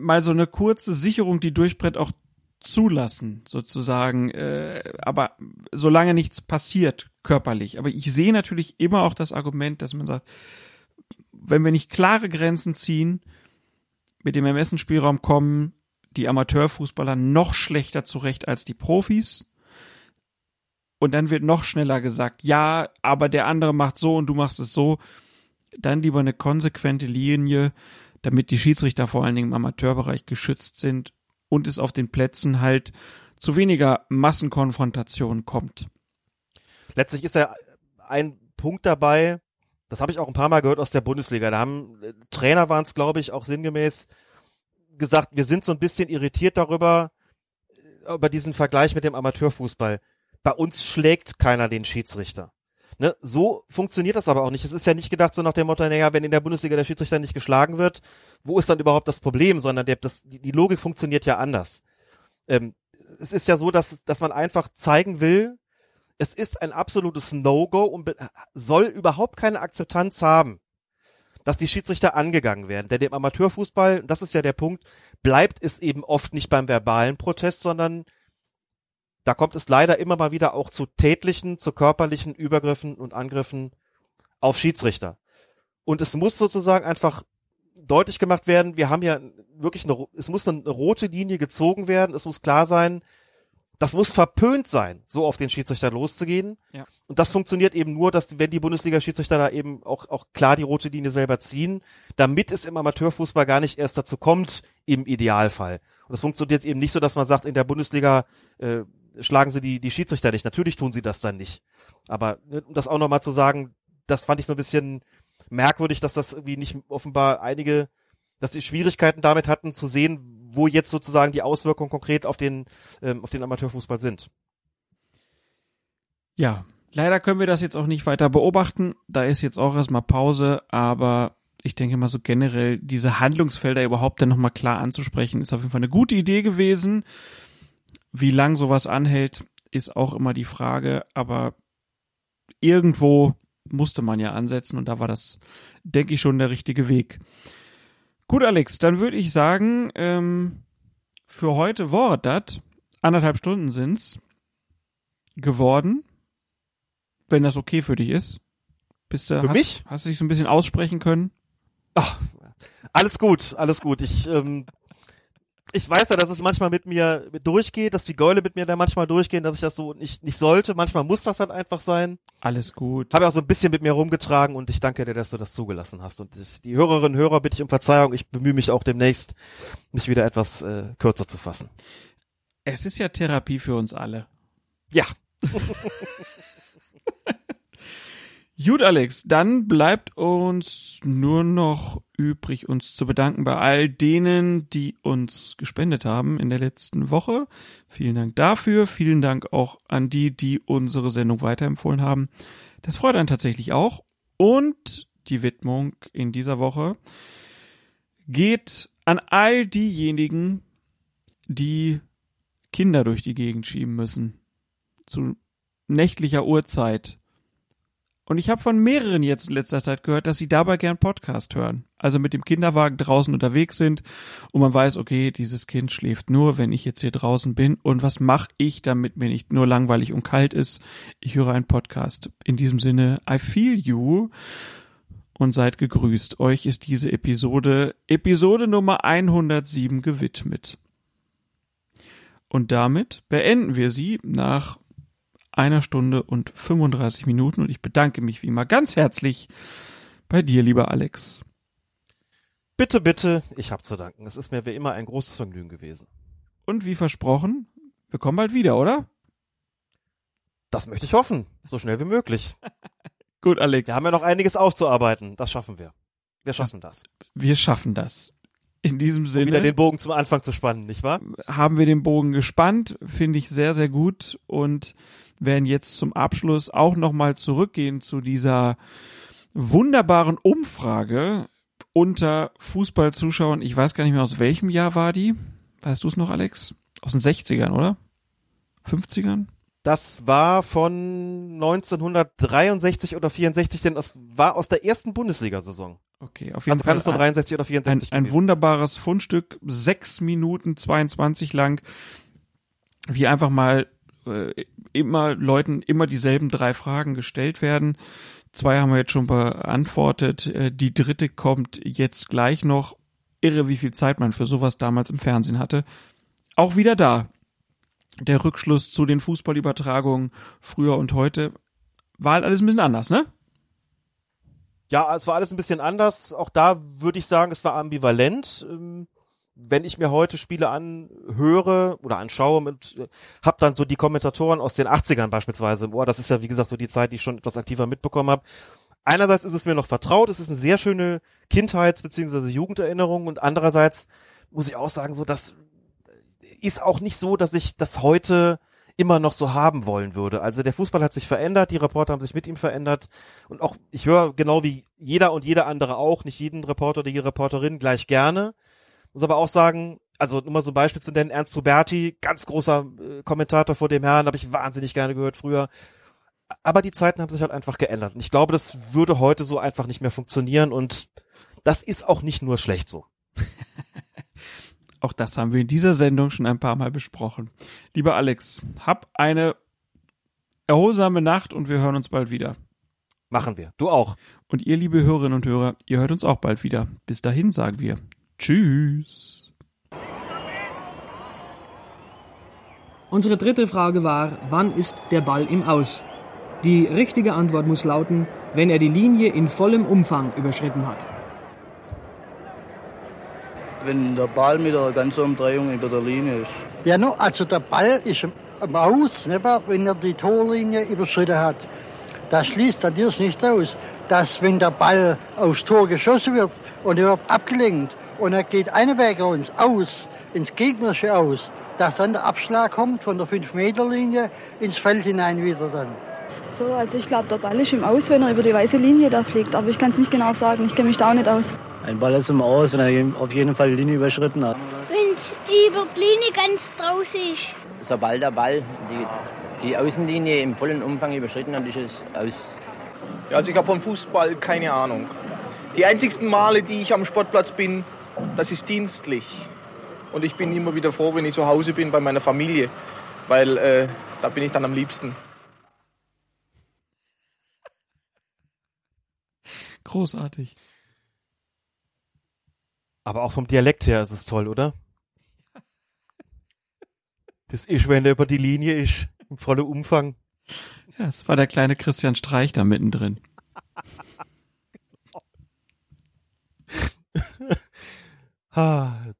mal so eine kurze Sicherung, die durchbrennt, auch zulassen, sozusagen. Äh, aber solange nichts passiert körperlich. Aber ich sehe natürlich immer auch das Argument, dass man sagt, wenn wir nicht klare Grenzen ziehen, mit dem Ermessensspielraum kommen die Amateurfußballer noch schlechter zurecht als die Profis. Und dann wird noch schneller gesagt, ja, aber der andere macht so und du machst es so. Dann lieber eine konsequente Linie, damit die Schiedsrichter vor allen Dingen im Amateurbereich geschützt sind und es auf den Plätzen halt zu weniger Massenkonfrontation kommt. Letztlich ist ja ein Punkt dabei, das habe ich auch ein paar Mal gehört aus der Bundesliga. Da haben äh, Trainer waren es, glaube ich, auch sinngemäß gesagt, wir sind so ein bisschen irritiert darüber, äh, über diesen Vergleich mit dem Amateurfußball. Bei uns schlägt keiner den Schiedsrichter. Ne? So funktioniert das aber auch nicht. Es ist ja nicht gedacht so nach dem Motto, naja, wenn in der Bundesliga der Schiedsrichter nicht geschlagen wird, wo ist dann überhaupt das Problem? Sondern der, das, die, Logik funktioniert ja anders. Ähm, es ist ja so, dass, dass man einfach zeigen will, es ist ein absolutes No-Go und soll überhaupt keine Akzeptanz haben, dass die Schiedsrichter angegangen werden. Denn dem Amateurfußball, das ist ja der Punkt, bleibt es eben oft nicht beim verbalen Protest, sondern da kommt es leider immer mal wieder auch zu tätlichen, zu körperlichen Übergriffen und Angriffen auf Schiedsrichter. Und es muss sozusagen einfach deutlich gemacht werden, wir haben ja wirklich eine, es muss eine rote Linie gezogen werden, es muss klar sein, das muss verpönt sein, so auf den Schiedsrichter loszugehen. Ja. Und das funktioniert eben nur, dass wenn die Bundesliga-Schiedsrichter da eben auch, auch klar die rote Linie selber ziehen, damit es im Amateurfußball gar nicht erst dazu kommt, im Idealfall. Und das funktioniert eben nicht so, dass man sagt, in der Bundesliga äh, schlagen sie die, die Schiedsrichter nicht. Natürlich tun sie das dann nicht. Aber ne, um das auch nochmal zu sagen, das fand ich so ein bisschen merkwürdig, dass das irgendwie nicht offenbar einige, dass sie Schwierigkeiten damit hatten zu sehen, wo jetzt sozusagen die Auswirkungen konkret auf den, ähm, auf den Amateurfußball sind. Ja, leider können wir das jetzt auch nicht weiter beobachten. Da ist jetzt auch erstmal Pause, aber ich denke mal so generell diese Handlungsfelder überhaupt dann nochmal klar anzusprechen, ist auf jeden Fall eine gute Idee gewesen. Wie lang sowas anhält, ist auch immer die Frage, aber irgendwo musste man ja ansetzen und da war das, denke ich, schon der richtige Weg. Gut, Alex, dann würde ich sagen, ähm, für heute war das. Anderthalb Stunden sind's geworden. Wenn das okay für dich ist. Bist du, Für hast, mich? Hast du dich so ein bisschen aussprechen können? Alles gut, alles gut. Ich, ähm, ich weiß ja, dass es manchmal mit mir durchgeht, dass die Gäule mit mir da manchmal durchgehen, dass ich das so nicht, nicht sollte. Manchmal muss das halt einfach sein. Alles gut. Habe auch so ein bisschen mit mir rumgetragen und ich danke dir, dass du das zugelassen hast. Und ich, die Hörerinnen und Hörer bitte ich um Verzeihung. Ich bemühe mich auch demnächst, mich wieder etwas äh, kürzer zu fassen. Es ist ja Therapie für uns alle. Ja. Gut, Alex, dann bleibt uns nur noch übrig, uns zu bedanken bei all denen, die uns gespendet haben in der letzten Woche. Vielen Dank dafür. Vielen Dank auch an die, die unsere Sendung weiterempfohlen haben. Das freut einen tatsächlich auch. Und die Widmung in dieser Woche geht an all diejenigen, die Kinder durch die Gegend schieben müssen. Zu nächtlicher Uhrzeit. Und ich habe von mehreren jetzt in letzter Zeit gehört, dass sie dabei gern Podcast hören. Also mit dem Kinderwagen draußen unterwegs sind und man weiß, okay, dieses Kind schläft nur, wenn ich jetzt hier draußen bin. Und was mache ich, damit mir nicht nur langweilig und kalt ist? Ich höre einen Podcast. In diesem Sinne, I feel you. und seid gegrüßt. Euch ist diese Episode, Episode Nummer 107 gewidmet. Und damit beenden wir sie nach einer Stunde und 35 Minuten und ich bedanke mich wie immer ganz herzlich bei dir, lieber Alex. Bitte, bitte, ich hab zu danken. Es ist mir wie immer ein großes Vergnügen gewesen. Und wie versprochen, wir kommen bald wieder, oder? Das möchte ich hoffen. So schnell wie möglich. Gut, Alex. Wir haben ja noch einiges aufzuarbeiten. Das schaffen wir. Wir schaffen das. Wir schaffen das. In diesem Sinne. Um wieder den Bogen zum Anfang zu spannen, nicht wahr? Haben wir den Bogen gespannt, finde ich sehr, sehr gut und werden jetzt zum Abschluss auch nochmal zurückgehen zu dieser wunderbaren Umfrage unter Fußballzuschauern. Ich weiß gar nicht mehr, aus welchem Jahr war die. Weißt du es noch, Alex? Aus den 60ern, oder? 50ern? Das war von 1963 oder 64, denn das war aus der ersten Bundesliga-Saison. Okay, auf jeden also Fall. kann es nur 63 oder 64 Ein, ein wunderbares Fundstück, sechs Minuten 22 lang, wie einfach mal äh, immer Leuten immer dieselben drei Fragen gestellt werden. Zwei haben wir jetzt schon beantwortet. Äh, die dritte kommt jetzt gleich noch. Irre, wie viel Zeit man für sowas damals im Fernsehen hatte. Auch wieder da. Der Rückschluss zu den Fußballübertragungen früher und heute war halt alles ein bisschen anders, ne? Ja, es war alles ein bisschen anders. Auch da würde ich sagen, es war ambivalent. Wenn ich mir heute Spiele anhöre oder anschaue und äh, hab dann so die Kommentatoren aus den 80ern beispielsweise Ohr, das ist ja wie gesagt so die Zeit, die ich schon etwas aktiver mitbekommen habe. Einerseits ist es mir noch vertraut, es ist eine sehr schöne Kindheits- bzw. Jugenderinnerung und andererseits muss ich auch sagen, so das ist auch nicht so, dass ich das heute immer noch so haben wollen würde. Also der Fußball hat sich verändert, die Reporter haben sich mit ihm verändert und auch ich höre genau wie jeder und jeder andere auch, nicht jeden Reporter oder jede Reporterin gleich gerne. Muss aber auch sagen, also nur mal so ein Beispiel zu nennen, Ernst Huberti, ganz großer äh, Kommentator vor dem Herrn, habe ich wahnsinnig gerne gehört früher. Aber die Zeiten haben sich halt einfach geändert. Und ich glaube, das würde heute so einfach nicht mehr funktionieren und das ist auch nicht nur schlecht so. Auch das haben wir in dieser Sendung schon ein paar Mal besprochen. Lieber Alex, hab eine erholsame Nacht und wir hören uns bald wieder. Machen wir. Du auch. Und ihr, liebe Hörerinnen und Hörer, ihr hört uns auch bald wieder. Bis dahin sagen wir Tschüss. Unsere dritte Frage war, wann ist der Ball im Aus? Die richtige Antwort muss lauten, wenn er die Linie in vollem Umfang überschritten hat. Wenn der Ball mit der ganzen Umdrehung über der Linie ist. Ja, no, also der Ball ist am Aus, nicht wahr, wenn er die Torlinie überschritten hat. Das schließt natürlich nicht aus, dass wenn der Ball aufs Tor geschossen wird und er wird abgelenkt und er geht einen Weg uns aus, ins gegnerische Aus, dass dann der Abschlag kommt von der 5-Meter-Linie ins Feld hinein wieder dann. So, also ich glaube, der Ball ist im Aus, wenn er über die weiße Linie da fliegt, aber ich kann es nicht genau sagen, ich kenne mich da auch nicht aus. Ein Ball ist im Aus, wenn er auf jeden Fall die Linie überschritten hat. Wenn es über die Linie ganz draußen ist. Sobald der Ball die, die Außenlinie im vollen Umfang überschritten hat, ist es aus. Ja, also ich habe vom Fußball keine Ahnung. Die einzigsten Male, die ich am Sportplatz bin, das ist dienstlich. Und ich bin immer wieder froh, wenn ich zu Hause bin bei meiner Familie, weil äh, da bin ich dann am liebsten. Großartig. Aber auch vom Dialekt her ist es toll, oder? Das ist, wenn der über die Linie ist, im vollen Umfang. Ja, es war der kleine Christian Streich da mittendrin. А,